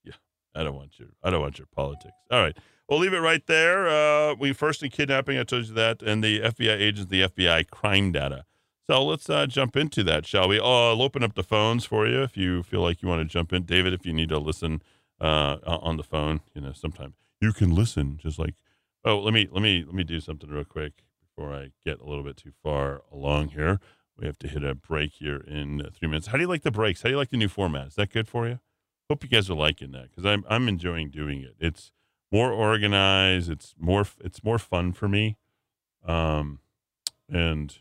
Yeah, I don't want your I don't want your politics. All right. We'll leave it right there. Uh, we first in kidnapping, I told you that, and the FBI agents, the FBI crime data. So let's uh, jump into that, shall we? Oh, I'll open up the phones for you if you feel like you want to jump in. David, if you need to listen uh, on the phone, you know, sometimes you can listen just like oh let me let me let me do something real quick before I get a little bit too far along here. We have to hit a break here in three minutes. How do you like the breaks? How do you like the new format? Is that good for you? Hope you guys are liking that because I'm I'm enjoying doing it. It's more organized. It's more it's more fun for me, um, and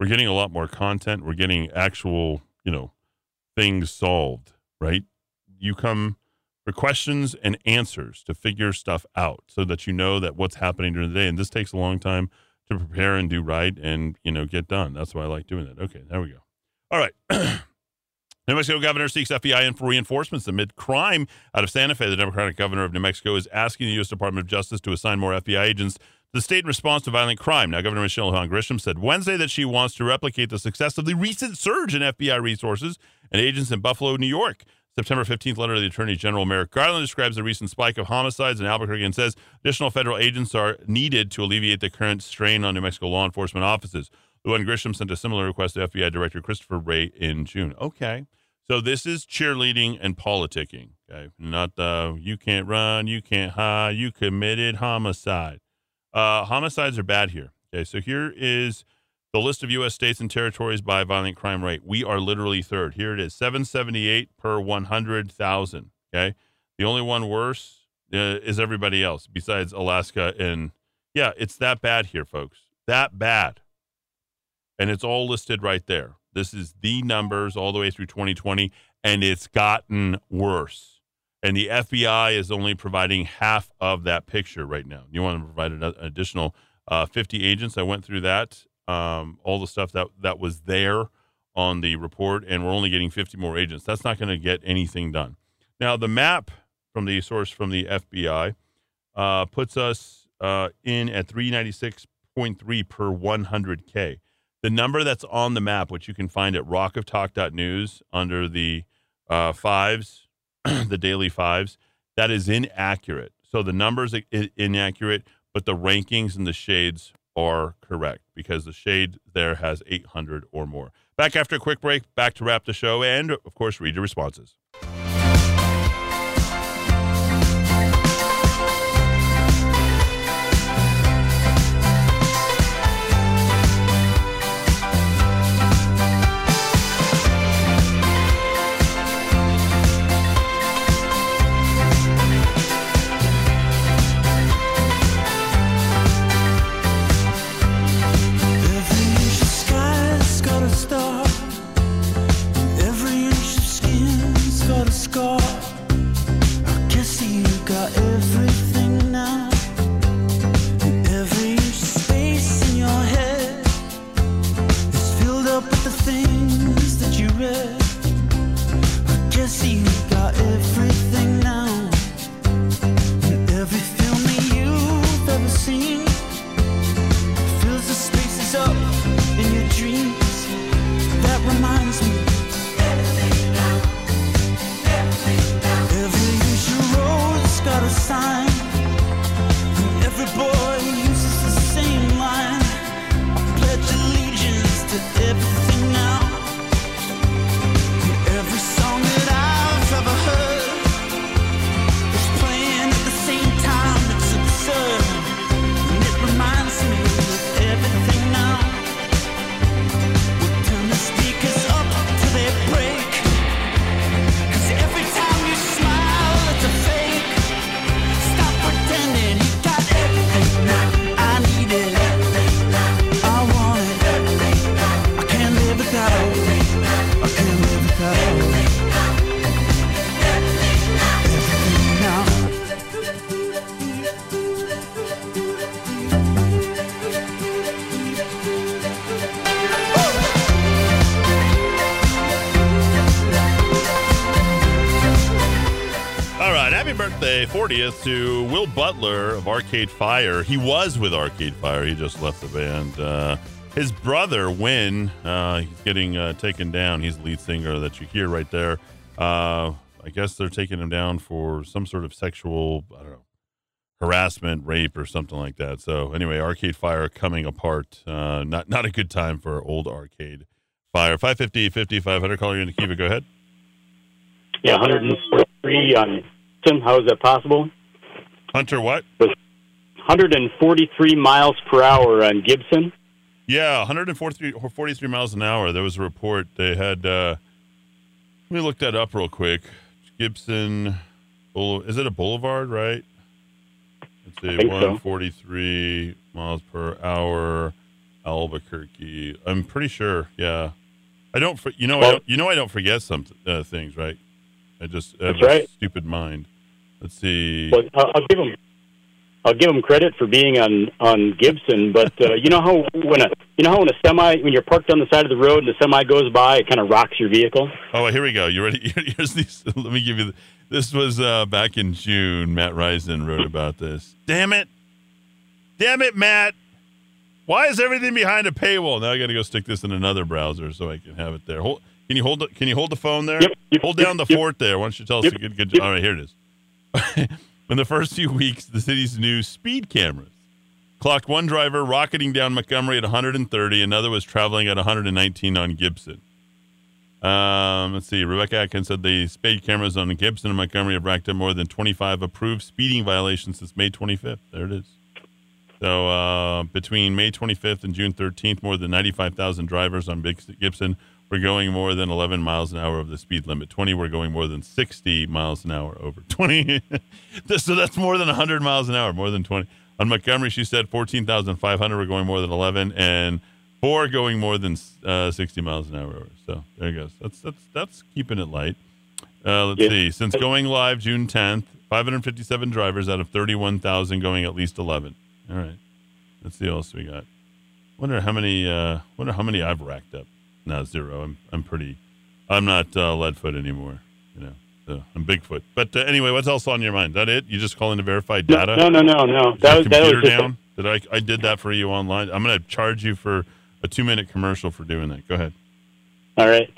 we're getting a lot more content. We're getting actual you know things solved. Right? You come for questions and answers to figure stuff out so that you know that what's happening during the day. And this takes a long time to prepare and do right and you know get done. That's why I like doing it. Okay, there we go. All right. New Mexico governor seeks FBI in for reinforcements amid crime out of Santa Fe. The Democratic governor of New Mexico is asking the U.S. Department of Justice to assign more FBI agents to the state in response to violent crime. Now, Governor Michelle Lujan Grisham said Wednesday that she wants to replicate the success of the recent surge in FBI resources and agents in Buffalo, New York. September 15th letter to the Attorney General Merrick Garland describes the recent spike of homicides in Albuquerque and says additional federal agents are needed to alleviate the current strain on New Mexico law enforcement offices. Lujan Grisham sent a similar request to FBI Director Christopher Wray in June. Okay. So this is cheerleading and politicking. Okay. Not the you can't run, you can't hide, you committed homicide. Uh, homicides are bad here. Okay. So here is the list of U.S. states and territories by violent crime rate. We are literally third. Here it is 778 per 100,000. Okay. The only one worse uh, is everybody else besides Alaska. And yeah, it's that bad here, folks. That bad. And it's all listed right there. This is the numbers all the way through 2020, and it's gotten worse. And the FBI is only providing half of that picture right now. You want to provide an additional uh, 50 agents. I went through that um, all the stuff that that was there on the report, and we're only getting 50 more agents. That's not going to get anything done. Now, the map from the source from the FBI uh, puts us uh, in at 396.3 per 100K. The number that's on the map, which you can find at rockoftalk.news under the uh, fives, the daily fives, that is inaccurate. So the numbers are inaccurate, but the rankings and the shades are correct because the shade there has 800 or more. Back after a quick break, back to wrap the show and, of course, read your responses. Arcade Fire. He was with Arcade Fire. He just left the band. Uh, his brother, Win, uh, he's getting uh, taken down. He's the lead singer that you hear right there. Uh, I guess they're taking him down for some sort of sexual, I don't know, harassment, rape, or something like that. So anyway, Arcade Fire coming apart. Uh, not not a good time for old Arcade Fire. 550, 50, 500. Caller you in the Kiva. Go ahead. Yeah, 143 on Tim. how is that possible? Hunter, what? 143 miles per hour on Gibson. Yeah, 143 43 miles an hour. There was a report they had. Uh, let me look that up real quick. Gibson, is it a boulevard, right? Let's see, 143 so. miles per hour, Albuquerque. I'm pretty sure. Yeah, I don't. You know, well, I don't, you know, I don't forget some uh, things, right? I just have a right. stupid mind. Let's see. Well, I'll give him. I'll give him credit for being on on Gibson, but uh, you know how when a you know how when a semi when you're parked on the side of the road and the semi goes by, it kind of rocks your vehicle. Oh, here we go. You ready? Here's these. Let me give you. The, this was uh, back in June. Matt Reisen wrote about this. Damn it! Damn it, Matt! Why is everything behind a paywall? Now I got to go stick this in another browser so I can have it there. Hold, Can you hold the, Can you hold the phone there? Yep, yep, hold down the yep, fort there. Why don't you tell us a good? good. All right, here it is. In the first few weeks, the city's new speed cameras clocked one driver rocketing down Montgomery at 130, another was traveling at 119 on Gibson. Um, let's see. Rebecca Atkins said the speed cameras on Gibson and Montgomery have racked up more than 25 approved speeding violations since May 25th. There it is. So uh, between May 25th and June 13th, more than 95,000 drivers on Gibson were going more than 11 miles an hour over the speed limit. 20 were going more than 60 miles an hour over 20. so that's more than 100 miles an hour, more than 20. On Montgomery, she said 14,500 were going more than 11, and four going more than uh, 60 miles an hour. So there you goes. That's that's that's keeping it light. Uh, let's Yeah. see. Since going live June 10th, 557 drivers out of 31,000 going at least 11. All right. Let's see what else we got. Wonder how many. Uh, wonder how many I've racked up. No, zero. I'm I'm pretty. I'm not uh, Leadfoot anymore. You know, so I'm Bigfoot. But uh, anyway, what's else on your mind? That it? You just calling to verify data? No, no, no, no. Is That your was that was computer down. Did I? I did that for you online. I'm going to charge you for a two minute commercial for doing that. Go ahead. All right.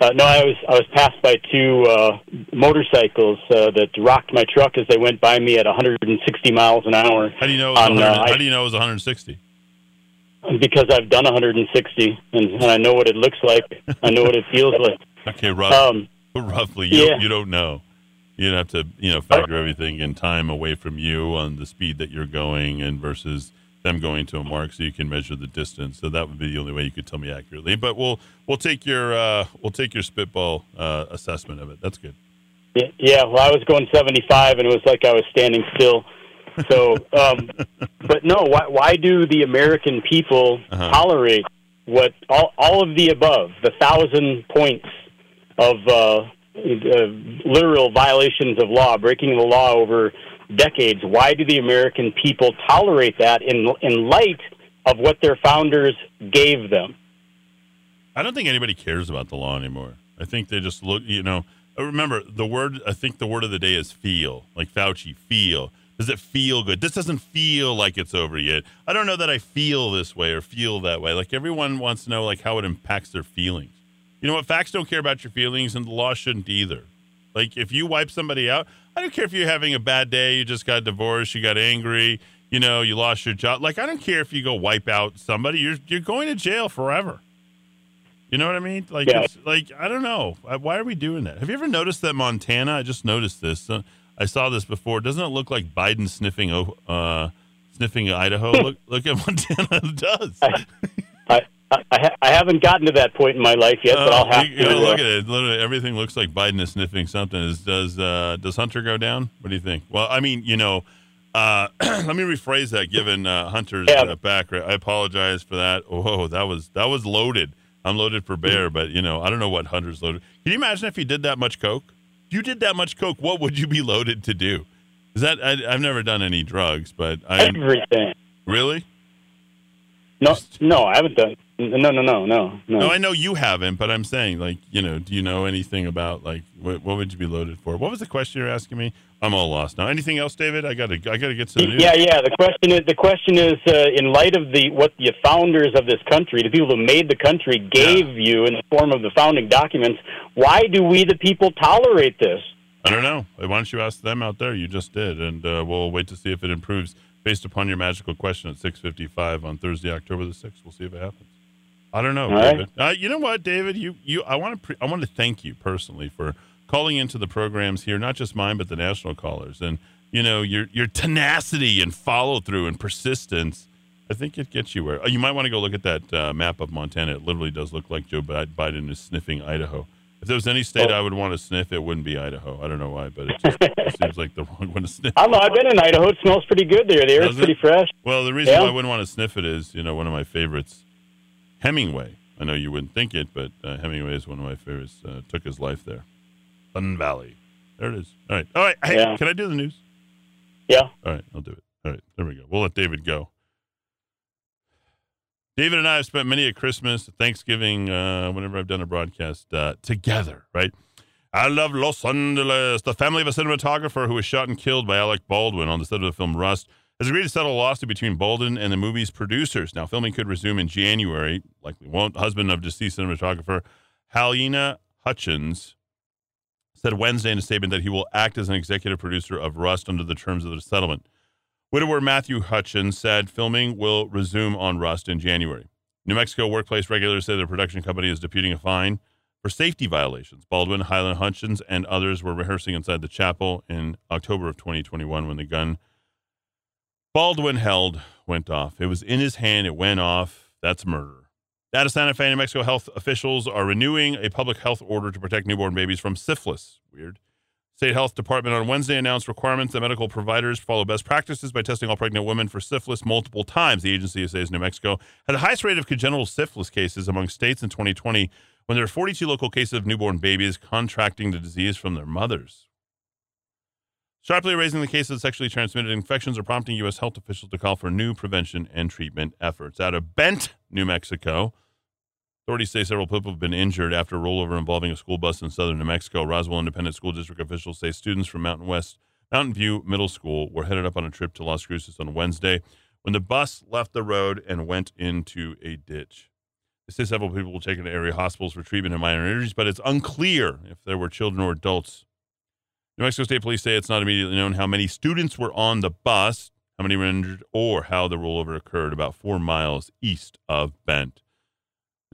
Uh, no, I was I was passed by two uh, motorcycles uh, that rocked my truck as they went by me at 160 miles an hour. How do you know? It was On, 100, uh, how do you know it was 160? Because I've done 160 and, and I know what it looks like. I know what it feels like. Okay, rough, Um, roughly. You, yeah. don't, you don't know. You'd have to, you know, factor everything in time away from you on the speed that you're going and versus them going to a mark, so you can measure the distance. So that would be the only way you could tell me accurately. But we'll we'll take your uh, we'll take your spitball uh, assessment of it. That's good. Yeah, yeah, well, I was going 75, and it was like I was standing still. So, um, but no, why, why do the American people Uh-huh. tolerate what all, all of the above, the thousand points of uh, uh, literal violations of law, breaking the law over decades? Why do the American people tolerate that in in light of what their founders gave them? I don't think anybody cares about the law anymore. I think they just look, you know. Remember the word. I think the word of the day is feel. Like Fauci, feel. Does it feel good? This doesn't feel like it's over yet. I don't know that I feel this way or feel that way. Like everyone wants to know like how it impacts their feelings. You know what? Facts don't care about your feelings, and the law shouldn't either. Like if you wipe somebody out, I don't care if you're having a bad day, you just got divorced, you got angry, you know, you lost your job. Like I don't care if you go wipe out somebody. You're you're going to jail forever. You know what I mean? Like, Yeah. like I don't know. Why are we doing that? Have you ever noticed that Montana? I just noticed this. Uh, I saw this before. Doesn't it look like Biden sniffing uh, sniffing Idaho? look, look at Montana. It does. I, I, I, ha- I haven't gotten to that point in my life yet, but I'll Oh, have you, to. you uh, look at it. Literally, everything looks like Biden is sniffing something. Is does uh, does Hunter go down? What do you think? Well, I mean, you know, uh, let me rephrase that. Given uh, Hunter's Yeah. uh, background, I apologize for that. Whoa, that was that was loaded. I'm loaded for bear, but you know, I don't know what Hunter's loaded. Can you imagine if he did that much coke? You did that much coke, what would you be loaded to do? Is that I, I've never done any drugs, but I everything. really. No, no, I haven't done. No, no, no, no, no. No, I know you haven't, but I'm saying, like, you know, do you know anything about like what, what would you be loaded for? What was the question you're asking me? I'm all lost now. Anything else, David? I gotta, I gotta get to the news. Yeah, yeah. The question is, the question is, uh, in light of the what the founders of this country, the people who made the country, gave you in the form of the founding documents, why do we, the people, tolerate this? I don't know. Why don't you ask them out there? You just did, and uh, we'll wait to see if it improves based upon your magical question at 6:55 on Thursday, October the 6th. We'll see if it happens. I don't know, All right. David. Uh, you know what, David? You, you. I want to, pre- I want to thank you personally for calling into the programs here, not just mine, but the national callers, and you know your your tenacity and follow through and persistence. I think it gets you where uh, you might want to go look at that uh, map of Montana. It literally does look like Joe Biden is sniffing Idaho. If there was any state Oh. I would want to sniff, it wouldn't be Idaho. I don't know why, but it just it seems like the wrong one to sniff. I know. I've been in Idaho. It smells pretty good there. The air Does is it? pretty fresh. Well, the reason Yeah. why I wouldn't want to sniff it is, you know, one of my favorites, Hemingway. I know you wouldn't think it, but uh, Hemingway is one of my favorites. Uh, took his life there, Sun Valley. There it is. All right. All right. Hey, Yeah. can I do the news? Yeah. All right, I'll do it. All right, there we go. We'll let David go. David and I have spent many a Christmas, Thanksgiving, uh, whenever I've done a broadcast uh, together, right? I love Los Angeles. The family of a cinematographer who was shot and killed by Alec Baldwin on the set of the film Rust has agreed to settle a lawsuit between Baldwin and the movie's producers. Now, filming could resume in January, likely won't. Husband of deceased cinematographer Halyna Hutchins said Wednesday in a statement that he will act as an executive producer of Rust under the terms of the settlement. Widower Matthew Hutchins said filming will resume on Rust in January. New Mexico workplace regulators say the production company is disputing a fine for safety violations. Baldwin, Halyna Hutchins, and others were rehearsing inside the chapel in October of 2021 when the gun Baldwin held went off. It was in his hand, it went off. That's murder. Out of Santa Fe, New Mexico health officials are renewing a public health order to protect newborn babies from syphilis. Weird. State Health Department on Wednesday announced requirements that medical providers follow best practices by testing all pregnant women for syphilis multiple times. The agency says New Mexico had the highest rate of congenital syphilis cases among states in 2020 when there were 42 local cases of newborn babies contracting the disease from their mothers. Sharply raising the case of sexually transmitted infections are prompting U.S. health officials to call for new prevention and treatment efforts. Out of Bent, New Mexico, Authorities say several people have been injured after a rollover involving a school bus in southern New Mexico. Roswell Independent School District officials say students from Mountain West Mountain View Middle School were headed up on a trip to Las Cruces on Wednesday when the bus left the road and went into a ditch. They say several people were taken to area hospitals for treatment of minor injuries, but it's unclear if there were children or adults. New Mexico State Police say it's not immediately known how many students were on the bus, how many were injured, or how the rollover occurred about four miles east of Bent.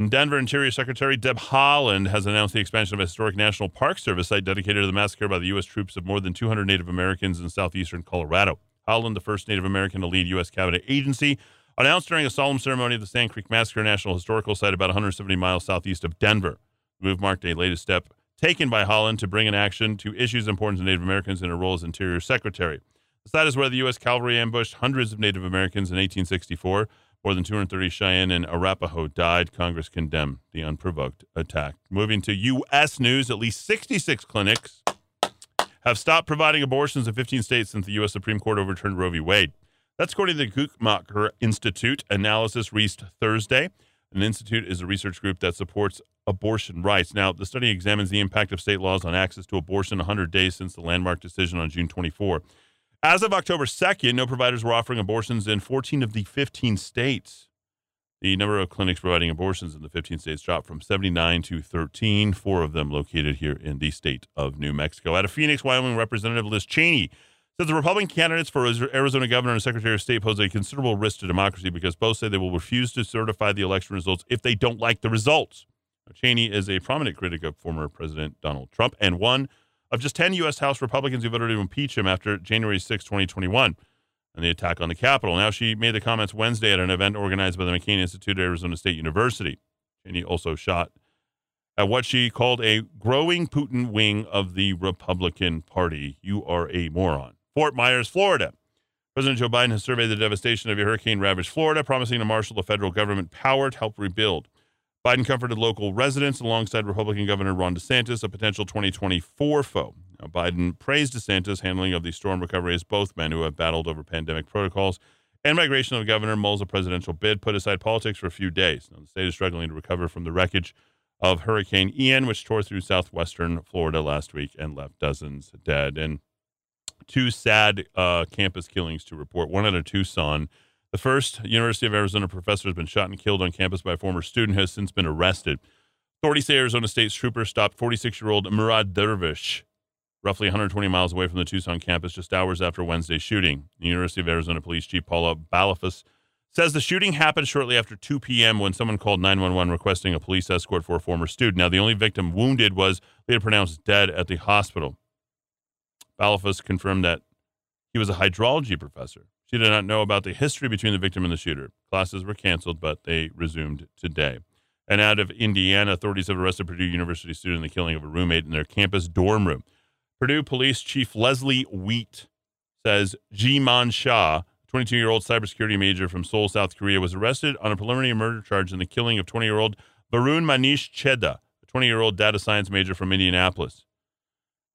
Denver Interior Secretary Deb Haaland has announced the expansion of a historic National Park Service site dedicated to the massacre by the U.S. troops of more than 200 Native Americans in southeastern Colorado. Haaland, the first Native American to lead U.S. cabinet agency, announced during a solemn ceremony at the Sand Creek Massacre National Historical Site about 170 miles southeast of Denver. The move marked a latest step taken by Haaland to bring an action to issues important to Native Americans in her role as Interior Secretary. The site is where the U.S. cavalry ambushed hundreds of Native Americans in 1864. More than 230 Cheyenne and Arapaho died. Congress condemned the unprovoked attack. Moving to U.S. news, at least 66 clinics have stopped providing abortions in 15 states since the U.S. Supreme Court overturned Roe v. Wade. That's according to the Guttmacher Institute analysis released Thursday. An institute is a research group that supports abortion rights. Now, the study examines the impact of state laws on access to abortion 100 days since the landmark decision on June 24. As of October 2nd, no providers were offering abortions in 14 of the 15 states. The number of clinics providing abortions in the 15 states dropped from 79 to 13, four of them located here in the state of New Mexico. Out of Phoenix, Wyoming, Representative Liz Cheney says the Republican candidates for Arizona governor and secretary of state pose a considerable risk to democracy because both say they will refuse to certify the election results if they don't like the results. Cheney is a prominent critic of former President Donald Trump and one of just 10 U.S. House Republicans who voted to impeach him after January 6, 2021, and the attack on the Capitol. Now, she made the comments Wednesday at an event organized by the McCain Institute at Arizona State University. Cheney also shot at what she called a growing Putin wing of the Republican Party. You are a moron. Fort Myers, Florida. President Joe Biden has surveyed the devastation of a hurricane ravaged Florida, promising to marshal the federal government power to help rebuild. Biden comforted local residents alongside Republican Governor Ron DeSantis, a potential 2024 foe. Now, Biden praised DeSantis' handling of the storm recovery as both men who have battled over pandemic protocols and migration of Governor mulls presidential bid put aside politics for a few days. Now, the state is struggling to recover from the wreckage of Hurricane Ian, which tore through southwestern Florida last week and left dozens dead. And two sad uh, campus killings to report. One out of Tucson the first University of Arizona professor has been shot and killed on campus by a former student who has since been arrested. Authorities say Arizona State's troopers stopped 46 year old Murad Dervish roughly 120 miles away from the Tucson campus just hours after Wednesday's shooting. The University of Arizona Police Chief Paula Balafas says the shooting happened shortly after 2 p.m. when someone called 911 requesting a police escort for a former student. Now, the only victim wounded was later pronounced dead at the hospital. Balafas confirmed that he was a hydrology professor. She did not know about the history between the victim and the shooter. Classes were canceled, but they resumed today. And out of Indiana, authorities have arrested Purdue University student in the killing of a roommate in their campus dorm room. Purdue Police Chief Lesley Wiete says Ji Min Sha, 22 year old cybersecurity major from Seoul, South Korea, was arrested on a preliminary murder charge in the killing of 20 year old Varun Manish Chheda, a 20 year old data science major from Indianapolis.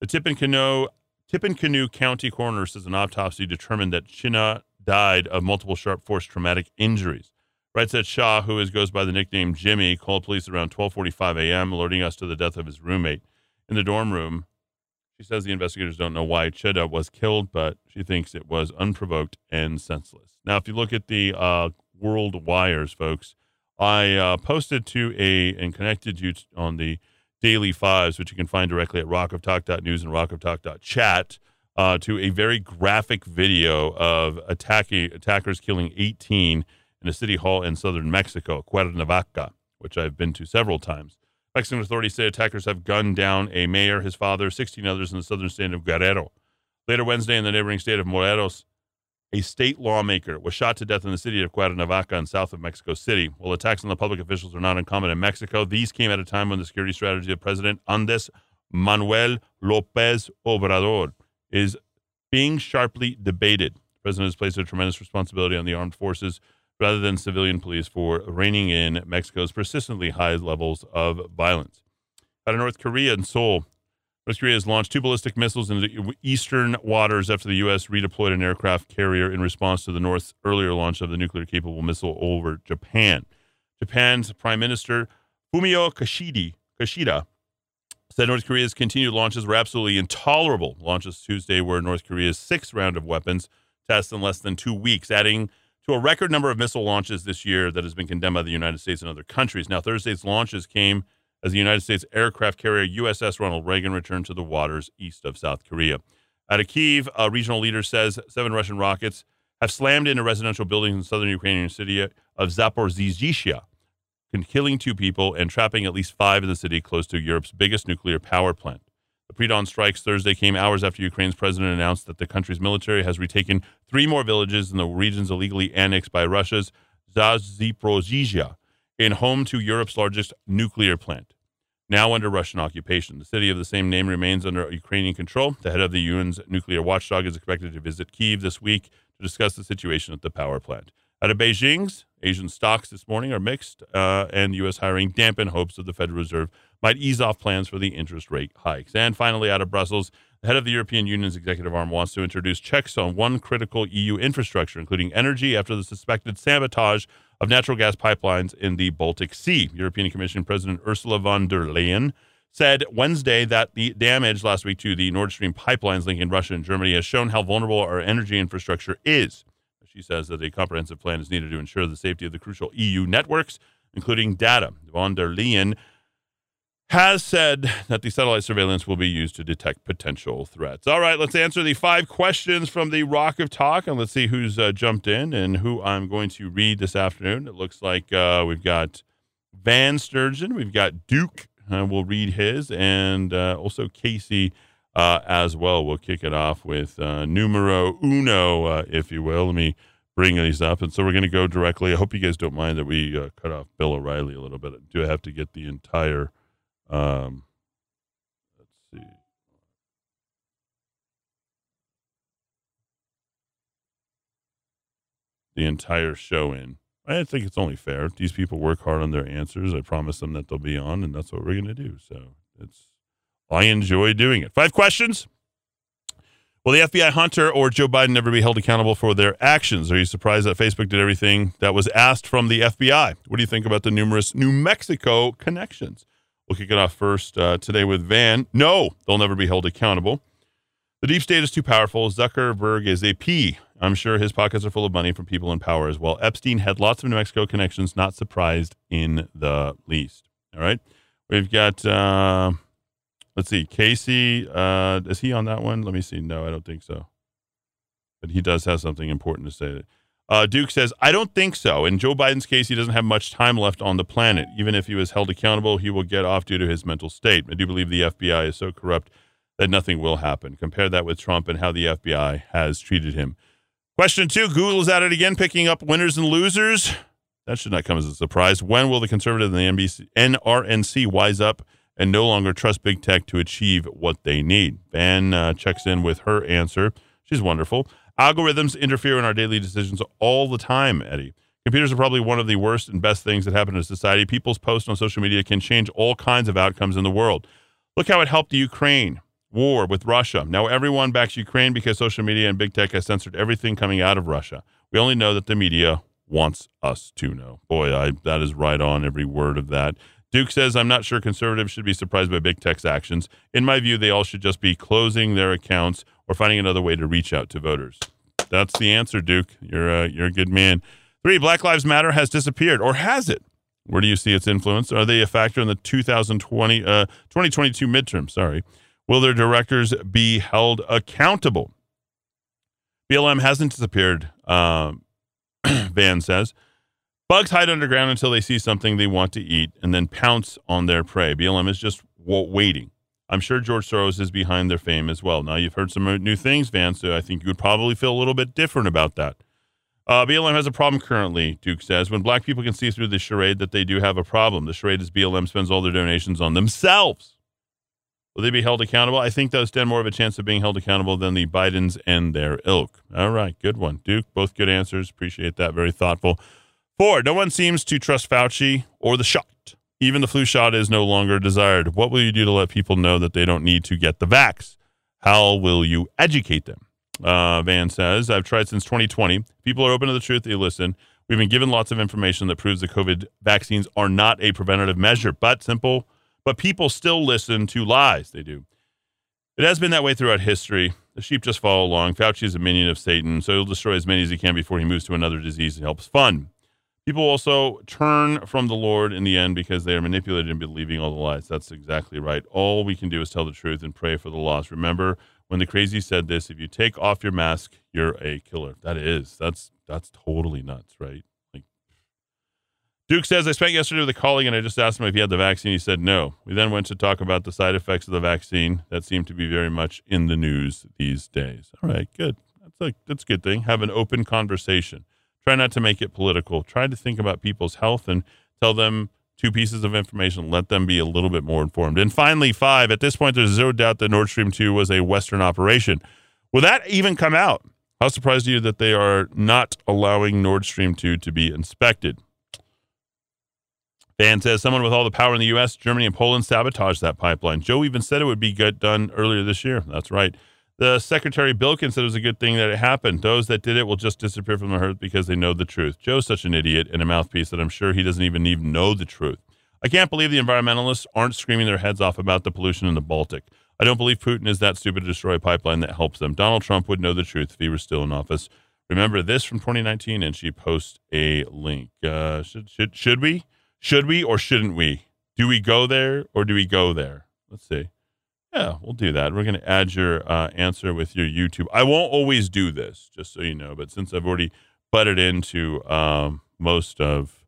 The Tippecanoe Tippecanoe County coroner says an autopsy determined that Chheda died of multiple sharp force traumatic injuries. Writes that Sha, who is, goes by the nickname Jimmy, called police around 12:45 a.m., alerting us to the death of his roommate in the dorm room. She says the investigators don't know why Chheda was killed, but she thinks it was unprovoked and senseless. Now, if you look at the uh, world wires, folks, I uh, posted to a and connected you on the daily fives, which you can find directly at rockoftalk.news and rockoftalk.chat, uh, to a very graphic video of attacking attackers killing 18 in a city hall in southern Mexico, Cuernavaca, which I've been to several times. Mexican authorities say attackers have gunned down a mayor, his father, 16 others in the southern state of Guerrero. Later Wednesday, in the neighboring state of Morelos, a state lawmaker was shot to death in the city of Cuernavaca in south of Mexico City. While attacks on the public officials are not uncommon in Mexico, these came at a time when the security strategy of President Andres Manuel Lopez Obrador is being sharply debated. The president has placed a tremendous responsibility on the armed forces rather than civilian police for reining in Mexico's persistently high levels of violence. Out of North Korea and Seoul, North Korea has launched two ballistic missiles into eastern waters after the U.S. redeployed an aircraft carrier in response to the North's earlier launch of the nuclear capable missile over Japan. Japan's Prime Minister Fumio Kishida, Kishida said North Korea's continued launches were absolutely intolerable. Launches Tuesday were North Korea's sixth round of weapons tests in less than two weeks, adding to a record number of missile launches this year that has been condemned by the United States and other countries. Now, Thursday's launches came as the United States aircraft carrier USS Ronald Reagan returned to the waters east of South Korea. Out of Kiev, a regional leader says seven Russian rockets have slammed into residential buildings in southern Ukrainian city of Zaporizhzhia, killing two people and trapping at least five in the city close to Europe's biggest nuclear power plant. The pre-dawn strikes Thursday came hours after Ukraine's president announced that the country's military has retaken three more villages in the regions illegally annexed by Russia's Zaporizhzhia, in home to Europe's largest nuclear plant now under Russian occupation. The city of the same name remains under Ukrainian control. The head of the UN's nuclear watchdog is expected to visit Kiev this week to discuss the situation at the power plant. Out of Beijing's, Asian stocks this morning are mixed, uh, and U.S. hiring dampen hopes that the Federal Reserve might ease off plans for the interest rate hikes. And finally, out of Brussels, the head of the European Union's executive arm wants to introduce checks on one critical EU infrastructure, including energy, after the suspected sabotage of natural gas pipelines in the Baltic Sea. European Commission President Ursula von der Leyen said Wednesday that the damage last week to the Nord Stream pipelines linking Russia and Germany has shown how vulnerable our energy infrastructure is. She says that a comprehensive plan is needed to ensure the safety of the crucial EU networks, including data. Von der Leyen has said that the satellite surveillance will be used to detect potential threats. All right, let's answer the five questions from the Rock of Talk, and let's see who's uh, jumped in and who I'm going to read this afternoon. It looks like uh, we've got Van Sturgeon, we've got Duke. Uh, we'll read his, and uh, also Casey uh, as well. We'll kick it off with uh, numero uno, if you will. Let me bring these up. And so we're going to go directly. I hope you guys don't mind that we cut off Bill O'Reilly a little bit. Do I have to get the entire um, let's see. The entire show in. I think it's only fair. These people work hard on their answers. I promise them that they'll be on, and that's what we're going to do. So it's I enjoy doing it. Five questions. Will the FBI hunter or Joe Biden never be held accountable for their actions? Are you surprised that Facebook did everything that was asked from the FBI? What do you think about the numerous New Mexico connections? We'll kick it off first uh, today with Van. No, they'll never be held accountable. The deep state is too powerful. Zuckerberg is a P. I'm sure his pockets are full of money from people in power as well. Epstein had lots of New Mexico connections, not surprised in the least. All right. We've got, uh, let's see, Casey. Uh, is he on that one? Let me see. No, I don't think so. But he does have something important to say. Uh, Duke says, I don't think so. In Joe Biden's case, he doesn't have much time left on the planet. Even if he was held accountable, he will get off due to his mental state. I do believe the FBI is so corrupt that nothing will happen. Compare that with Trump and how the FBI has treated him. Question two Google is at it again, picking up winners and losers. That should not come as a surprise. When will the conservative and the NBC, NRNC wise up and no longer trust big tech to achieve what they need? Van uh, checks in with her answer. She's wonderful. Algorithms interfere in our daily decisions all the time, Eddie. Computers are probably one of the worst and best things that happen to society. People's posts on social media can change all kinds of outcomes in the world. Look how it helped the Ukraine war with Russia. Now everyone backs Ukraine because social media and big tech has censored everything coming out of Russia. We only know that the media wants us to know. Boy, I, that is right on every word of that. Duke says, I'm not sure conservatives should be surprised by big tech's actions. In my view, they all should just be closing their accounts or finding another way to reach out to voters. That's the answer, Duke. You're a, you're a good man. Three, Black Lives Matter has disappeared, or has it? Where do you see its influence? Are they a factor in the 2020 uh, 2022 midterm? Sorry. Will their directors be held accountable? BLM hasn't disappeared, um, Van says. Bugs hide underground until they see something they want to eat and then pounce on their prey. BLM is just waiting. I'm sure George Soros is behind their fame as well. Now, you've heard some new things, Van, so I think you would probably feel a little bit different about that. Uh, BLM has a problem currently, Duke says. When black people can see through the charade that they do have a problem, the charade is BLM spends all their donations on themselves. Will they be held accountable? I think those stand more of a chance of being held accountable than the Bidens and their ilk. All right, good one. Duke, both good answers. Appreciate that. Very thoughtful. Four, no one seems to trust Fauci or the shot. Even the flu shot is no longer desired. What will you do to let people know that they don't need to get the vax? How will you educate them? Uh, Van says, I've tried since 2020. People are open to the truth. They listen. We've been given lots of information that proves the COVID vaccines are not a preventative measure, but simple. But people still listen to lies. They do. It has been that way throughout history. The sheep just follow along. Fauci is a minion of Satan, so he'll destroy as many as he can before he moves to another disease and helps fund. People also turn from the Lord in the end because they are manipulated into believing all the lies. That's exactly right. All we can do is tell the truth and pray for the lost. Remember, when the crazy said this, if you take off your mask, you're a killer. That is. That's that's totally nuts, right? Like Duke says, I spent yesterday with a colleague and I just asked him if he had the vaccine. He said no. We then went to talk about the side effects of the vaccine that seem to be very much in the news these days. All right, good. That's a that's a good thing. Have an open conversation. Try not to make it political. Try to think about people's health and tell them two pieces of information, let them be a little bit more informed. And finally, five, at this point, there's zero doubt that Nord Stream 2 was a Western operation. Will that even come out? How surprised are you that they are not allowing Nord Stream 2 to be inspected? Van says someone with all the power in the U.S., Germany, and Poland sabotaged that pipeline. Joe even said it would be good, done earlier this year. That's right. The Secretary Blinken said it was a good thing that it happened. Those that did it will just disappear from the earth because they know the truth. Joe's such an idiot and a mouthpiece that I'm sure he doesn't even even know the truth. I can't believe the environmentalists aren't screaming their heads off about the pollution in the Baltic. I don't believe Putin is that stupid to destroy a pipeline that helps them. Donald Trump would know the truth if he were still in office. Remember this from 2019, and she posts a link. Uh, should, should, should we? Should we or shouldn't we? Do we go there or do we go there? Let's see. Yeah, we'll do that. We're going to add your uh, answer with your YouTube. I won't always do this, just so you know, but since I've already butted into um, most of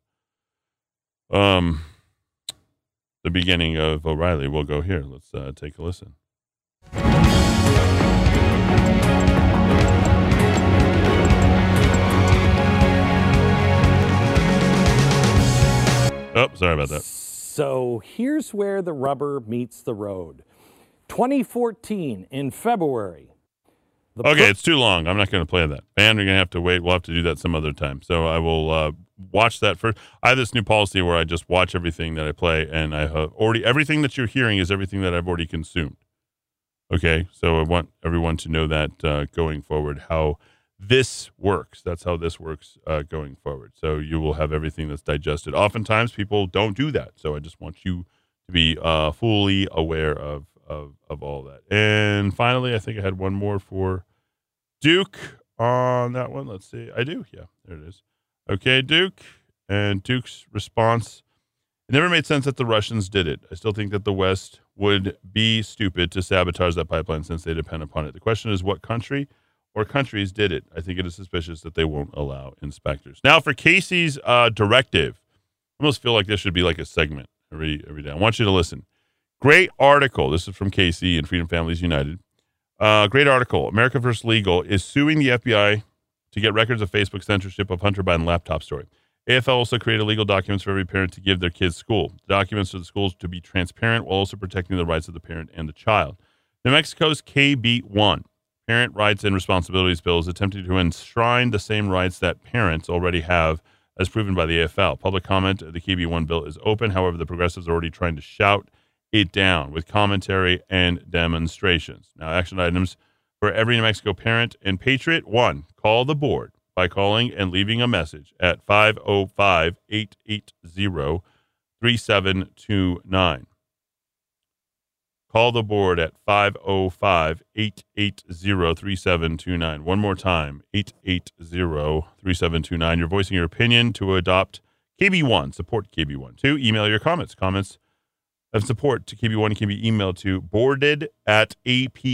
um, the beginning of O'Reilly, we'll go here. Let's uh, take a listen. Oh, sorry about that. So here's where the rubber meets the road. 2014 in February. okay, it's too long. I'm not going to play that. And we're going to have to wait. We'll have to do that some other time. So I will uh, watch that first. I have this new policy where I just watch everything that I play, and I have already everything that you're hearing is everything that I've already consumed. Okay, so I want everyone to know that uh, going forward, how this works. That's how this works uh, going forward. So you will have everything that's digested. Oftentimes, people don't do that. So I just want you to be uh, fully aware of of of all that. And finally, I think I had one more for Duke on that one. Let's see. I do. Yeah, there it is. Okay, Duke. And Duke's response it never made sense that the Russians did it. I still think that the West would be stupid to sabotage that pipeline since they depend upon it. The question is what country or countries did it. I think it is suspicious that they won't allow inspectors. Now, for Casey's uh, directive, I almost feel like this should be like a segment every every day. I want you to listen. Great article. This is from Casey and Freedom Families United. Uh, great article. America First Legal is suing the FBI to get records of Facebook censorship of Hunter Biden laptop story. AFL also created legal documents for every parent to give their kids school. The documents for the schools to be transparent while also protecting the rights of the parent and the child. New Mexico's KB1, Parent Rights and Responsibilities Bill, is attempting to enshrine the same rights that parents already have, as proven by the AFL. Public comment of the KB1 bill is open. However, the progressives are already trying to shout it down with commentary and demonstrations. Now, action items for every New Mexico parent and patriot one, call the board by calling and leaving a message at 505 880 3729. Call the board at 505 880 3729. One more time 880 3729. You're voicing your opinion to adopt KB1, support KB1. Two, email your comments. Comments of support to KB1 can be emailed to boarded at aps.edu.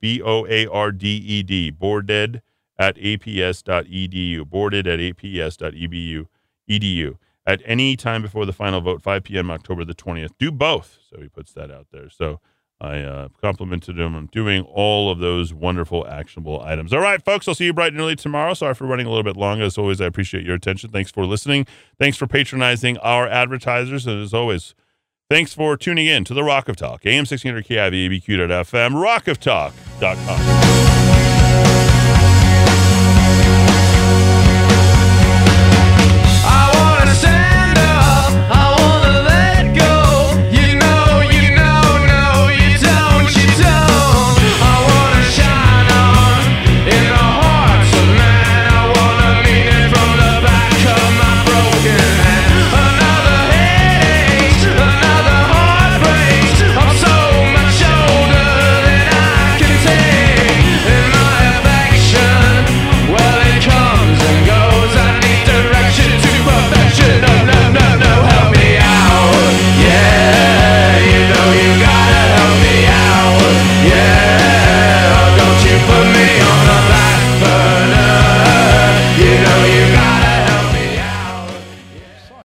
B O A R D E D. Boarded at aps.edu. Boarded at aps.edu. Edu. At any time before the final vote, 5 p.m. October the 20th. Do both. So he puts that out there. So I uh, complimented him on doing all of those wonderful, actionable items. All right, folks, I'll see you bright and early tomorrow. Sorry for running a little bit long. As always, I appreciate your attention. Thanks for listening. Thanks for patronizing our advertisers. And as always, thanks for tuning in to the Rock of Talk, AM 1600 KIV, ABQ.FM, rockoftalk.com.